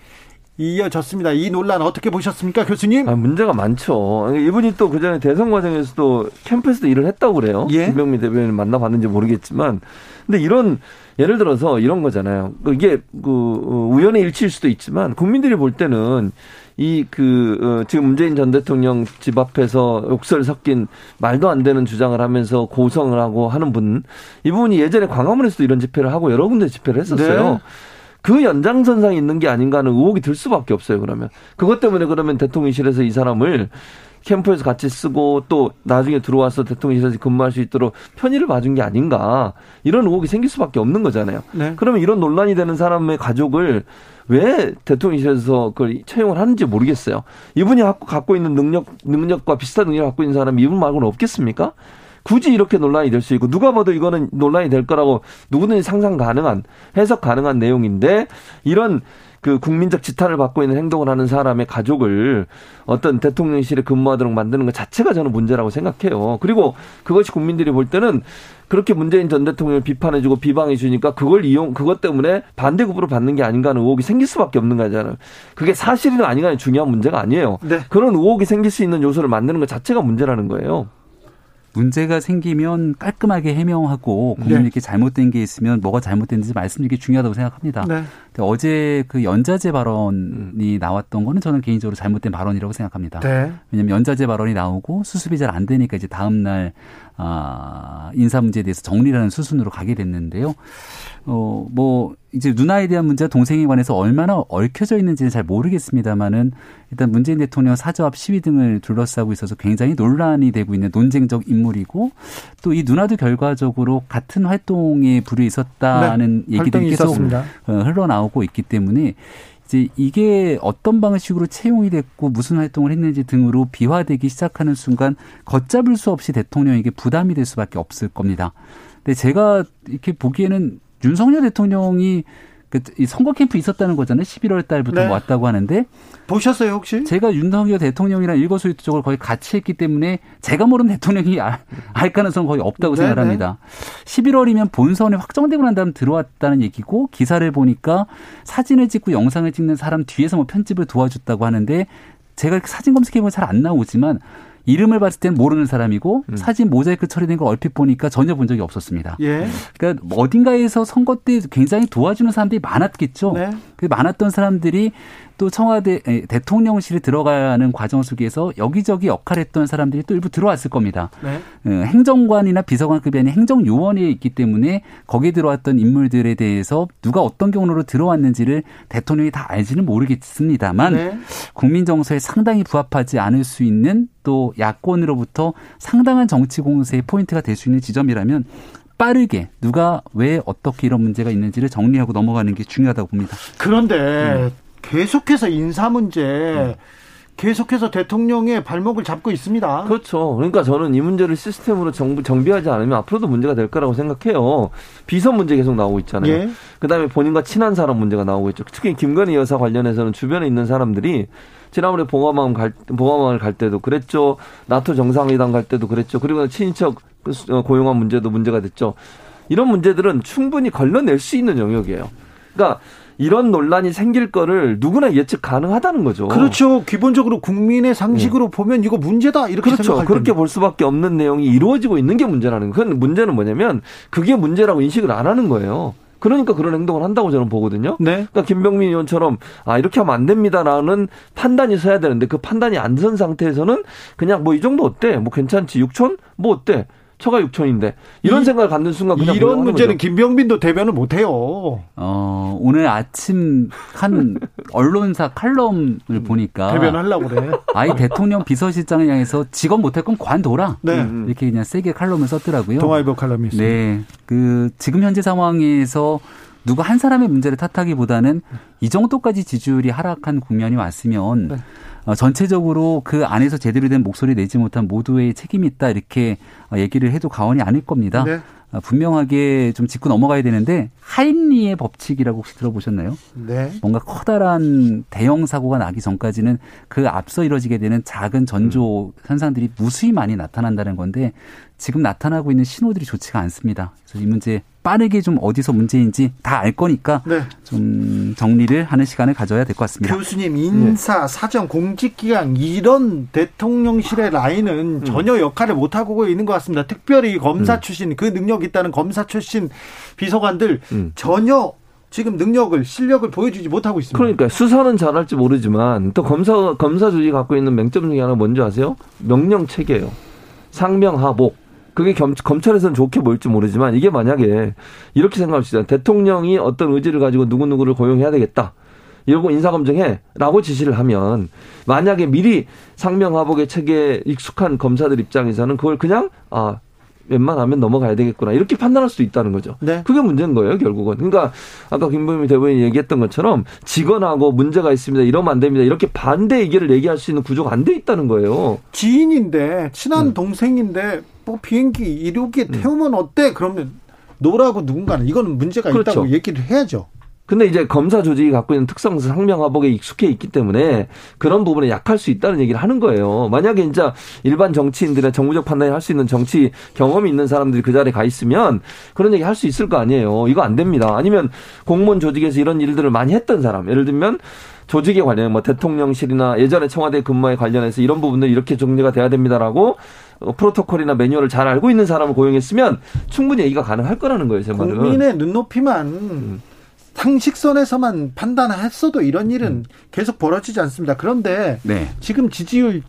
이어졌습니다. 이 논란 어떻게 보셨습니까, 교수님? 아, 문제가 많죠. 이분이 또 그전에 대선 과정에서도 캠프에서도 일을 했다고 그래요. 예? 김병민 대변인 만나봤는지 모르겠지만. 근데 이런, 예를 들어서 이런 거잖아요. 이게 그 우연의 일치일 수도 있지만 국민들이 볼 때는 이그 어, 지금 문재인 전 대통령 집 앞에서 욕설 섞인 말도 안 되는 주장을 하면서 고성을 하고 하는 분 이분이 예전에 광화문에서도 이런 집회를 하고 여러 군데 집회를 했었어요. 네. 그 연장선상에 있는 게 아닌가 하는 의혹이 들 수밖에 없어요, 그러면. 그것 때문에 그러면 대통령실에서 이 사람을 캠프에서 같이 쓰고 또 나중에 들어와서 대통령실에서 근무할 수 있도록 편의를 봐준 게 아닌가 이런 의혹이 생길 수밖에 없는 거잖아요. 네. 그러면 이런 논란이 되는 사람의 가족을 왜 대통령실에서 그걸 채용을 하는지 모르겠어요. 이분이 갖고 있는 능력, 능력과 비슷한 능력을 갖고 있는 사람이 이분 말고는 없겠습니까? 굳이 이렇게 논란이 될 수 있고 누가 봐도 이거는 논란이 될 거라고 누구든지 상상 가능한 해석 가능한 내용인데 이런 그 국민적 지탄을 받고 있는 행동을 하는 사람의 가족을 어떤 대통령실에 근무하도록 만드는 것 자체가 저는 문제라고 생각해요. 그리고 그것이 국민들이 볼 때는 그렇게 문재인 전 대통령을 비판해주고 비방해주니까 그걸 이용, 그것 때문에 반대급부로 받는 게 아닌가 하는 의혹이 생길 수밖에 없는 거잖아요. 그게 사실이나 아닌가는 중요한 문제가 아니에요. 네. 그런 의혹이 생길 수 있는 요소를 만드는 것 자체가 문제라는 거예요. 문제가 생기면 깔끔하게 해명하고 국민에게 네. 잘못된 게 있으면 뭐가 잘못된지 말씀드리기 중요하다고 생각합니다. 네. 어제 그 연자제 발언이 나왔던 거는 저는 개인적으로 잘못된 발언이라고 생각합니다. 네. 왜냐하면 연자제 발언이 나오고 수습이 잘 안 되니까 이제 다음 날 아, 인사 문제에 대해서 정리라는 수순으로 가게 됐는데요. 어, 뭐, 이제 누나에 대한 문제와 동생에 관해서 얼마나 얽혀져 있는지는 잘 모르겠습니다만은 일단 문재인 대통령 사저 앞 시위 등을 둘러싸고 있어서 굉장히 논란이 되고 있는 논쟁적 인물이고 또 이 누나도 결과적으로 같은 활동에 불이 있었다는 네, 얘기들이 계속 있었습니다. 어, 흘러나오고 있기 때문에 이제 이게 어떤 방식으로 채용이 됐고 무슨 활동을 했는지 등으로 비화되기 시작하는 순간 걷잡을 수 없이 대통령에게 부담이 될 수밖에 없을 겁니다. 근데 제가 이렇게 보기에는 윤석열 대통령이 그 선거 캠프 있었다는 거잖아요. 11월 달부터 네. 왔다고 하는데 보셨어요 혹시? 제가 윤석열 대통령이랑 일거수일투족을 거의 같이 했기 때문에 제가 모르는 대통령이 알, 알 가능성 거의 없다고 네, 생각합니다. 네. 11월이면 본선에 확정되고 난 다음 들어왔다는 얘기고 기사를 보니까 사진을 찍고 영상을 찍는 사람 뒤에서 뭐 편집을 도와줬다고 하는데 제가 사진 검색해보면 잘 안 나오지만 이름을 봤을 땐 모르는 사람이고 음. 사진 모자이크 처리된 걸 얼핏 보니까 전혀 본 적이 없었습니다. 예. 그러니까 어딘가에서 선거 때 굉장히 도와주는 사람들이 많았겠죠. 네. 그 많았던 사람들이 또 청와대 대통령실에 들어가는 과정 속에서 여기저기 역할했던 사람들이 또 일부 들어왔을 겁니다. 네. 어, 행정관이나 비서관급이 아닌 행정요원에 있기 때문에 거기에 들어왔던 인물들에 대해서 누가 어떤 경로로 들어왔는지를 대통령이 다 알지는 모르겠습니다만 네. 국민 정서에 상당히 부합하지 않을 수 있는 또 야권으로부터 상당한 정치 공세의 포인트가 될 수 있는 지점이라면 빠르게 누가 왜 어떻게 이런 문제가 있는지를 정리하고 넘어가는 게 중요하다고 봅니다. 그런데 음. 계속해서 인사 문제 음. 계속해서 대통령의 발목을 잡고 있습니다. 그렇죠. 그러니까 저는 이 문제를 시스템으로 정부 정비하지 않으면 앞으로도 문제가 될 거라고 생각해요. 비선 문제 계속 나오고 있잖아요. 예. 그다음에 본인과 친한 사람 문제가 나오고 있죠. 특히 김건희 여사 관련해서는 주변에 있는 사람들이 지난번에 봉화마을 갈, 봉화마을 갈 때도 그랬죠. 나토 정상회담 갈 때도 그랬죠. 그리고 친인척 고용한 문제도 문제가 됐죠. 이런 문제들은 충분히 걸러낼 수 있는 영역이에요. 그러니까 이런 논란이 생길 거를 누구나 예측 가능하다는 거죠. 그렇죠. 기본적으로 국민의 상식으로 네. 보면 이거 문제다 이렇게 그렇죠. 생각할 그렇게 볼 수밖에 없는 내용이 이루어지고 있는 게 문제라는 거. 그 문제는 뭐냐면 그게 문제라고 인식을 안 하는 거예요. 그러니까 그런 행동을 한다고 저는 보거든요. 네. 그러니까 김병민 의원처럼 아 이렇게 하면 안 됩니다라는 판단이 서야 되는데 그 판단이 안 선 상태에서는 그냥 뭐 이 정도 어때? 뭐 괜찮지? 6천? 뭐 어때? 처가 6천인데 이런 이, 생각을 갖는 순간 그냥 이런 문제는 거죠. 김병빈도 대변을 못 해요. 어, 오늘 아침 한 언론사 칼럼을 음, 보니까 대변하려고 그래. 아이 대통령 비서실장을 향해서 직업 못할 건 관둬라. 네. 이렇게 그냥 세게 칼럼을 썼더라고요. 동아일보 칼럼이 있어요. 네. 그 지금 현재 상황에서 누구 한 사람의 문제를 탓하기보다는 이 정도까지 지지율이 하락한 국면이 왔으면 네. 어, 전체적으로 그 안에서 제대로 된 목소리 내지 못한 모두의 책임이 있다 이렇게 어, 얘기를 해도 과언이 아닐 겁니다. 네. 어, 분명하게 좀 짚고 넘어가야 되는데 하임리의 법칙이라고 혹시 들어보셨나요? 네. 뭔가 커다란 대형 사고가 나기 전까지는 그 앞서 이뤄지게 되는 작은 전조 음. 현상들이 무수히 많이 나타난다는 건데 지금 나타나고 있는 신호들이 좋지가 않습니다. 그래서 이 문제 빠르게 좀 어디서 문제인지 다 알 거니까 네. 좀 정리를 하는 시간을 가져야 될 것 같습니다. 교수님 인사, 네. 사정, 공직기강 이런 대통령실의 라인은 음. 전혀 역할을 못 하고 있는 것 같습니다. 특별히 검사 음. 출신 그 능력 있다는 검사 출신 비서관들 음. 전혀 지금 능력을 실력을 보여주지 못하고 있습니다. 그러니까 수사는 잘할지 모르지만 또 검사 검사 조직이 갖고 있는 맹점 중에 하나 뭔지 아세요? 명령 체계예요. 상명하복. 그게 겸, 검찰에서는 좋게 보일지 모르지만 이게 만약에 이렇게 생각합시다. 대통령이 어떤 의지를 가지고 누구누구를 고용해야 되겠다. 이러고 인사검증해. 라고 지시를 하면 만약에 미리 상명하복의 체계에 익숙한 검사들 입장에서는 그걸 그냥 아, 웬만하면 넘어가야 되겠구나 이렇게 판단할 수도 있다는 거죠. 네. 그게 문제인 거예요 결국은. 그러니까 아까 김부미 대변인이 얘기했던 것처럼 직원하고 문제가 있습니다. 이러면 안 됩니다. 이렇게 반대 얘기를 얘기할 수 있는 구조가 안 돼 있다는 거예요. 지인인데 친한 음. 동생인데 뭐 비행기 이륙에 음. 태우면 어때? 그러면 노라고 누군가는 이거는 문제가 그렇죠. 있다고 얘기를 해야죠. 근데 이제 검사 조직이 갖고 있는 특성 상명하복에 익숙해 있기 때문에 그런 부분에 약할 수 있다는 얘기를 하는 거예요. 만약에 이제 일반 정치인들의 정무적 판단을 할 수 있는 정치 경험이 있는 사람들이 그 자리에 가 있으면 그런 얘기 할 수 있을 거 아니에요. 이거 안 됩니다. 아니면 공무원 조직에서 이런 일들을 많이 했던 사람. 예를 들면 조직에 관련해 뭐 대통령실이나 예전에 청와대 근무에 관련해서 이런 부분들 이렇게 정리가 돼야 됩니다라고 어, 프로토콜이나 매뉴얼을 잘 알고 있는 사람을 고용했으면 충분히 얘기가 가능할 거라는 거예요, 제 말은. 국민의 눈높이만 음. 상식선에서만 판단했어도 이런 일은 음. 계속 벌어지지 않습니다. 그런데 네. 지금 지지율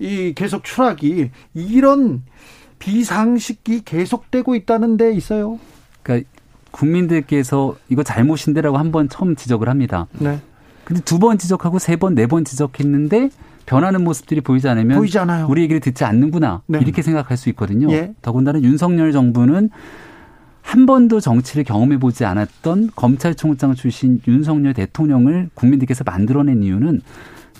이 계속 추락이 이런 비상식이 계속되고 있다는 데 있어요. 그러니까 국민들께서 이거 잘못인데라고 한 번 처음 지적을 합니다. 네. 근데 두 번 지적하고 세 번, 네 번 지적했는데 변하는 모습들이 보이지 않으면 보이지 않아요. 우리 얘기를 듣지 않는구나. 네. 이렇게 생각할 수 있거든요. 예. 더군다나 윤석열 정부는 한 번도 정치를 경험해 보지 않았던 검찰총장 출신 윤석열 대통령을 국민들께서 만들어낸 이유는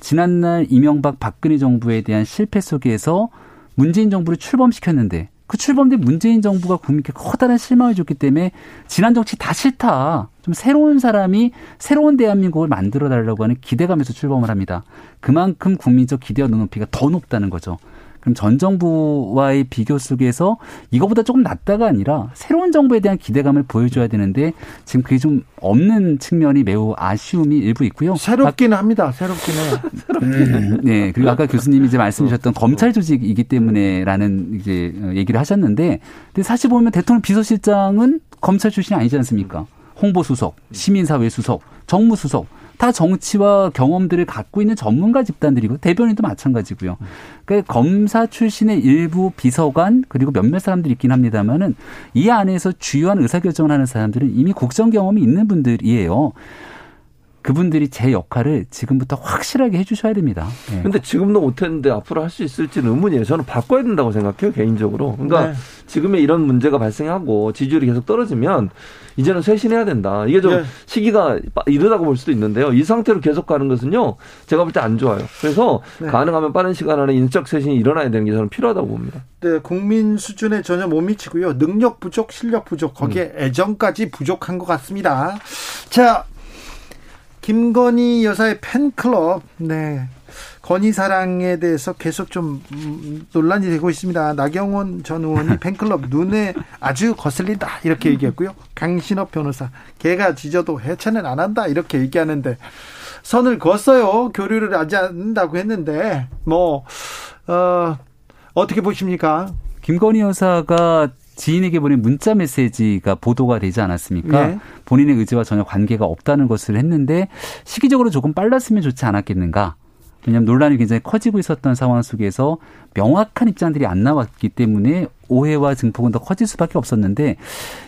지난날 이명박 박근혜 정부에 대한 실패 속에서 문재인 정부를 출범시켰는데 그 출범된 문재인 정부가 국민께 커다란 실망을 줬기 때문에 지난 정치 다 싫다. 좀 새로운 사람이 새로운 대한민국을 만들어 달라고 하는 기대감에서 출범을 합니다. 그만큼 국민적 기대와 눈높이가 더 높다는 거죠. 그럼 전 정부와의 비교 속에서 이거보다 조금 낫다가 아니라 새로운 정부에 대한 기대감을 보여줘야 되는데 지금 그게 좀 없는 측면이 매우 아쉬움이 일부 있고요. 새롭기는 합니다. 새롭기는. 음, 네. 그리고 아까 교수님이 이제 말씀 주셨던 검찰 조직이기 때문에라는 이제 얘기를 하셨는데 근데 사실 보면 대통령 비서실장은 검찰 출신이 아니지 않습니까? 홍보수석, 시민사회 수석, 정무수석 다 정치와 경험들을 갖고 있는 전문가 집단들이고 대변인도 마찬가지고요. 그러니까 검사 출신의 일부 비서관 그리고 몇몇 사람들이 있긴 합니다만은 이 안에서 주요한 의사결정을 하는 사람들은 이미 국정 경험이 있는 분들이에요. 그분들이 제 역할을 지금부터 확실하게 해주셔야 됩니다. 네. 근데 지금도 못했는데 앞으로 할 수 있을지는 의문이에요. 저는 바꿔야 된다고 생각해요, 개인적으로. 그러니까 네. 지금의 이런 문제가 발생하고 지지율이 계속 떨어지면 이제는 쇄신해야 된다. 이게 좀 네. 시기가 이르다고 볼 수도 있는데요. 이 상태로 계속 가는 것은요, 제가 볼 때 안 좋아요. 그래서 네. 가능하면 빠른 시간 안에 인적 쇄신이 일어나야 되는 게 저는 필요하다고 봅니다. 네, 국민 수준에 전혀 못 미치고요. 능력 부족, 실력 부족, 거기에 음. 애정까지 부족한 것 같습니다. 자, 김건희 여사의 팬클럽, 네. 건희 사랑에 대해서 계속 좀 음, 논란이 되고 있습니다. 나경원 전 의원이 팬클럽 눈에 아주 거슬린다 이렇게 얘기했고요. 강신업 변호사 개가 짖어도 해체는 안 한다 이렇게 얘기하는데 선을 그었어요. 교류를 하지 않는다고 했는데 뭐 어, 어떻게 보십니까? 김건희 여사가 지인에게 보낸 문자 메시지가 보도가 되지 않았습니까? 네. 본인의 의지와 전혀 관계가 없다는 것을 했는데 시기적으로 조금 빨랐으면 좋지 않았겠는가? 왜냐하면 논란이 굉장히 커지고 있었던 상황 속에서 명확한 입장들이 안 나왔기 때문에 오해와 증폭은 더 커질 수밖에 없었는데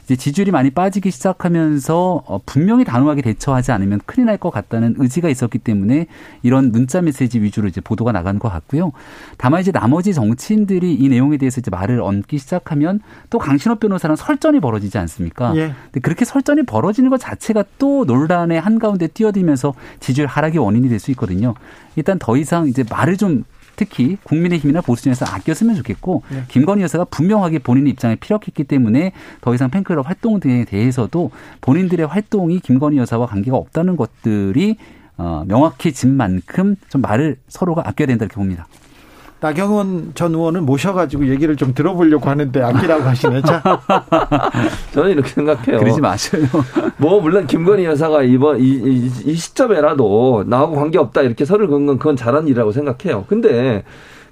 이제 지지율이 많이 빠지기 시작하면서 어, 분명히 단호하게 대처하지 않으면 큰일 날 것 같다는 의지가 있었기 때문에 이런 문자 메시지 위주로 이제 보도가 나간 것 같고요. 다만 이제 나머지 정치인들이 이 내용에 대해서 이제 말을 얹기 시작하면 또 강신업 변호사랑 설전이 벌어지지 않습니까? 예. 근데 그렇게 설전이 벌어지는 것 자체가 또 논란의 한가운데 뛰어들면서 지지율 하락의 원인이 될 수 있거든요. 일단 더 이상 이제 말을 좀 특히 국민의힘이나 보수진에서 아꼈으면 좋겠고 네. 김건희 여사가 분명하게 본인 입장에 피력했기 때문에 더 이상 팬클럽 활동 등에 대해서도 본인들의 활동이 김건희 여사와 관계가 없다는 것들이 어, 명확해진 만큼 좀 말을 서로가 아껴야 된다 이렇게 봅니다. 나경원 전 의원을 모셔가지고 얘기를 좀 들어보려고 하는데 아끼라고 하시네. 자. 저는 이렇게 생각해요. 그러지 마셔요. 뭐 물론 김건희 여사가 이번 이, 이, 이 시점에라도 나하고 관계 없다 이렇게 설을 긋는 그건 잘한 일이라고 생각해요. 근데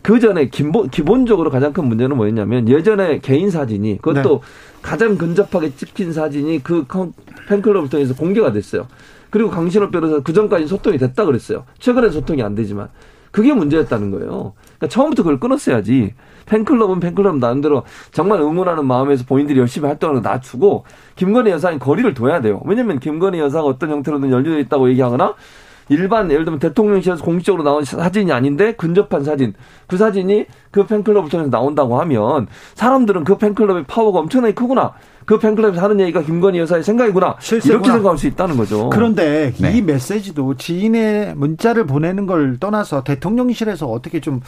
그 전에 기본 기본적으로 가장 큰 문제는 뭐였냐면 예전에 개인 사진이 그것도 네. 가장 근접하게 찍힌 사진이 그 팬클럽을 통해서 공개가 됐어요. 그리고 강신업 변호사 그 전까지 소통이 됐다 그랬어요. 최근에 소통이 안 되지만 그게 문제였다는 거예요. 그러니까 처음부터 그걸 끊었어야지. 팬클럽은 팬클럽 나름대로 정말 응원하는 마음에서 본인들이 열심히 활동하는 거 놔주고 김건희 여사는 거리를 둬야 돼요. 왜냐면 김건희 여사가 어떤 형태로든 연루되어 있다고 얘기하거나 일반 예를 들면 대통령실에서 공식적으로 나온 사진이 아닌데 근접한 사진 그 사진이 그 팬클럽을 통해서 나온다고 하면 사람들은 그 팬클럽의 파워가 엄청나게 크구나 그 팬클럽에서 하는 얘기가 김건희 여사의 생각이구나 실세구나. 이렇게 생각할 수 있다는 거죠. 그런데 네. 이 메시지도 지인의 문자를 보내는 걸 떠나서 대통령실에서 어떻게 좀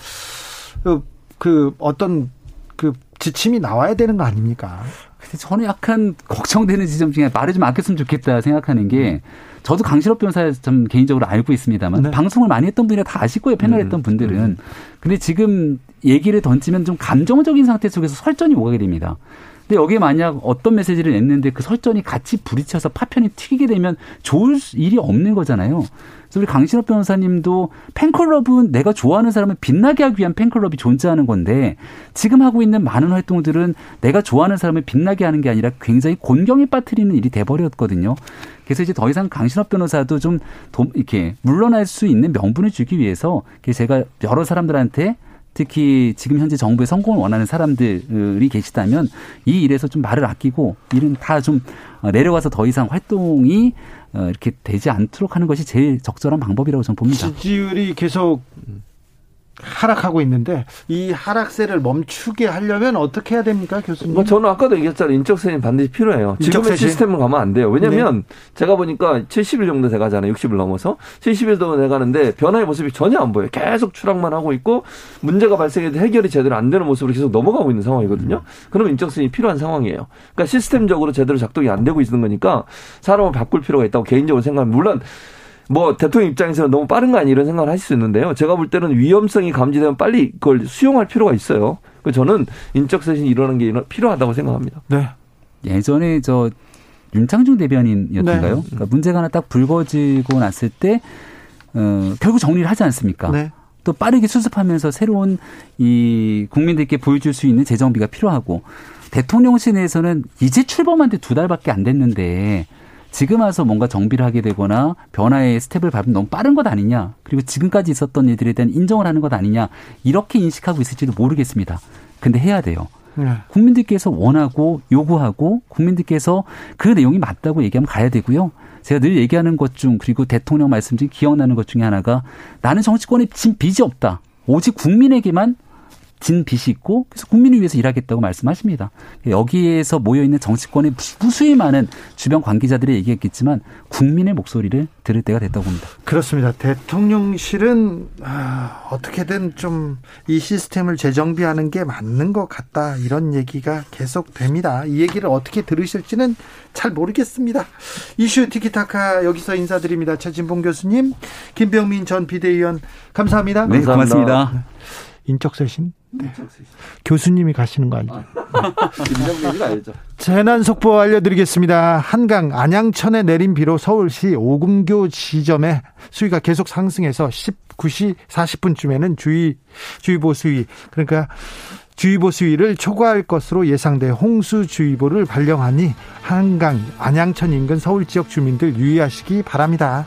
그 그 어떤 그 지침이 나와야 되는 거 아닙니까? 근데 저는 약간 걱정되는 지점 중에 말을 좀 아꼈으면 좋겠다 생각하는 게 저도 강실업 변호사 좀 개인적으로 알고 있습니다만 네. 방송을 많이 했던 분이라 다 아실 거예요 패널 음. 했던 분들은 음. 근데 지금 얘기를 던지면 좀 감정적인 상태 속에서 설전이 오가게 됩니다. 근데 여기에 만약 어떤 메시지를 냈는데 그 설전이 같이 부딪혀서 파편이 튀기게 되면 좋을 일이 없는 거잖아요. 그래서 우리 강신업 변호사님도 팬클럽은 내가 좋아하는 사람을 빛나게 하기 위한 팬클럽이 존재하는 건데 지금 하고 있는 많은 활동들은 내가 좋아하는 사람을 빛나게 하는 게 아니라 굉장히 곤경에 빠뜨리는 일이 돼버렸거든요. 그래서 이제 더 이상 강신업 변호사도 좀 이렇게 물러날 수 있는 명분을 주기 위해서 제가 여러 사람들한테 특히 지금 현재 정부의 성공을 원하는 사람들이 계시다면 이 일에서 좀 말을 아끼고 일은 다 좀 내려가서 더 이상 활동이 어, 이렇게 되지 않도록 하는 것이 제일 적절한 방법이라고 저는 봅니다. 지지율이 계속 하락하고 있는데 이 하락세를 멈추게 하려면 어떻게 해야 됩니까, 교수님? 뭐 저는 아까도 얘기했잖아요. 인적세는 반드시 필요해요. 지금의 시스템을 가면 안 돼요. 왜냐하면 네. 제가 보니까 70일 정도 돼가잖아요. 60일 넘어서 70일 정도 돼가는데 변화의 모습이 전혀 안 보여요. 계속 추락만 하고 있고 문제가 발생해도 해결이 제대로 안 되는 모습으로 계속 넘어가고 있는 상황이거든요. 그러면 인적세이 필요한 상황이에요. 그러니까 시스템적으로 제대로 작동이 안 되고 있는 거니까 사람을 바꿀 필요가 있다고 개인적으로 생각합니다. 물론 뭐 대통령 입장에서는 너무 빠른 거 아니 이런 생각을 하실 수 있는데요. 제가 볼 때는 위험성이 감지되면 빨리 그걸 수용할 필요가 있어요. 그 저는 인적 쇄신이 일어나는 게 필요하다고 생각합니다. 네. 예전에 저 윤창중 대변인이었던가요? 네. 그러니까 문제가 하나 딱 불거지고 났을 때 어, 결국 정리를 하지 않습니까? 네. 또 빠르게 수습하면서 새로운 이 국민들께 보여줄 수 있는 재정비가 필요하고 대통령실 내에서는 이제 출범한 지 두 달밖에 안 됐는데 지금 와서 뭔가 정비를 하게 되거나 변화의 스텝을 밟으면 너무 빠른 것 아니냐. 그리고 지금까지 있었던 일들에 대한 인정을 하는 것 아니냐. 이렇게 인식하고 있을지도 모르겠습니다. 근데 해야 돼요. 네. 국민들께서 원하고 요구하고 국민들께서 그 내용이 맞다고 얘기하면 가야 되고요. 제가 늘 얘기하는 것 중 그리고 대통령 말씀 중에 기억나는 것 중에 하나가 나는 정치권에 진 빚이 없다. 오직 국민에게만 진 빚이 있고 그래서 국민을 위해서 일하겠다고 말씀하십니다. 여기에서 모여 있는 정치권의 무수히 많은 주변 관계자들이 얘기했겠지만 국민의 목소리를 들을 때가 됐다고 봅니다. 그렇습니다. 대통령실은 아, 어떻게든 좀 이 시스템을 재정비하는 게 맞는 것 같다 이런 얘기가 계속 됩니다. 이 얘기를 어떻게 들으실지는 잘 모르겠습니다. 이슈 티키타카 여기서 인사드립니다. 최진봉 교수님, 김병민 전 비대위원 감사합니다. 네, 고맙습니다. 인적쇄신? 네. 교수님이 가시는 거 아니죠? 김정민이 알죠. 재난 속보 알려드리겠습니다. 한강 안양천에 내린 비로 서울시 오금교 지점에 수위가 계속 상승해서 19시 40분쯤에는 주의 주의보 수위 그러니까 주의보 수위를 초과할 것으로 예상돼 홍수주의보를 발령하니 한강, 안양천 인근 서울 지역 주민들 유의하시기 바랍니다.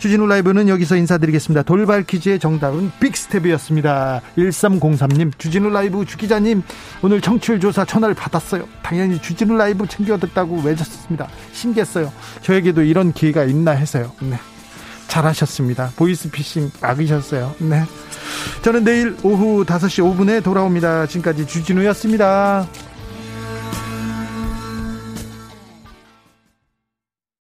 주진우 라이브는 여기서 인사드리겠습니다. 돌발 퀴즈의 정답은 빅스텝이었습니다. 1303님, 주진우 라이브 주기자님, 오늘 청취율 조사 전화를 받았어요. 당연히 주진우 라이브 챙겨 듣다고 외쳤습니다. 신기했어요. 저에게도 이런 기회가 있나 해서요. 네. 잘하셨습니다. 보이스피싱 막으셨어요. 네. 저는 내일 오후 5시 5분에 돌아옵니다. 지금까지 주진우였습니다.